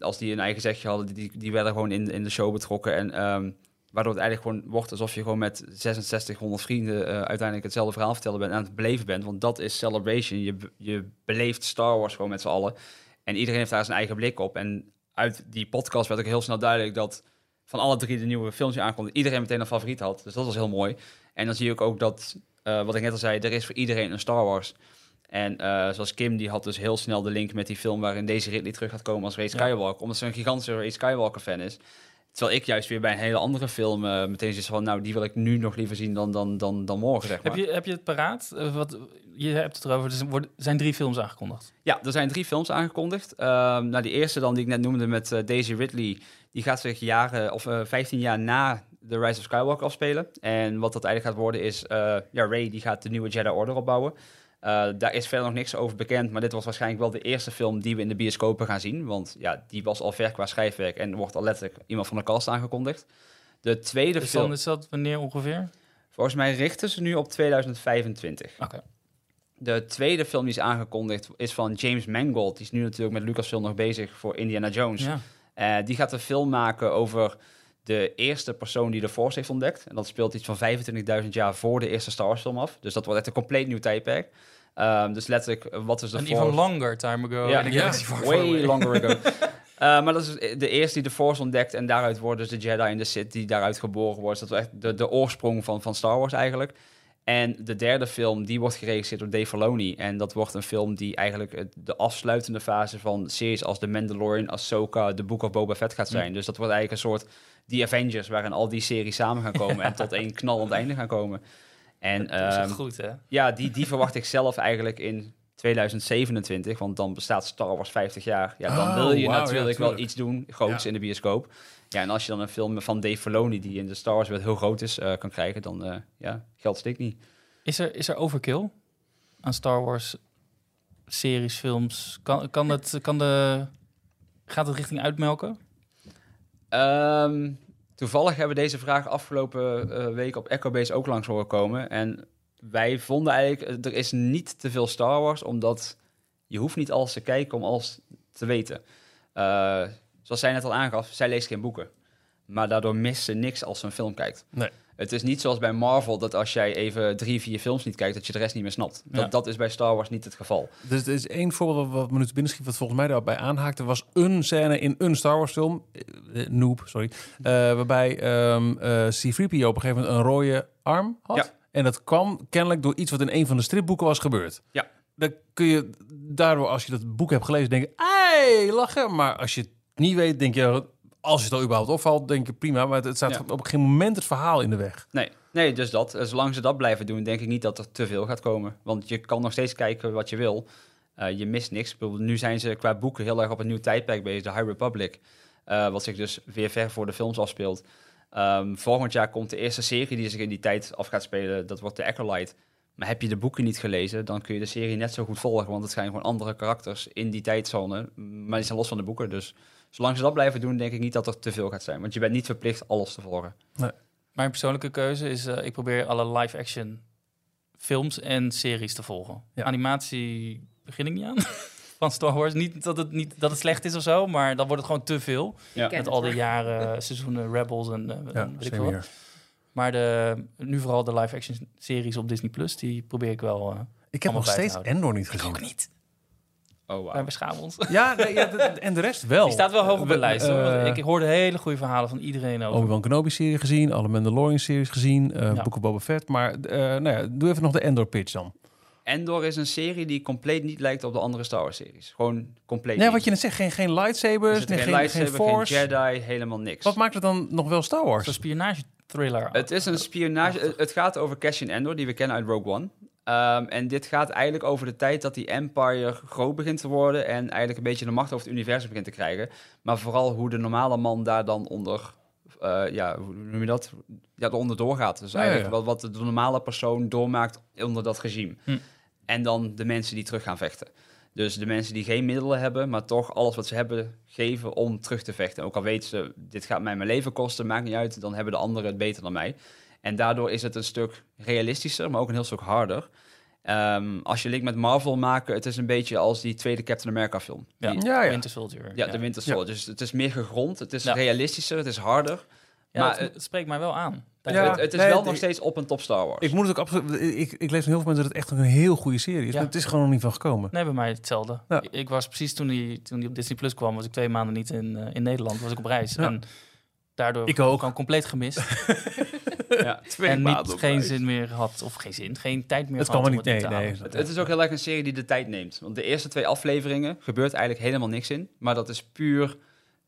Speaker 4: Als die een eigen zegje hadden, die, die werden gewoon in, in de show betrokken. En ehm, waardoor het eigenlijk gewoon wordt alsof je gewoon met 6600 vrienden uiteindelijk hetzelfde verhaal vertellen bent en aan het beleven bent. Want dat is Celebration. Je, je beleeft Star Wars gewoon met z'n allen. En iedereen heeft daar zijn eigen blik op. En uit die podcast werd ook heel snel duidelijk dat van alle drie de nieuwe films die aankomen, iedereen meteen een favoriet had. Dus dat was heel mooi. En dan zie je ook, ook dat, eh, wat ik net al zei, er is voor iedereen een Star Wars. En eh, zoals Kim, die had dus heel snel de link met die film waarin Daisy Ridley terug gaat komen als Ray Skywalker. Omdat ze een gigantische Ray Skywalker fan is. Terwijl ik juist weer bij een hele andere film eh, meteen zoiets van, nou, die wil ik nu nog liever zien dan, dan, dan, dan morgen, zeg maar.
Speaker 3: Heb, je, heb je het paraat? Eh, wat, je hebt het erover. Er zijn drie films aangekondigd.
Speaker 4: Ja, er zijn drie films aangekondigd. Ehm nou, die eerste dan die ik net noemde met eh, Daisy Ridley, die gaat zich jaren of eh 15 jaar na The Rise of Skywalker afspelen. En wat dat eigenlijk gaat worden is, ja, Rey die gaat de nieuwe Jedi Order opbouwen. Eh, daar is verder nog niks over bekend, maar dit was waarschijnlijk wel de eerste film die we in de bioscopen gaan zien. Want ja, die was al ver qua schrijfwerk en wordt al letterlijk iemand van de cast aangekondigd. De tweede
Speaker 3: Dus
Speaker 4: film,
Speaker 3: is dat wanneer ongeveer?
Speaker 4: volgens mij richten ze nu op 2025.
Speaker 3: Oké.
Speaker 4: De tweede film die is aangekondigd is van James Mangold. Die is nu natuurlijk met Lucasfilm nog bezig voor Indiana Jones.
Speaker 3: Ja.
Speaker 4: Eh, die gaat een film maken over de eerste persoon die de Force heeft ontdekt. En dat speelt iets van 25.000 jaar voor de eerste Star Wars film af. Dus dat wordt echt een compleet nieuw tijdperk. Ehm, dus letterlijk, wat is de
Speaker 3: Een
Speaker 4: Force?
Speaker 3: even longer time ago.
Speaker 4: Ja,
Speaker 3: Far Far
Speaker 4: Way
Speaker 3: Away.
Speaker 4: longer ago. Eh, maar dat is de eerste die de Force ontdekt. En daaruit worden dus de Jedi en de Sith die daaruit geboren worden. Dus dat is echt de, de oorsprong van, van Star Wars eigenlijk. En de derde film, die wordt geregisseerd door Dave Filoni. En dat wordt een film die eigenlijk de afsluitende fase van series als The Mandalorian, Ahsoka, The Book of Boba Fett gaat zijn. Dus dat wordt eigenlijk een soort The Avengers, waarin al die series samen gaan komen en tot één knallend einde gaan komen. En
Speaker 3: Dat is
Speaker 4: ehm,
Speaker 3: goed, hè?
Speaker 4: ja, die, die verwacht ik zelf eigenlijk in 2027, want dan bestaat Star Wars 50 jaar. Ja, dan
Speaker 2: Oh,
Speaker 4: wil je
Speaker 2: ja,
Speaker 4: natuurlijk wel iets doen, groots
Speaker 2: Ja.
Speaker 4: in de bioscoop. Ja, en als je dan een film van Dave Filoni, die in de Star Wars wereld heel groot is, eh, kan krijgen, dan eh, ja, geld steekt niet.
Speaker 3: Is er, is er overkill aan Star Wars series, films? Kan, kan, het, kan de, gaat het richting uitmelken?
Speaker 4: Ehm, toevallig hebben we deze vraag afgelopen eh, week op EchoBase ook langs horen komen. En wij vonden eigenlijk, eh, er is niet te veel Star Wars, omdat je hoeft niet alles te kijken om alles te weten. Eh, zoals zij net al aangaf, zij leest geen boeken. Maar daardoor mist ze niks als ze een film kijkt.
Speaker 2: Nee.
Speaker 4: Het is niet zoals bij Marvel, dat als jij even drie, vier films niet kijkt, dat je de rest niet meer snapt. Dat,
Speaker 3: Ja.
Speaker 4: dat is bij Star Wars niet het geval.
Speaker 2: Dus er is één voorbeeld wat me nu te binnen schiet, wat volgens mij daarbij aanhaakte, was een scène in een Star Wars film, eh, eh, Noob, sorry, eh, waarbij ehm eh C-3PO op een gegeven moment een rode arm had.
Speaker 4: Ja.
Speaker 2: En dat kwam kennelijk door iets wat in een van de stripboeken was gebeurd.
Speaker 4: Ja.
Speaker 2: Dan kun je daardoor, als je dat boek hebt gelezen, denken, hey, lachen. Maar als je het niet weet, denk je, als je het al überhaupt opvalt, denk je prima. Maar het, staat
Speaker 4: Ja.
Speaker 2: op geen moment het verhaal in de weg.
Speaker 4: Nee, nee, dus dat. Eh, Zolang ze dat blijven doen, denk ik niet dat er te veel gaat komen. Want je kan nog steeds kijken wat je wil. Eh, je mist niks. Ik Nu zijn ze qua boeken heel erg op een nieuw tijdperk bezig, de High Republic. eh, wat zich dus weer ver voor de films afspeelt. Ehm, volgend jaar komt de eerste serie die zich in die tijd af gaat spelen. Dat wordt de Acolyte. Maar heb je de boeken niet gelezen, dan kun je de serie net zo goed volgen. Want het zijn gewoon andere karakters in die tijdzone. Maar die zijn los van de boeken. Dus zolang ze dat blijven doen, denk ik niet dat er te veel gaat zijn. Want je bent niet verplicht alles te volgen.
Speaker 3: Mijn persoonlijke keuze is, eh, ik probeer alle live-action films en series te volgen.
Speaker 2: Ja.
Speaker 3: Animatie begin ik niet aan. van Star Wars. Niet dat het, niet dat het slecht is of zo, maar dan wordt het gewoon te veel.
Speaker 4: Ja.
Speaker 3: Met al die jaren, eh, seizoenen Rebels en,
Speaker 2: Ja,
Speaker 3: en weet ik veel. Maar de, nu vooral de live-action series op Disney Plus, die probeer ik wel. eh
Speaker 2: Ik heb nog steeds. Endor niet
Speaker 3: ik
Speaker 2: gezien.
Speaker 3: ook niet.
Speaker 4: Oh,
Speaker 3: Wij
Speaker 4: wow.
Speaker 3: beschamen ons.
Speaker 2: Ja, nee, ja, de- en de rest wel.
Speaker 3: Die staat wel hoog op de
Speaker 2: We-
Speaker 3: lijst.
Speaker 2: eh,
Speaker 3: ik hoorde hele goede verhalen van iedereen over.
Speaker 2: Obi-Wan Kenobi-serie gezien, alle Mandalorian-series gezien, eh
Speaker 3: Ja.
Speaker 2: Book of Boba Fett. Maar eh, nou ja, doe even nog de Endor-pitch dan.
Speaker 4: Endor is een serie die compleet niet lijkt op de andere Star Wars series. Gewoon compleet
Speaker 2: Nee,
Speaker 4: niet.
Speaker 2: wat je net zegt, geen, geen
Speaker 4: Er
Speaker 2: lightsabers, nee,
Speaker 4: geen lightsaber, geen
Speaker 2: force.
Speaker 4: Jedi, helemaal niks.
Speaker 2: Wat maakt het dan nog wel Star Wars?
Speaker 3: Zo'n spionage-thriller.
Speaker 4: Het is een spionage. Het, het gaat over Cassian Endor, die we kennen uit Rogue One. Ehm, en dit gaat eigenlijk over de tijd dat die Empire groot begint te worden en eigenlijk een beetje de macht over het universum begint te krijgen. Maar vooral hoe de normale man daar dan onder, eh, ja, hoe noem je dat? Ja, eronder doorgaat. Dus
Speaker 2: Ja,
Speaker 4: eigenlijk
Speaker 2: ja.
Speaker 4: Wat, wat de normale persoon doormaakt onder dat regime.
Speaker 3: Hm.
Speaker 4: En dan de mensen die terug gaan vechten. Dus de mensen die geen middelen hebben, maar toch alles wat ze hebben geven om terug te vechten. Ook al weten ze, dit gaat mij mijn leven kosten, maakt niet uit, dan hebben de anderen het beter dan mij. En daardoor is het een stuk realistischer, maar ook een heel stuk harder. Ehm, als je link met Marvel maken, het is een beetje als die tweede Captain America film.
Speaker 3: Ja.
Speaker 4: Die-
Speaker 2: Ja, ja.
Speaker 3: Winter Soldier.
Speaker 4: ja, de Winter Soldier. Dus het is meer gegrond, het is
Speaker 3: Ja.
Speaker 4: realistischer, het is harder.
Speaker 3: Ja,
Speaker 4: maar
Speaker 3: het spreekt mij wel aan. Dat
Speaker 2: Ja.
Speaker 4: het, het is
Speaker 2: nee,
Speaker 4: wel
Speaker 2: het-
Speaker 4: nog steeds op een top Star Wars.
Speaker 2: Ik moet het ook absoluut. Ik, ik lees van heel veel mensen dat het echt een heel goede serie is.
Speaker 3: Ja.
Speaker 2: Maar het is gewoon nog niet van gekomen.
Speaker 3: Nee, bij mij hetzelfde.
Speaker 2: Ja.
Speaker 3: Ik, ik was precies toen die, toen die op Disney Plus kwam, was ik twee maanden niet in, eh, in Nederland, was ik op reis.
Speaker 2: Ja.
Speaker 3: En daardoor
Speaker 2: Ik ook.
Speaker 3: gewoon compleet gemist.
Speaker 4: ja.
Speaker 3: en niet, geen zin meer had, of geen zin, geen tijd meer
Speaker 2: Het
Speaker 3: gehad
Speaker 2: kan
Speaker 3: om
Speaker 2: maar niet.
Speaker 3: het
Speaker 2: Nee,
Speaker 3: te
Speaker 2: nee.
Speaker 4: Het, het is ook heel erg een serie die de tijd neemt. Want de eerste twee afleveringen gebeurt eigenlijk helemaal niks in. Maar dat is puur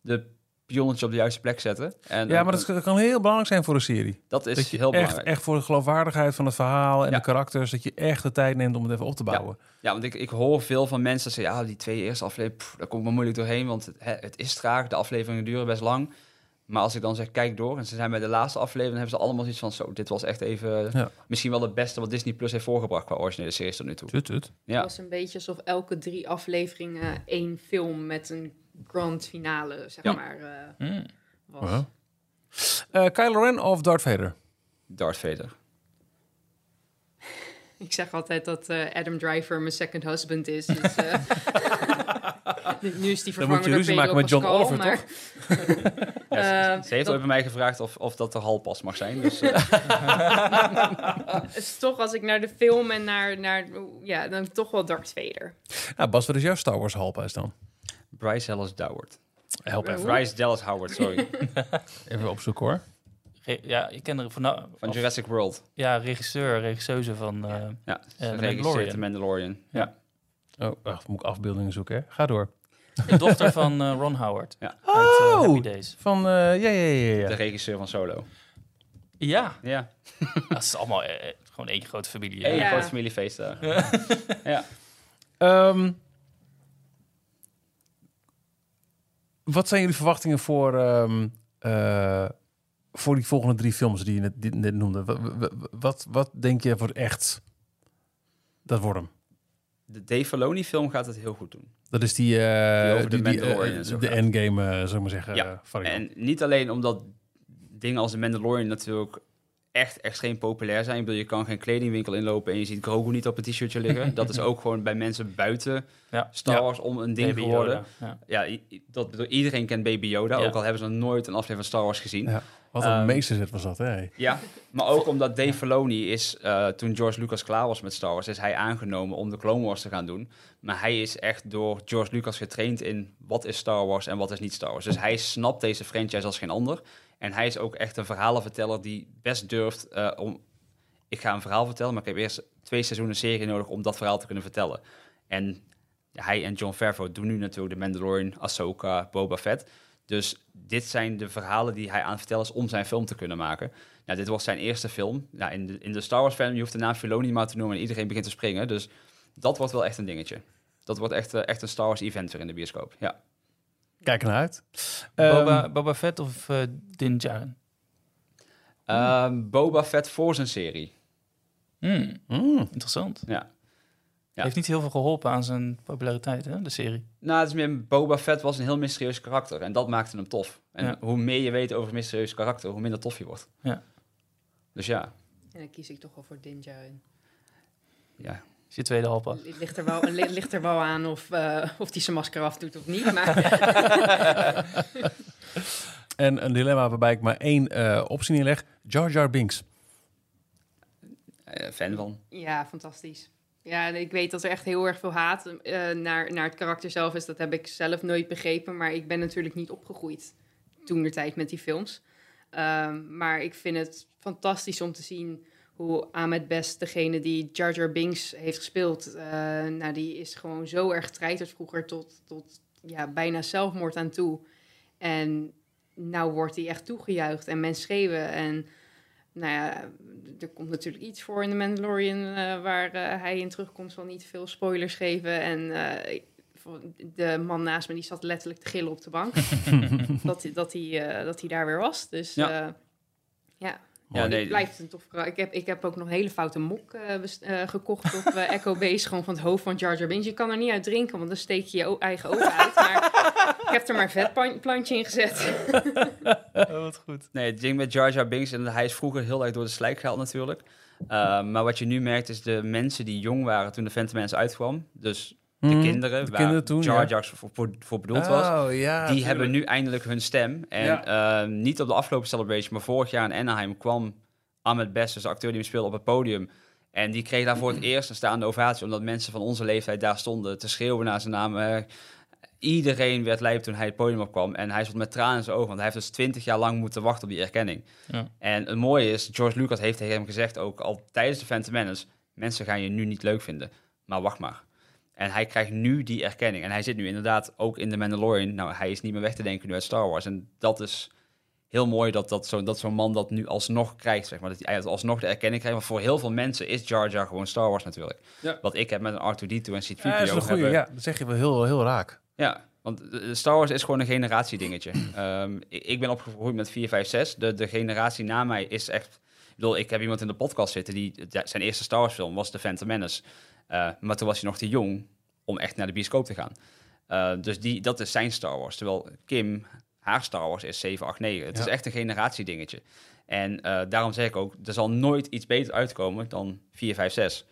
Speaker 4: de pionnetje op de juiste plek zetten. En
Speaker 2: Ja, maar dat kan- kan heel belangrijk zijn voor een serie.
Speaker 4: dat is
Speaker 2: dat je
Speaker 4: heel
Speaker 2: echt,
Speaker 4: belangrijk.
Speaker 2: echt voor de geloofwaardigheid van het verhaal en
Speaker 4: Ja.
Speaker 2: de karakters, dat je echt de tijd neemt om het even op te bouwen.
Speaker 4: Ja, want ik, ik hoor veel van mensen zeggen... ja, die twee eerste afleveringen, daar kom ik maar moeilijk doorheen... want het, hè, het is traag, de afleveringen duren best lang. Maar als ik dan zeg, kijk door... en ze zijn bij de laatste aflevering... dan hebben ze allemaal zoiets van... zo, dit was echt even...
Speaker 2: Ja.
Speaker 4: misschien wel het beste wat Disney Plus heeft voorgebracht... qua originele series tot nu toe.
Speaker 2: Tut, tut.
Speaker 4: Ja.
Speaker 5: Het was een beetje alsof elke drie afleveringen één film met een grand finale, zeg
Speaker 4: Ja.
Speaker 5: maar, eh,
Speaker 3: Hmm.
Speaker 5: was.
Speaker 2: Wow. Eh, Kylo Ren of Darth Vader?
Speaker 4: Darth Vader.
Speaker 5: Ik zeg altijd dat eh, Adam Driver mijn second husband is. Dus, eh, nu- is die
Speaker 2: Dan moet
Speaker 5: vervangen
Speaker 2: je ruzie maken met John
Speaker 5: Pascal,
Speaker 2: Oliver,
Speaker 5: maar,
Speaker 4: Ja,
Speaker 5: Eh,
Speaker 4: ze, ze heeft
Speaker 5: dat-
Speaker 4: ooit bij mij gevraagd of, of dat de halpas mag zijn. Dus, eh,
Speaker 5: Het is toch als ik naar de film en naar, naar ja, dan toch wel Darth Vader.
Speaker 2: Nou, Bas, wat is jouw Star Wars halpijs dan?
Speaker 4: Bryce Dallas Howard.
Speaker 2: Help even.
Speaker 4: Bryce Dallas Howard, sorry.
Speaker 2: Even opzoeken hoor.
Speaker 3: Re- Ja, ik ken er van, nou,
Speaker 4: Van
Speaker 3: of-
Speaker 4: Jurassic World.
Speaker 3: ja, regisseur, regisseuse van. eh,
Speaker 4: Ja,
Speaker 3: The
Speaker 4: uh,
Speaker 3: Mandalorian.
Speaker 4: The Mandalorian.
Speaker 3: Ja.
Speaker 4: Ja.
Speaker 2: Oh, wacht, moet ik afbeeldingen zoeken. Hè? Ga door.
Speaker 3: de dochter van eh, Ron Howard.
Speaker 4: Ja.
Speaker 3: Uit
Speaker 2: Oh!
Speaker 3: Happy Days.
Speaker 2: Van, eh, ja, ja, ja, ja.
Speaker 4: De regisseur van Solo.
Speaker 3: Ja,
Speaker 4: Ja,
Speaker 3: dat is allemaal gewoon één grote familie.
Speaker 5: Ja.
Speaker 4: groot familiefeest daar. ja.
Speaker 2: Ehm, wat zijn jullie verwachtingen voor, ehm, eh, voor die volgende drie films die je net, die net noemde? Wat, wat, denk je voor echt dat wordt hem?
Speaker 4: De Dave Filoni film gaat het heel goed doen.
Speaker 2: Dat is die, eh,
Speaker 4: Die over de
Speaker 2: die, die,
Speaker 4: Mandalorian
Speaker 2: eh, de endgame, zou ik maar zeggen,
Speaker 4: Ja. En niet alleen omdat dingen als de Mandalorian natuurlijk echt extreem populair zijn. Ik bedoel, je kan geen kledingwinkel inlopen en je ziet Grogu niet op een t-shirtje liggen. dat is ook gewoon bij mensen buiten
Speaker 3: Ja.
Speaker 4: Star
Speaker 2: Ja.
Speaker 4: Wars om een ding
Speaker 3: Baby
Speaker 4: geworden.
Speaker 3: Yoda, Ja.
Speaker 4: Dat, bedoel, iedereen kent Baby Yoda,
Speaker 3: Ja.
Speaker 4: ook al hebben ze nog nooit een aflevering van Star Wars gezien.
Speaker 2: Ja. Wat een
Speaker 4: Ehm,
Speaker 2: meesterzet was dat, hè?
Speaker 4: Ja, maar ook omdat Dave Filoni is, eh, toen George Lucas klaar was met Star Wars, is hij aangenomen om de Clone Wars te gaan doen. Maar hij is echt door George Lucas getraind in wat is Star Wars en wat is niet Star Wars. Dus hij snapt deze franchise als geen ander. En hij is ook echt een verhalenverteller die best durft eh, om... Ik ga een verhaal vertellen, maar ik heb eerst twee seizoenen serie nodig om dat verhaal te kunnen vertellen. En hij en John Favreau doen nu natuurlijk de Mandalorian, Ahsoka, Boba Fett. Dus dit zijn de verhalen die hij aan het vertellen is om zijn film te kunnen maken. Nou, dit was zijn eerste film. Nou, in, de, in de Star Wars fan, je hoeft de naam Filoni maar te noemen en iedereen begint te springen. Dus dat wordt wel echt een dingetje. Dat wordt echt, eh, echt een Star Wars event weer in de bioscoop. Ja.
Speaker 2: Kijk ernaar uit.
Speaker 3: Boba,
Speaker 2: Ehm,
Speaker 3: Boba Fett of eh Din Djarin?
Speaker 4: Ehm, Boba Fett voor zijn serie.
Speaker 3: Hmm,
Speaker 2: mm,
Speaker 3: interessant.
Speaker 4: Ja. Ja.
Speaker 3: Heeft niet heel veel geholpen aan zijn populariteit, hè, de serie.
Speaker 4: Nou, het is meer, Boba Fett was een heel mysterieus karakter en dat maakte hem tof. En
Speaker 3: Ja.
Speaker 4: hoe meer je weet over een mysterieus karakter, hoe minder tof je wordt.
Speaker 3: Ja.
Speaker 4: Dus ja,
Speaker 5: En dan kies ik toch wel voor Din Djarin.
Speaker 4: ja.
Speaker 3: Is je tweede halpas.
Speaker 5: Het ligt er wel, li- ligt er wel aan of, eh of die zijn masker af doet of niet. Maar
Speaker 2: En een dilemma waarbij ik maar één eh, optie neerleg. Jar Jar Binks.
Speaker 4: Eh, fan van.
Speaker 5: ja, fantastisch. Ja, ik weet dat er echt heel erg veel haat eh, naar, naar het karakter zelf is. Dat heb ik zelf nooit begrepen. Maar ik ben natuurlijk niet opgegroeid toen de tijd met die films. Ehm, maar ik vind het fantastisch om te zien hoe Ahmed Best, degene die Jar Jar Binks heeft gespeeld, eh, nou, die is gewoon zo erg getreiterd vroeger tot, tot ja, bijna zelfmoord aan toe. En nou wordt hij echt toegejuicht en mensen schreeuwen. En nou ja, er komt natuurlijk iets voor in The Mandalorian eh, waar eh, hij in terugkomt. Zal niet veel spoilers geven. En de man naast me die zat letterlijk te gillen op de bank. dat, hij- dat, hij, dat hij daar weer was. Dus
Speaker 4: Ja.
Speaker 5: ja, ja.
Speaker 4: Nee,
Speaker 5: het blijft een tof verhaal. Ik heb, ik heb ook nog een hele foute mok eh, eh, gekocht op eh, Echo Base. Gewoon van het hoofd van Jar Jar Binks. Je kan er niet uit drinken, want dan steek je je eigen ogen uit. Maar ik heb er maar een vetplantje in gezet.
Speaker 3: Oh, wat goed.
Speaker 4: Nee, het ding met Jar Jar Binks, en hij is vroeger heel erg door de slijk gehaald natuurlijk. Uh, maar wat je nu merkt is de mensen die jong waren toen de Phantom Menace uitkwam, dus de
Speaker 2: Mhm.
Speaker 4: kinderen,
Speaker 2: de
Speaker 4: waar
Speaker 2: kinderen toen,
Speaker 4: Jar
Speaker 2: ja.
Speaker 4: Jar voor, voor, voor bedoeld was,
Speaker 2: Oh, ja.
Speaker 4: die hebben nu eindelijk hun stem. En
Speaker 2: Ja.
Speaker 4: eh, niet op de afgelopen celebration, maar vorig jaar in Anaheim kwam Ahmed Best, dus de acteur die hem speelde, op het podium. En die kreeg daar voor het eerst een staande ovatie, omdat mensen van onze leeftijd daar stonden te schreeuwen naar zijn naam. Eh, iedereen werd lijp toen hij het podium opkwam. En hij stond met tranen in zijn ogen, want hij heeft dus twintig jaar lang moeten wachten op die erkenning.
Speaker 3: Ja.
Speaker 4: En het mooie is, George Lucas heeft tegen hem gezegd, ook al tijdens de Phantom Menace, mensen gaan je nu niet leuk vinden, maar wacht maar. En hij krijgt nu die erkenning. En hij zit nu inderdaad ook in The Mandalorian. Nou, hij is niet meer weg te denken nu uit Star Wars. En dat is heel mooi dat, dat, zo, dat zo'n man dat nu alsnog krijgt, zeg maar. Dat hij alsnog de erkenning krijgt. Want voor heel veel mensen is Jar Jar gewoon Star Wars natuurlijk.
Speaker 2: Ja.
Speaker 4: Wat ik heb met een R2-D2 en C-3PO
Speaker 2: Ja, dat is een goeie.
Speaker 4: hebben.
Speaker 2: Ja, dat zeg je wel heel, heel raak.
Speaker 4: Ja, want eh, Star Wars is gewoon een generatiedingetje. Ehm, ik ben opgegroeid met 4, 5, 6. De, de generatie na mij is echt... Ik bedoel, ik heb iemand in de podcast zitten die... Zijn eerste Star Wars film was The Phantom Menace. Eh, maar toen was hij nog te jong om echt naar de bioscoop te gaan. Eh, dus die, dat is zijn Star Wars. Terwijl Kim, haar Star Wars is 7, 8, 9. Het
Speaker 2: Ja.
Speaker 4: is echt een generatiedingetje. En eh, daarom zeg ik ook, er zal nooit iets beter uitkomen dan 4, 5, 6.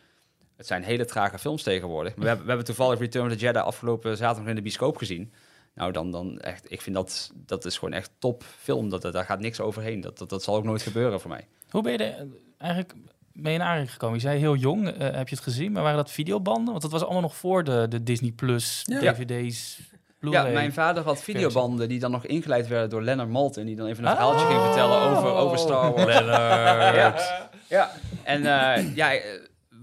Speaker 4: Het zijn hele trage films tegenwoordig. Maar we, hebben, we hebben toevallig Return of the Jedi afgelopen zaterdag in de bioscoop gezien. Nou, dan, dan echt, ik vind dat, dat is gewoon echt top film. Dat, dat, daar gaat niks overheen. Dat, dat, dat zal ook nooit gebeuren voor mij.
Speaker 3: Hoe ben je er eigenlijk mee in aanraking gekomen? Je zei heel jong, eh, heb je het gezien, maar waren dat videobanden? Want dat was allemaal nog voor de, de Disney Plus,
Speaker 2: Ja.
Speaker 3: DVD's,
Speaker 4: Ja, mijn vader had videobanden die dan nog ingeleid werden door Leonard Maltin. Die dan even een
Speaker 3: Oh.
Speaker 4: verhaaltje ging vertellen over, over Star Wars. Ja, ja. en eh, ja, eh,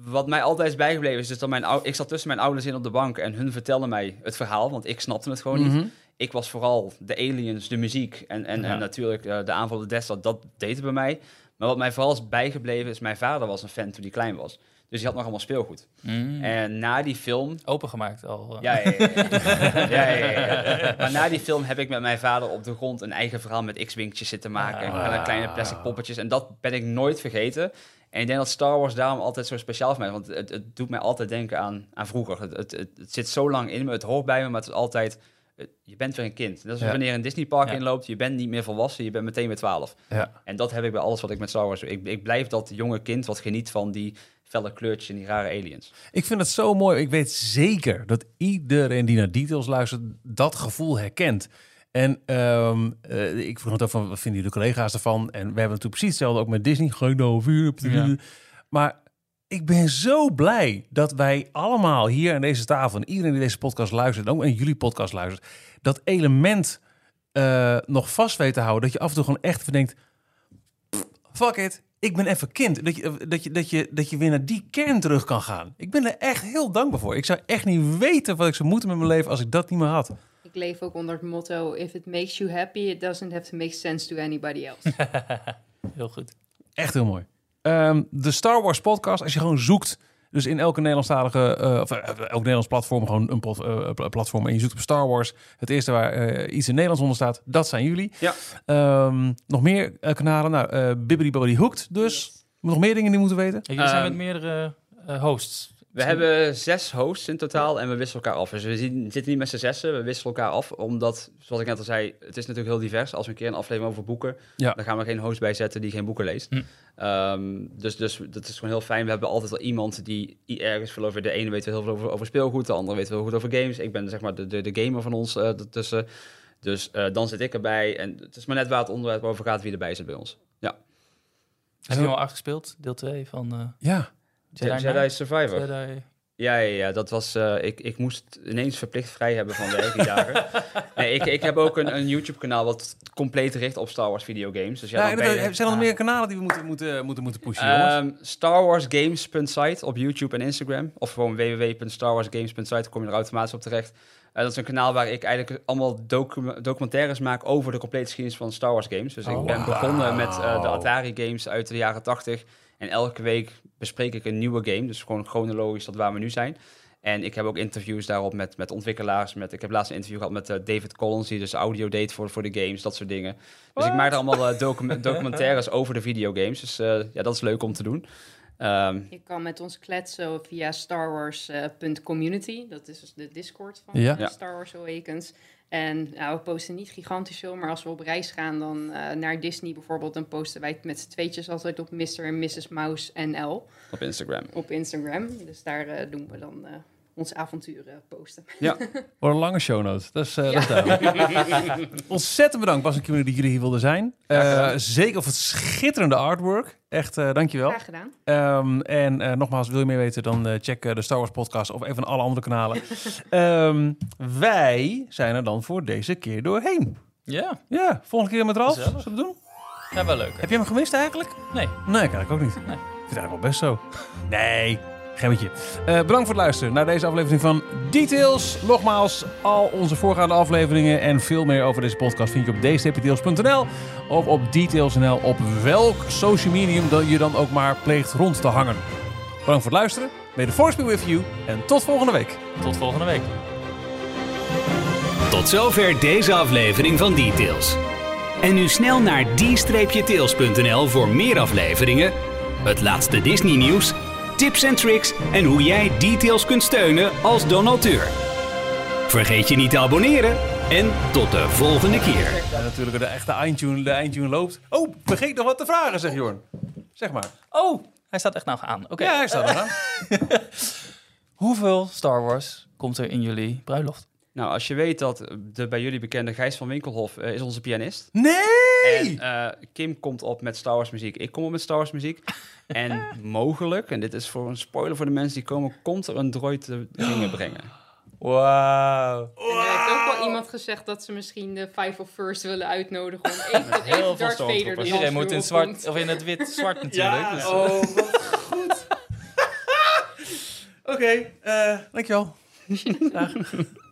Speaker 4: wat mij altijd is bijgebleven is dus dat mijn ou- ik zat tussen mijn ouders in op de bank en hun vertelden mij het verhaal, want ik snapte het gewoon niet.
Speaker 2: Mhm.
Speaker 4: Ik was vooral de aliens, de muziek en, en,
Speaker 3: Ja.
Speaker 4: en natuurlijk eh, de aanval op de Death Star, dat deed het bij mij. Maar wat mij vooral is bijgebleven is, mijn vader was een fan toen hij klein was. Dus hij had nog allemaal speelgoed.
Speaker 3: Mm.
Speaker 4: En na die film
Speaker 3: Opengemaakt al. eh.
Speaker 4: ja, ja, ja. ja, ja, ja. Maar na die film heb ik met mijn vader op de grond een eigen verhaal met X-Wingtjes zitten maken. En
Speaker 2: Ah.
Speaker 4: kleine plastic poppetjes. En dat ben ik nooit vergeten. En ik denk dat Star Wars daarom altijd zo speciaal voor mij is. Want het, het doet mij altijd denken aan, aan vroeger. Het, het, het zit zo lang in me, het hoort bij me, maar het is altijd... het- Je bent weer een kind. Dat is
Speaker 2: Ja.
Speaker 4: wanneer je een Disneypark
Speaker 3: Ja.
Speaker 4: inloopt. Je bent niet meer volwassen, je bent meteen weer 12.
Speaker 2: Ja.
Speaker 4: En dat heb ik bij alles wat ik met Star Wars doe. Ik, ik blijf dat jonge kind wat geniet van die felle kleurtjes en die rare aliens.
Speaker 2: Ik vind het zo mooi. Ik weet zeker dat iedereen die naar details luistert, dat gevoel herkent. En ehm, eh, ik vroeg het ook van, wat vinden jullie collega's ervan? En we hebben natuurlijk precies hetzelfde ook met Disney. Nou over uur. Maar ik ben zo blij dat wij allemaal hier aan deze tafel... en iedereen die deze podcast luistert, en ook in jullie podcast luistert... dat element eh, nog vast weet te houden. Dat je af en toe gewoon echt verdenkt... Fuck it, ik ben even kind. Dat je, dat, je, dat, je, dat je weer naar die kern terug kan gaan. Ik ben er echt heel dankbaar voor. Ik zou echt niet weten wat ik zou moeten met mijn leven... als ik dat niet meer had.
Speaker 5: Ik leef ook onder het motto: if it makes you happy, it doesn't have to make sense to anybody else.
Speaker 3: Heel goed.
Speaker 2: Echt heel mooi. Ehm, de Star Wars podcast, als je gewoon zoekt, dus in elke Nederlandstalige, eh of eh, elk Nederlands platform, gewoon een pot- eh, platform, en je zoekt op Star Wars, het eerste waar eh, iets in Nederlands onder staat, dat zijn jullie.
Speaker 4: Ja.
Speaker 2: Ehm, nog meer eh, kanalen, nou, eh Bibbidi Bobbidi Hooked dus. Nog meer dingen die moeten weten?
Speaker 3: Jullie zijn
Speaker 4: Ehm,
Speaker 3: met meerdere eh, hosts
Speaker 4: We hebben zes hosts in totaal en we wisselen elkaar af. Dus we zien- zitten niet met z'n zessen, we wisselen elkaar af. Omdat, zoals ik net al zei, het is natuurlijk heel divers. Als we een keer een aflevering over boeken,
Speaker 2: Ja.
Speaker 4: dan gaan we geen host bij zetten die geen boeken leest.
Speaker 3: Hm.
Speaker 4: Ehm, dus, dus dat is gewoon heel fijn. We hebben altijd wel iemand die ergens veel over... De ene weet wel heel veel over, over speelgoed, de andere weet wel goed over games. Ik ben zeg maar de, de, de gamer van ons eh tussen. Dus eh, dan zit ik erbij. En het is maar net waar het onderwerp over gaat wie erbij zit bij ons.
Speaker 3: Heb je al uitgespeeld? Deel 2 van eh
Speaker 2: Ja.
Speaker 3: Jedi,
Speaker 4: Jedi? Survivor.
Speaker 3: Jedi-
Speaker 4: Ja, ja, ja, dat was. eh, ik, ik moest ineens verplicht vrij hebben van dagen. Nee, ik, ik heb ook een, een YouTube-kanaal wat compleet richt op Star Wars videogames. Dus ja,
Speaker 2: Ja,
Speaker 4: dan ben je-
Speaker 2: er zijn er nog meer kanalen die we moeten, moeten, moeten, moeten pushen.
Speaker 4: Ehm, Star Wars Games.site op YouTube en Instagram. Of gewoon www.starwarsgames.site, kom je er automatisch op terecht. Eh, dat is een kanaal waar ik eigenlijk allemaal docu- documentaires maak over de complete geschiedenis van Star Wars games. Dus ik
Speaker 3: Oh,
Speaker 4: ben begonnen met eh, de Atari games uit de jaren 80. En elke week bespreek ik een nieuwe game. Dus gewoon chronologisch tot waar we nu zijn. En ik heb ook interviews daarop met, met ontwikkelaars. Met, ik heb laatst een interview gehad met eh, David Collins, die dus audio deed voor, voor de games, dat soort dingen. Dus ik maak er allemaal eh, docu- documentaires over de videogames. Dus eh, ja, dat is leuk om te doen. Ehm,
Speaker 5: Je kan met ons kletsen via starwars.community. dat is dus de Discord van
Speaker 2: Ja.
Speaker 5: Star Wars Awakens. En nou, we posten niet gigantisch veel, maar als we op reis gaan dan eh, naar Disney bijvoorbeeld, dan posten wij het met z'n tweetjes altijd op Mr. en Mrs. Mouse NL
Speaker 4: op Instagram.
Speaker 5: op Instagram. Dus daar eh, doen we dan eh, onze avonturen posten.
Speaker 2: Voor een lange show notes. Dat is, eh, dat is duidelijk. Ontzettend bedankt, Bas en Kimberly, dat jullie hier wilden zijn. Eh, zeker voor het schitterende artwork. Echt, eh dankjewel.
Speaker 5: Graag gedaan.
Speaker 2: Ehm, en eh, nogmaals, wil je meer weten, dan eh, check de Star Wars podcast of een van alle andere kanalen. Ehm, wij zijn er dan voor deze keer doorheen.
Speaker 3: Ja,
Speaker 2: Ja, volgende keer met Ralf. Zullen we het doen?
Speaker 3: ja, wel leuk.
Speaker 2: Heb je hem gemist eigenlijk?
Speaker 3: Nee.
Speaker 2: Nee, eigenlijk ook niet.
Speaker 3: Nee.
Speaker 2: Ik vind het eigenlijk wel best zo. Nee, gebbetje. Eh bedankt voor het luisteren naar deze aflevering van Details. Nogmaals, al onze voorgaande afleveringen en veel meer over deze podcast vind je op dstpdetails.nl of op Details.nl op welk social medium dat je dan ook maar pleegt rond te hangen. Bedankt voor het luisteren. May the force be with you en tot volgende week.
Speaker 3: Tot volgende week.
Speaker 1: Tot zover deze aflevering van Details. En nu snel naar d-tails.nl voor meer afleveringen, het laatste Disney nieuws, tips en tricks en hoe jij Details kunt steunen als donateur. Vergeet je niet te abonneren en tot de volgende keer.
Speaker 2: Ja, natuurlijk de echte eindtune, de eindtune loopt. Oh, vergeet nog wat te vragen, zegt Jorn. Zeg maar.
Speaker 3: Oh, hij staat echt nou aan. Oké.
Speaker 2: Ja, hij staat er aan.
Speaker 3: Hoeveel Star Wars komt er in jullie bruiloft?
Speaker 4: Nou, als je weet dat de bij jullie bekende Gijs van Winkelhof eh, is onze pianist.
Speaker 2: Nee!
Speaker 4: En eh, Kim komt op met Star Wars muziek. Ik kom op met Star Wars muziek. En mogelijk, en dit is voor een spoiler voor de mensen die komen, komt er een droid dingen brengen.
Speaker 3: Wauw.
Speaker 5: En er heeft ook wel iemand gezegd dat ze misschien de Five of First willen uitnodigen om even, dat even Darth Vader
Speaker 3: Iedereen moet in zwart, of in het wit-zwart natuurlijk. dus,
Speaker 2: oh, wat goed. Oké, eh, dankjewel. Graag.